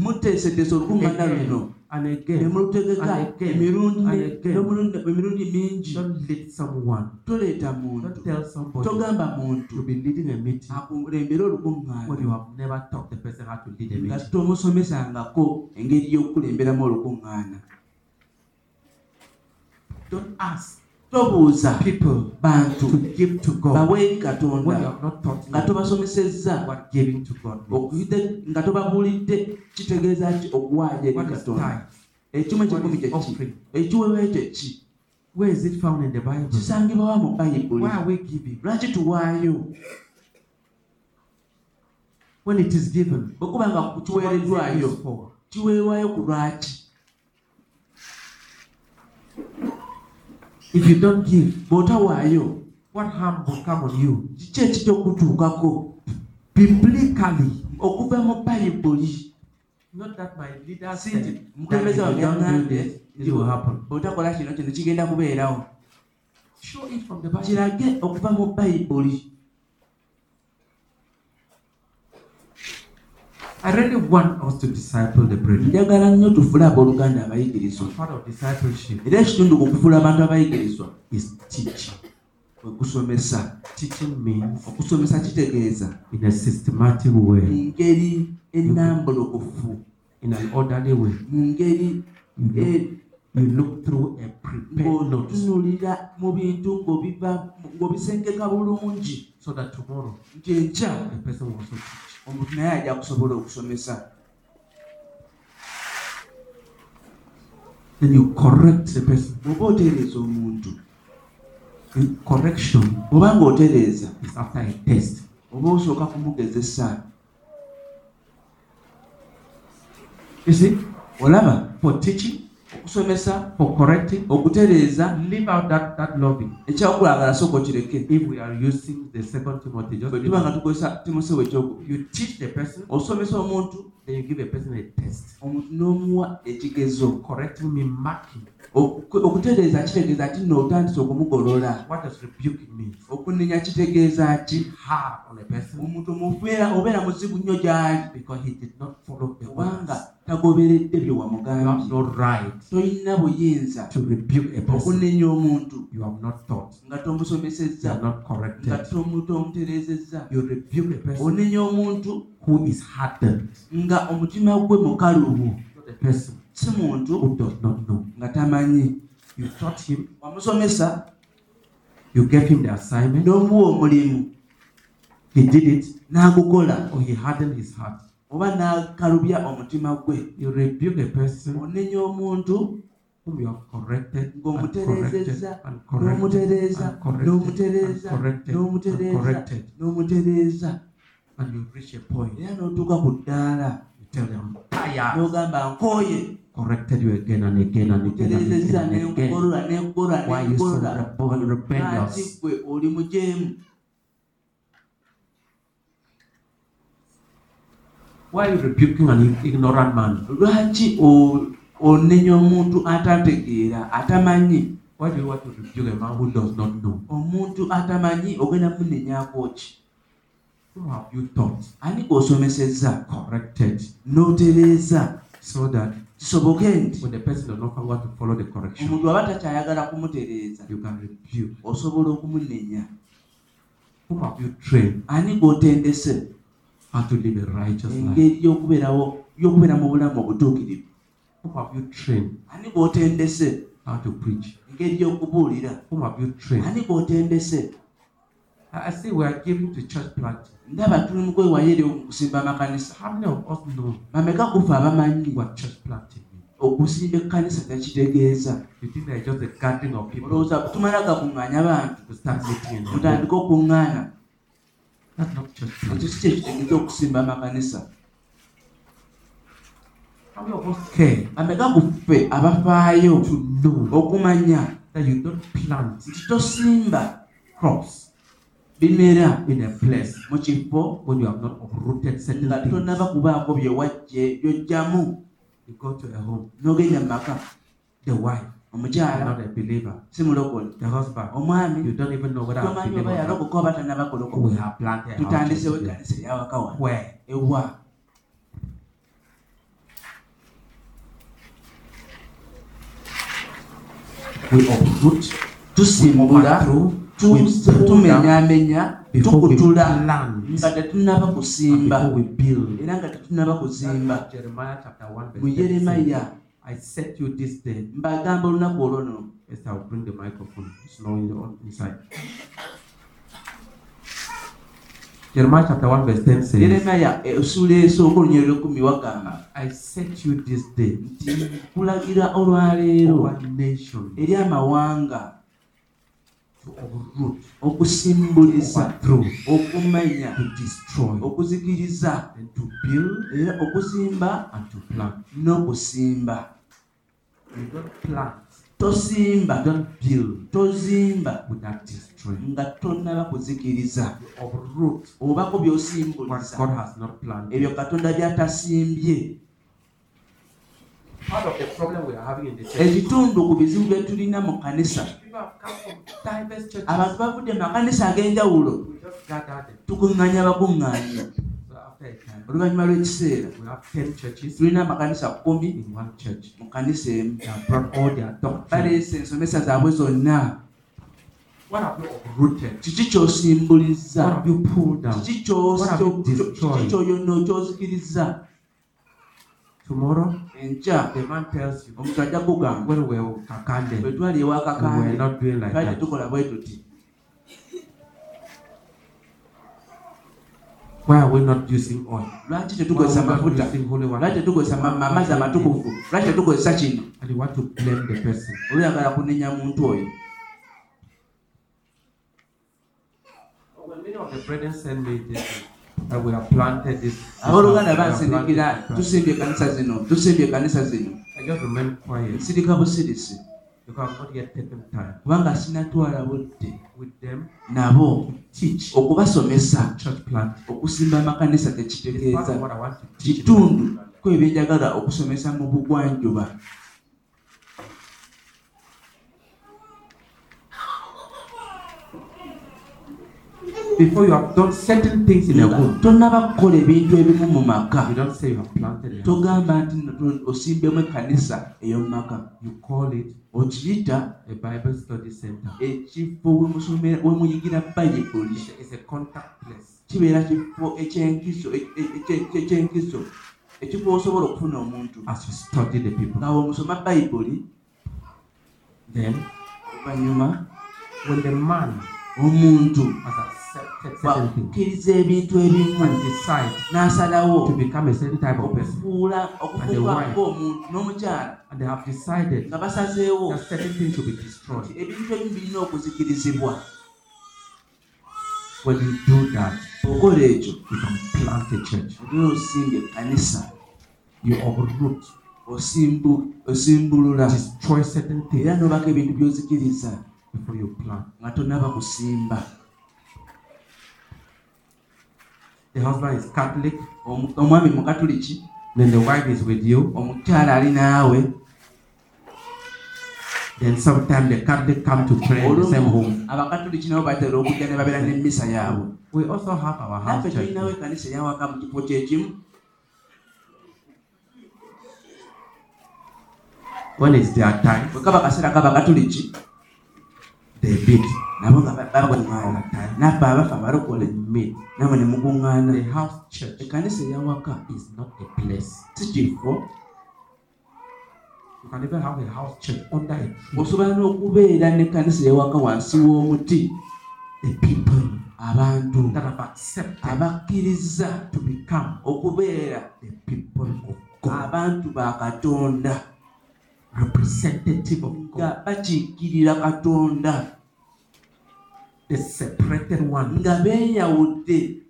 muteeseteese olukuŋŋaana luno and again, nemutegeka emirundi mingi. Toleeta muntu togamba muntu akulembere olukuŋŋaana Don't ask tobuuza bantu. To give to God. Bawe eri when you katonda nga tobasomesezza. nga tobabuulidde kitegeeza ki okuwaayo eri katonda. ekimu ekikumi kyeki ekiweebwayo kyeki Where is it found in the Bible? kisangibwawa mu bayibuli Why are we giving? lwaki tuwaayo? When it is given, bwe kuba nga kiweereddwayo kiweebwayo ku lwaki If you don't give, bw'otawaayo what harm will come on you? kiki ekijja okutuukako Biblically, okuva mu bayibuli not that my leader said mukulembeze wange happen. bw'otakola kino kino kigenda kubeerawo kirage okuva mu bayibuli I really want us to disciple the brethren. njagala nnyo tufuule abooluganda abayigirizwa Part of discipleship era ekitundu ku kufuula abantu abayigirizwa is teaching. kwe kusomesa Teaching means okusomesa kitegeeza in a systematic mu way, ngeri ennambulukufu in an orderly way. mu ngeri You look, through a prepared notes mu bintu ng'obisengeka bulungi so that tomorrow the person will also teach. Omuntu naye ajja kusobola okusomesa Then you correct the person. bw'oba otereeza omuntu correction oba ng'otereeza is after a test. oba osooka kumugezesa see, olaba for teaching, okusomesa for correcting, okutereeza leave out that, that loving. ekyakulagala sooka okireke If we are using the second Timothy, just bwe leave tuba nga out. tukozesa timosewo ekyoku you teach the person, osomesa omuntu then you give a person a test. omuntu n'omuwa ekigezo okutegeeza kitegeeza ti nno okumugolola? Okunenya kitegeeza ki? Omuntu omubeera obeera muzibu nnyo gyali. Kubanga tagoberedde bye wamugambye tolina buyinza okuninya omuntu. Nga tomusomesezza. Nga tomutereezezza oninya omuntu nga omutima gwe mukalubu. Si muntu nga tamanyi You taught him, wamusomesa you gave him the assignment, n'omuwa omulimu. He did it, n'agukola. Or he hardened his heart. oba n'akalubya omutima gwe. You rebuke a person onenya omuntu whom you have corrected ng'omutereezezza n'omutereeza n'omutereeza n'omutereeza n'omutereeza And you reach a point, era n'otuuka ku ddaala. N'ogamba nkooye corrected you again and again and again and again and again. Why you so rebel- rebellious? lwaki gwe oli mujeemu Why are you rebuking an ignorant man? lwaki onenya omuntu atategeera atamanyi Why do you want to rebuke a man who does not know? omuntu atamanyi ogenda munenyaako ki Who have you taught, ani gw'osomesezza corrected, n'otereeza so that kisoboke nti omuntu aba takyayagala kumutereeza. osobola okumunenya. Ani gw'otendese? engeri y'okubeerawo y'okubeera mu bulamu obutuukirivu. Ani gw'otendese? engeri y'okubuulira. Ani gw'otendese? I see we are giving to church planting. Ndaba tuli mu kwewaayo eri okusimba amakanisa bameka kufe abamanyi okusimba ekkanisa tekitegeeza olowooza tumala gakuŋŋaanya bantu? Mutandike okuŋŋaana ekyo si kyekitegeeza okusimba amakanisa bameka kuffe abafaayo okumanya. nti tosimba. Crops bimera in a place. Mukifo when you have not uprooted certain nga tonaba kubaako bye wajje byojjamu You go to a home, n'ogenda mu maka. The wife, omukyala. Not a believer, si mulokole. The husband, omwami. You don't even know whether tomanyi oba yalokoka oba tanaba We have planted a tutandisewo ekkanisa eryawaka wa Where? ewa. We uproot, tusimbula overthrow, tu- we pull down tumenyaamenya before we tukutula nga tetunaba kusimba. Era nga tetunaba kuzimba That's Jeremiah chapter 1 verse mu 10 yeremaya I set you this day. mbagamba olunaku olwono Yes, I'll bring the microphone. It's on- inside. Jeremiah chapter 1 verse 10 says, yeremaya essuula esooka olunyero lwekumi wagamba I set you this day. Nti kulagira olwaleero eri amawanga okusimbuliza okumenya okuzikiriza era okuzimba n'okusimba. Tosimba. Tozimba. Nga tonnaba kuzikiriza. Obako what byosimbuliza ebyo katonda by'atasimbye Part of the problem we are having in the church. Ekitundu ku bizibu bye tulina mu kanisa abantu bavudde mu makanisa ag'enjawulo We just gather them. tukuŋŋaanya abakuŋŋaanya So after a time, oluvannyuma lw'ekiseera we have 10 churches tulina amakanisa kumi mu kanisa emu baleese ensomesa zaabwe zonna kiki kyosimbuliza kiki kyoyono kyozikiriza Tomorrow, enja the man tells you, omusajja ajja kugamba when we Kakande, bwe twali ewa we not doing like twali that. tetukola bwe tuti Why are we not using oil? lwaki tetukozesa mafuta. lwaki tetukozesa ma- ma- amazzi amatukuvu lwaki tetukozesa kino And you want to blame the person. Oyagala kunenya muntu oyo When many of the brethren send me this, that we have planted this, this abooluganda house, we have bansindikira planted this tusimbye ekanisa zino tusimbye ekanisa zino plant. I just remain quiet. Busirisi because I've not yet taken time. Kubanga sinatwala budde with them nabo teach. Okubasomesa church plant. okusimba amakanisa tekitegeeza want to teach. kitundu ko ebyenjagala okusomesa mu bugwanjuba Before you have done certain things in a nga home, tonnaba kukola ebintu ebimu mu maka you don't say you have planted a house. togamba nti osimbemu ekkanisa ey'omu maka You call it okiyita a Bible study center. ekifo we musomera- we muyigira bayibuli It's a- a contact place. kibeera kifo ekyenkiso e- e- ekye- ekyenkiso ekifo osobola okufuna omuntu As you study the people, nga bwemusoma bayibuli then oluvannyuma when the man omuntu has wakkiriza ebintu ebimu n'asalawo okufuula okufuuka ng'omuntu n'omukyala nga basazeewo ebintu ebimu birina okuzikirizibwa. Okola ekyo. you can plant a church. otuba osimbye ekkanisa osimbulula. Era n'obaka ebintu by'ozikiriza. Nga tonnaba kusimba The husband is Catholic, omwami mukatuliki then the wife is with you. omukyala ali naawe Then sometimes the Catholic come to pray in the same home. abakatuliki nabo batera okujja ne babeera n'emmisa yaabwe We also have our house church. tulinawo ekkanisa eyawaka mu kifo kyekimu When it's their time, bwe kaba kaseera k'abakatuliki they meet. Nabo nga ba- bakuŋŋaana naffe abafa abalokole Meet. namwe ne mukuŋŋaana ekkanisa eyawaka is not a place. si kifo You can even have a house church under a tree. osobola n'okubeera n'ekkanisa eyawaka wansi w'omuti people abantu that have accepted abakkiriza to become okubeera the people of God, abantu ba katonda representative of God, bakiikirira katonda the separated one. nga beeyawudde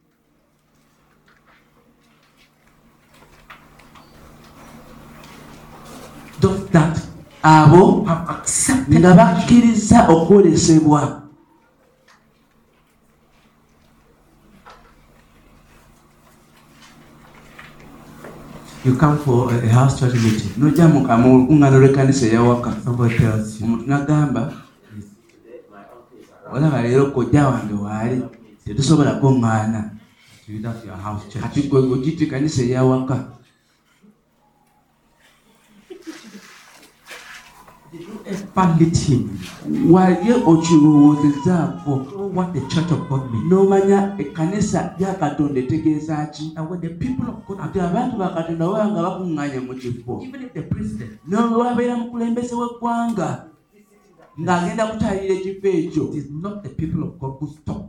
Those that abo nga bakkiriza okwolesebwa. You come for a, house church meeting. nojja mu lukuŋŋaano lw'ekkanisa eyawaka. Somebody tells you, omuntu n'agamba olaba leero kojja wange waali tetusobola kuŋŋaana kati gwe ogiyita ekkanisa eyawaka lit him wali okirowoozezaako what the church of God means. n'omanya ekkanisa ya katonda etegeeza ki And when the people of God are abantu ba katonda baba nga bakuŋŋaanya mu kifo even if the president. N'olwabeera mukulembeze w'eggwanga ng'agenda kutayirira ekifo ekyo.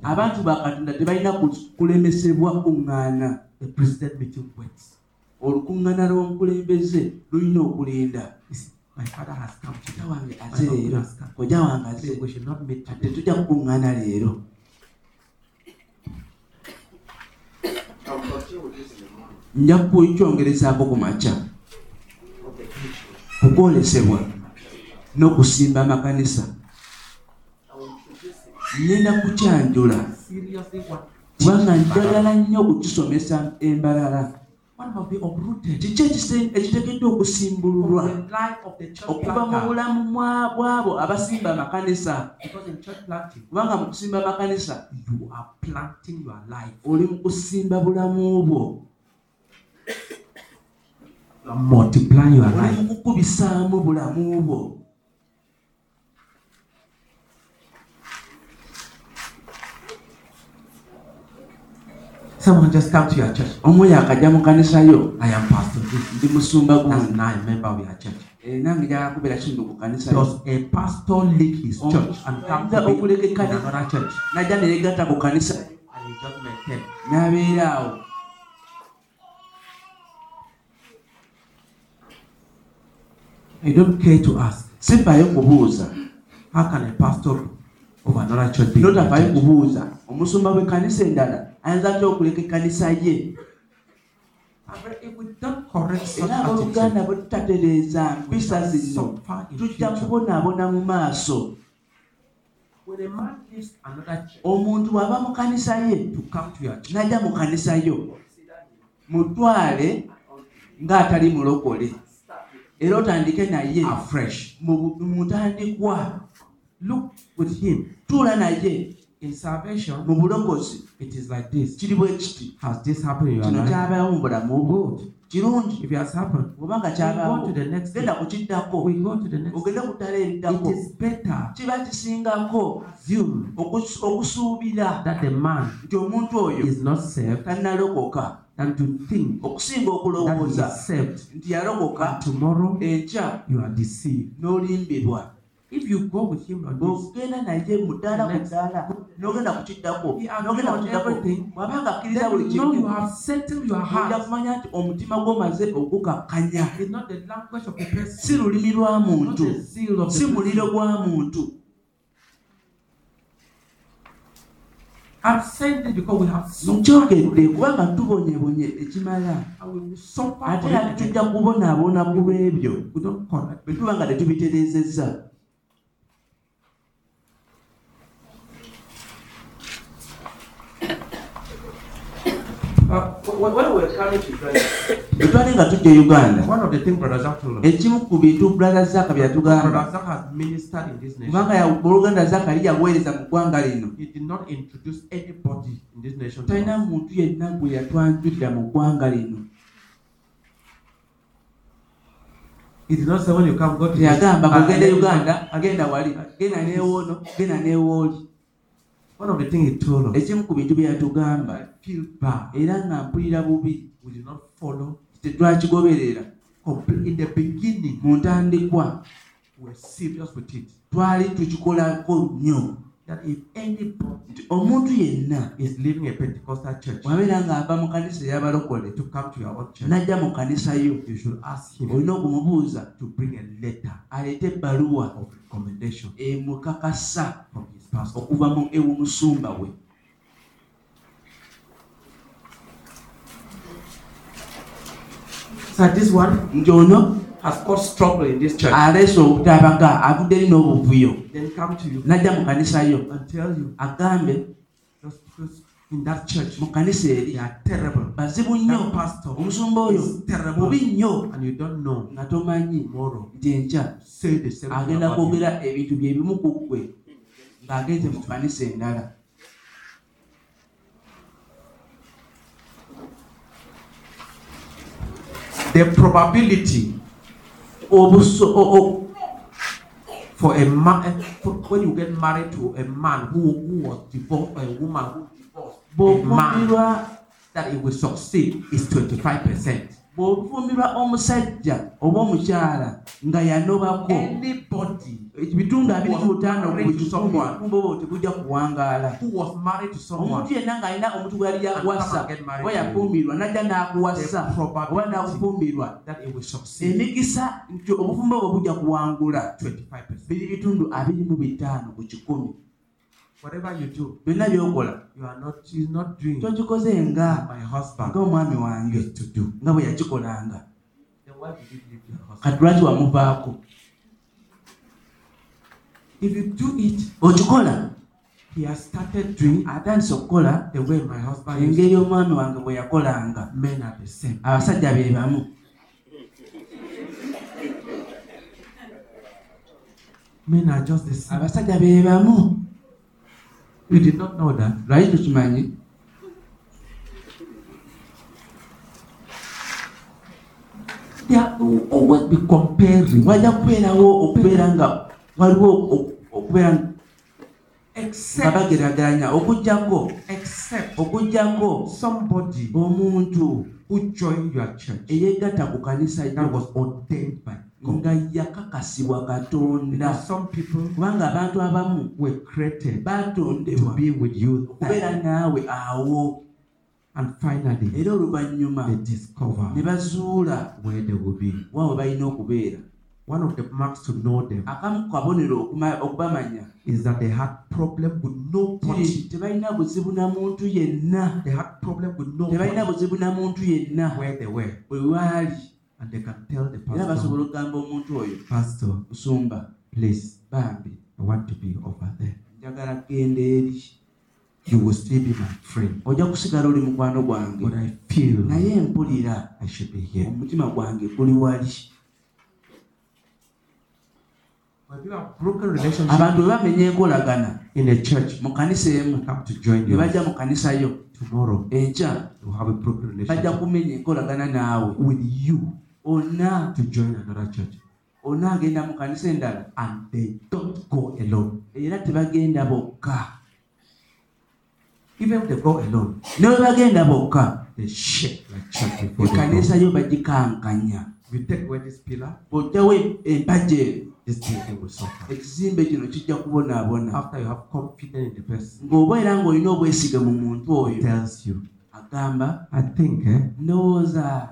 Abantu ba katonda tebalina ku- kulemesebwa kuŋŋaana olukuŋŋaana lw'omukulembeze lulina okulinda. Today. wange aze leero. kojja wange aze. Kati tujja kukuŋŋaana leero. Nja kukyongerezaako ku makya. Ku kwolesebwa n'okusimba amakanisa ngenda kukyanjula. Kubanga njagala nnyo okukisomesa embalala. Kiki ekiteekeddwa okusimbululwa? okuva mu bulamu bw'abo abasimba amakanisa kubanga mu kusimba amakanisa oli mu kusimba bulamu bwo. You are multiplying your oli life. mu kukubisaamu bulamu bwo Someone just come to your church. omu yakajja mu kanisa yo I am pastor. Ndi musumba gundi now member of your church. Nange njagala kubeera kintu ku kanisa yo a pastor leak his church and come to okuleka ekkanisa another church najja neyegatta ku kanisa and you just maintain? n'abeera awo I don't care to ask. sifaayo kubuuza How can a pastor notafaayo kubuuza omusumba w'ekkanisa endala ayinza atya okuleka ekkanisa ye. Era abooluganda bwe tutatereeza mpisa zino tujja kubonaabona mu maaso. Omuntu bw'ava mu kanisa ye n'ajja mu kanisa yo mutwale ng'atali mulokole. Era otandike naye mu ntandikwa with him. tuula naye In salvation, mu bulokozi it is like this. kiri bwe kiti? Has this happened in your kino life? kyabeerawo mu bulamu bwo kirungi. If it has happened, the next genda kukiddako. Ogende step. ku ttala It eriddako kiba kisingako. okusuubira. Nti omuntu oyo tannalokoka. Than to think okusinga okulowooza. nti yalokoka. Enkya n'olimbirwa If you go with him on this, bw'ogenda naye mu ddaala ku ddaala n'ogenda kukiddako n'ogenda kukiddako bw'abanga akkiriza buli your ojja kumanya nti omutima gwomaze ogukakkanya si lulimi lwa muntu. si muliro gwa muntu. Nkyogedde kubanga tubonyebonye ekimala. Ate it. tujja kubonaabona ku lw'ebyo tuba nga tetubitereezezza Uh, when when we were coming to Uganda, bwe twali nga tujja e uganda one of the things Brother Zach told us, ekimu ku bintu brother zaka bye yatugamba. Kubanga oluganda zakali yaweereza mu ggwanga lino. He did not introduce anybody in this nation. to talina muntu yenna gwe yatwanjulira mu ggwanga lino. He did not say when you come, go to teyagamba then- uganda. Agenda wali genda neewoono genda neewooli One of the things he told us, ekimu ku bintu bye yatugamba era nga mpulira bubi. Tetwakigoberera mu ntandikwa twali tukikolako nnyo. Nti omuntu yenna is leaving a Pentecostal church bwabeera ng'ava mu kanisa ey'abalokole n'ajja mu kanisa yo olina okumubuuza aleete ebbaluwa emukakasa. Okuva mu ew'omusumba we. So this one nti ono has caused struggle in this church. aleese obutabaga avudde eri n'obuvuyo n'ajja mu kanisa yo. Agambe. mu kanisa eri bazibu nnyo omusumba oyo. mubi nnyo nga tomanyi. nti enkya. Agenda kwogera ebintu bye bimu ku ggwe ng'agenze mu kanisa endala The probability obuso for a man when you get married to a man who, who was divorced or a woman who divorced a man that it will succeed is 25 percent bw'ofumbirwa omusajja oba omukyala nga yanobako ebitundu abiri mu butaano ku Married to buli someone. kikumi bwo tebujja kuwangaala omuntu yenna ng'alina omuntu gwe yali yakuwasa oba yafumbirwa najja n'akuwasa oba n'akufumbirwa emikisa nti obufumbo bwe bujja kuwangula 25%. biri bitundu abiri mu bitaano ku kikumi byonna byokola kyokikoze nga? ng'omwami wange. nga bwe husband? kati lwaki wamuvaako okikola? he has started doing atandise okukola the way my husband engeri omwami wange bwe yakolanga. Men are the same. abasajja be bamu. Men are just the same. abasajja be bamu You did not know that. lwaki tukimanyi There will always be comparing. wajja kubeerawo okubeera nga waliwo oku- okubeera nga Except, bageraganya okugjako except okugjako somebody omuntu who joined your church eyegatta ku kanisa was ordained by. Nga yakakasibwa katonda. Kubanga abantu abamu batondebwa there. naawe awo. And finally era oluvannyuma ne bazuula. waawe balina okubeera. One of the marks to know them akamu kabonero okubamanya. is that they had problem with nobody. tebalina buzibu na muntu yenna. Tebalina buzibu na muntu yenna. Bwe waali and they can tell the era basobola okugamba omuntu oyo. Pastor, musumba please, bambi. I want to be over there. njagala kgenda eri. You will still be my friend, ojja kusigala oli mukwano gwange. But I feel naye mpulira I should be here. omutima gwange guli wali. Abantu bwe bamenya enkolagana. In a church, mu kanisa emu. Bajja mu kanisa yo. Enkya. bajja kumenya enkolagana naawe. With you ona. To join another church, ona agenda mu kanisa endala. And they don't go alone. era tebagenda bokka. Even they go alone, ne bwe bagenda bokka. ekanisa yo bagikankanya. Bw'ojjawo empagi suffer. ekizimbe kino kijja kubonaabona After you have confidence in the person, ng'oba era ng'olina obwesige mu muntu oyo agamba eh, ndowooza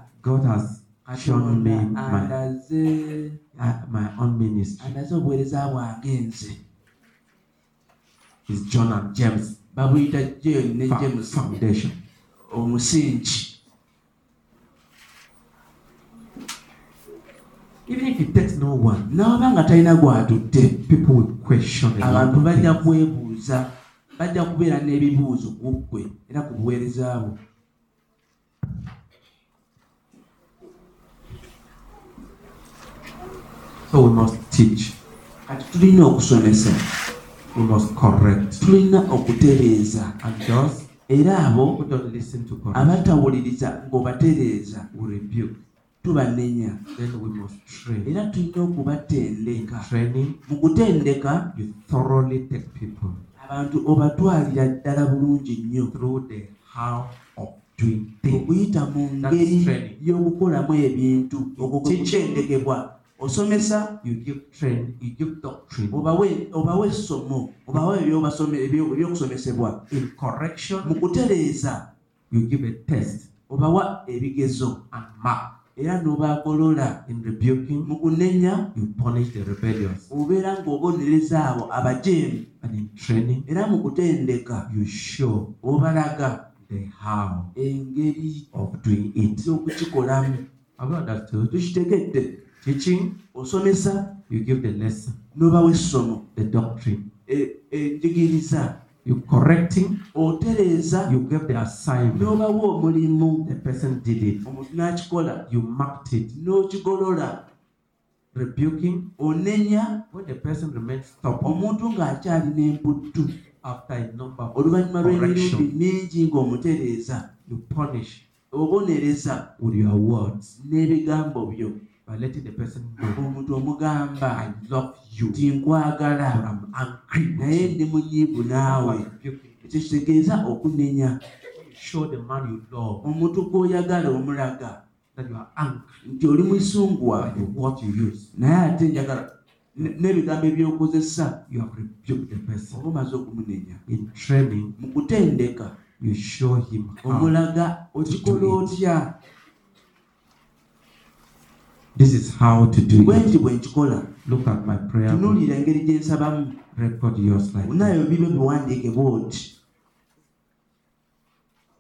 shown me my, uh, my own ministry. andaze obuweereza bwange nze It's John and James babuyita john ne james. Foundation. omusingi Even if it takes no one, n'oba nga talina gw'atudde. people will question abantu bajja kwebuuza bajja kubeera n'ebibuuzo ku ggwe era ku buweereza bwo So we must teach, kati tulina okusomesa we must correct. tulina okutereeza And those era abo abatawuliriza ng'obatereeza will rebuke. tubanenya. Then we must train. era tulina okubatendeka. Training, mu kutendeka you thoroughly take people abantu obatwalira ddala bulungi nnyo. through the how of doing things. okuyita mu ngeri y'okukolamu ebintu okwo kutendekebwa osomesa You give train, you give doctrine. obawe essomo obawe ebyokusomesebwa In correction, mu kutereeza you give a test obawa ebigezo and mark. era n'obagolola In rebuking, mu kunenya you punish the rebellious. obeera ng'obonereza abo abajeemu And in training, era mu kutendeka you show obalaga the how engeri of doing it. you understood? tukitegedde Teaching, osomesa you give the lesson, n'obawa essomo the doctrine. e- enjigiriza You correcting, otereeza you give the assignment. n'obawa omulimu The person did it. omuntu n'akikola. You marked it. n'okigolola. Rebuking, onenya. When the person remains stubborn. Omuntu ng'akyalina emputtu after a number oluvannyuma lw'emirundi mingi ng'omutereeza you punish obonereza. with your words. N'ebigambo byo letting the person omuntu omugamba I love you, nti but nkwagala I'm angry naye ndi munyiivu naawe. Ekyo kitegeeza okunenya. Show the man you love? Omuntu gw'oyagala omulaga that you are angry. nti oli the word you use. naye ate njagala ne- n'ebigambo ebyokozesa You have rebuked the person. oba omaze okumunenya. In training, mu kutendeka you show him omulaga okikola otya This is how to do bwe nti bwe nkikola Look at my prayer. book. tunuulira engeri gye nsabamu Record yours like that. bibe biwandiike bwoti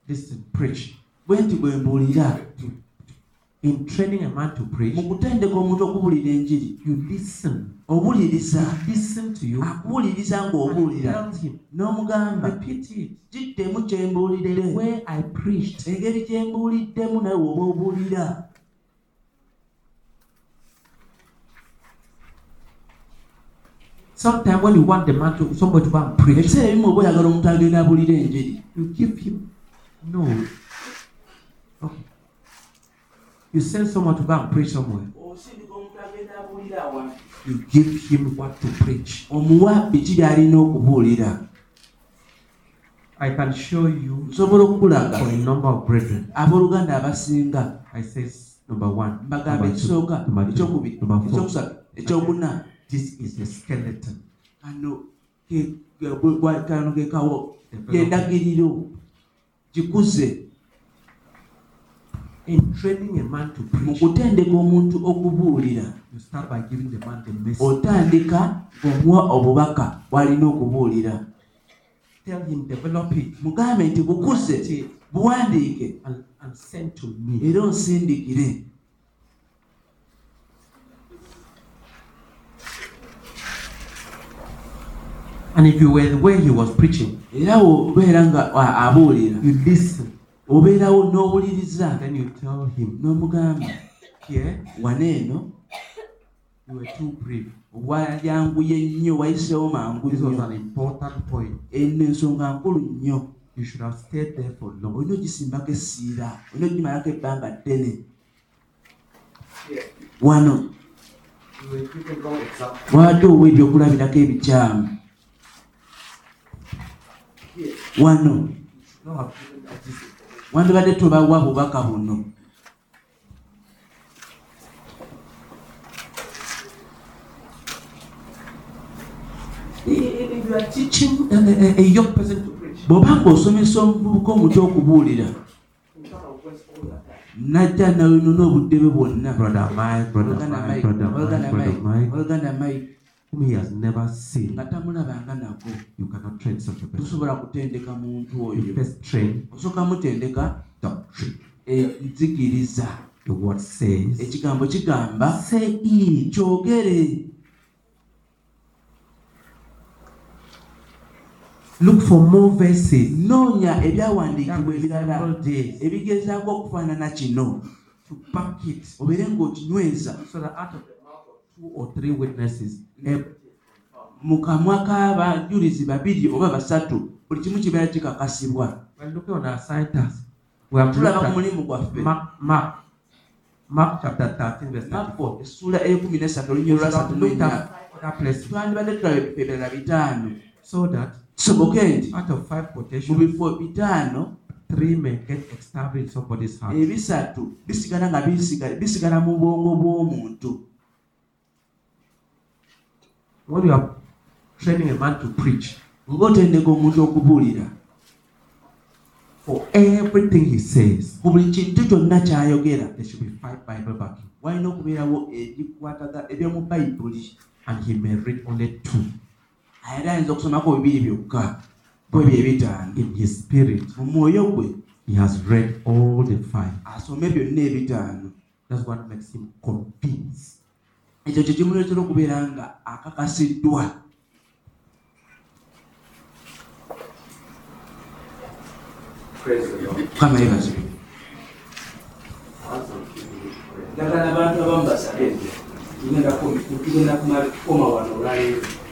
Listen, preach. bwe nti bwe mbuulira In training a man to preach, mu kutendeka omuntu okubuulira enjiri you listen. obuuliriza Listen to you. akubuuliriza And ng'obuulira tell him. n'omugamba Repeat it. kiddemu kye mbuulirire Where I preached. engeri gye mbuuliddemu nawe woba obuulira Sometimes when you want the man to somebody to go and preach, ebiseera ebimu oba oyagala omuntu agenda abuulira enjiri you give him no. Okay. You send someone to go and preach somewhere. osindika omuntu agenda abuulira awa You give him what to preach. omuwa biki by'alina okubuulira I can show you nsobola okukulaga for a number of brethren. abooluganda abasinga I say number one, mbagamba number two, ekisooka number three, ekyokubiri number four. ekyokusatu ekyokuna This is the skeleton. kano ke- kano ke kawo. Yendagiriro gikuze In training a man to preach, kutendeka omuntu okubuulira. You start by giving the man the message. otandika omuwa obubaka bw'alina okubuulira. Tell him, develop it. Mugambe nti bukuze buwandiike. And, and send to me. era onsindikire And if you were way he was preaching, era obeera nga abuulira. you listen. obeerawo n'owuliriza. Then you tell him, n'omugamba here, wano eno you were too brief. walyanguye nnyo wayiseewo mangu eno ensonga nkulu nnyo. You should have stayed there for long. olina ogisimbako essiira olina ogimalako ebbanga ddene. Wano wadde owa ebyokulabirako ebikyamu wano You should not have given us this information. wandibadde tobawa bubaka buno If you are teaching a, a, a young person to preach, bw'oba ng'osomesa omuvubuka omuto okubuulira you cannot waste all that. time. najja nayono n'obudde bwe bwonna He has never seen. nga tamulabanga nago You cannot train such a person. tosobola kutendeka muntu You oyo first train osooka mutendeka doctrine. enzikiriza The word says, ekigambo kigamba say it. kyogere Look for more verses. noonya ebyawandiikibwa ebirala ebigezaako okufaanana kino to back it obeere ng'okinyweza so that out of two or three witnesses, every mu kamwa k'abajulizi babiri oba basatu buli kimu kibeera kikakasibwa We're looking on our scientists. We have tulaba ku looked mulimu gwaffe at Mark, Mark, Mark chapter 13, verse 34. Marko essula ey'ekumi n'esatu olunnyo We should lwasatu have looked n'ennya at other places twandibadde tulaba ebifo ebirala bitaano so that kisoboke nti out of five mu quotations, bifo bitaano three may get established in somebody's heart. ebisatu bisigala nga bisigala bisigala mu bwongo bw'omuntu When you are training a man to preach, ng'otendeka omuntu okubuulira for everything he says, ku buli kintu kyonna ky'ayogera there should be five Bible backing. walina okubeerawo ebikwataga ebyomu bayibuli And he may read only two ayali ayinza okusomako bibiri byokka kwebyo ebitaano in his spirit. mu mwoyo gwe He has read all the five. asome byonna ebitaano That's what makes him convinced. Ekyo kye kimuleetera okubeera nga akakasiddwa mukama yebazibu njagala abantu abamu basabe nti tugendakukoma wano olwaleero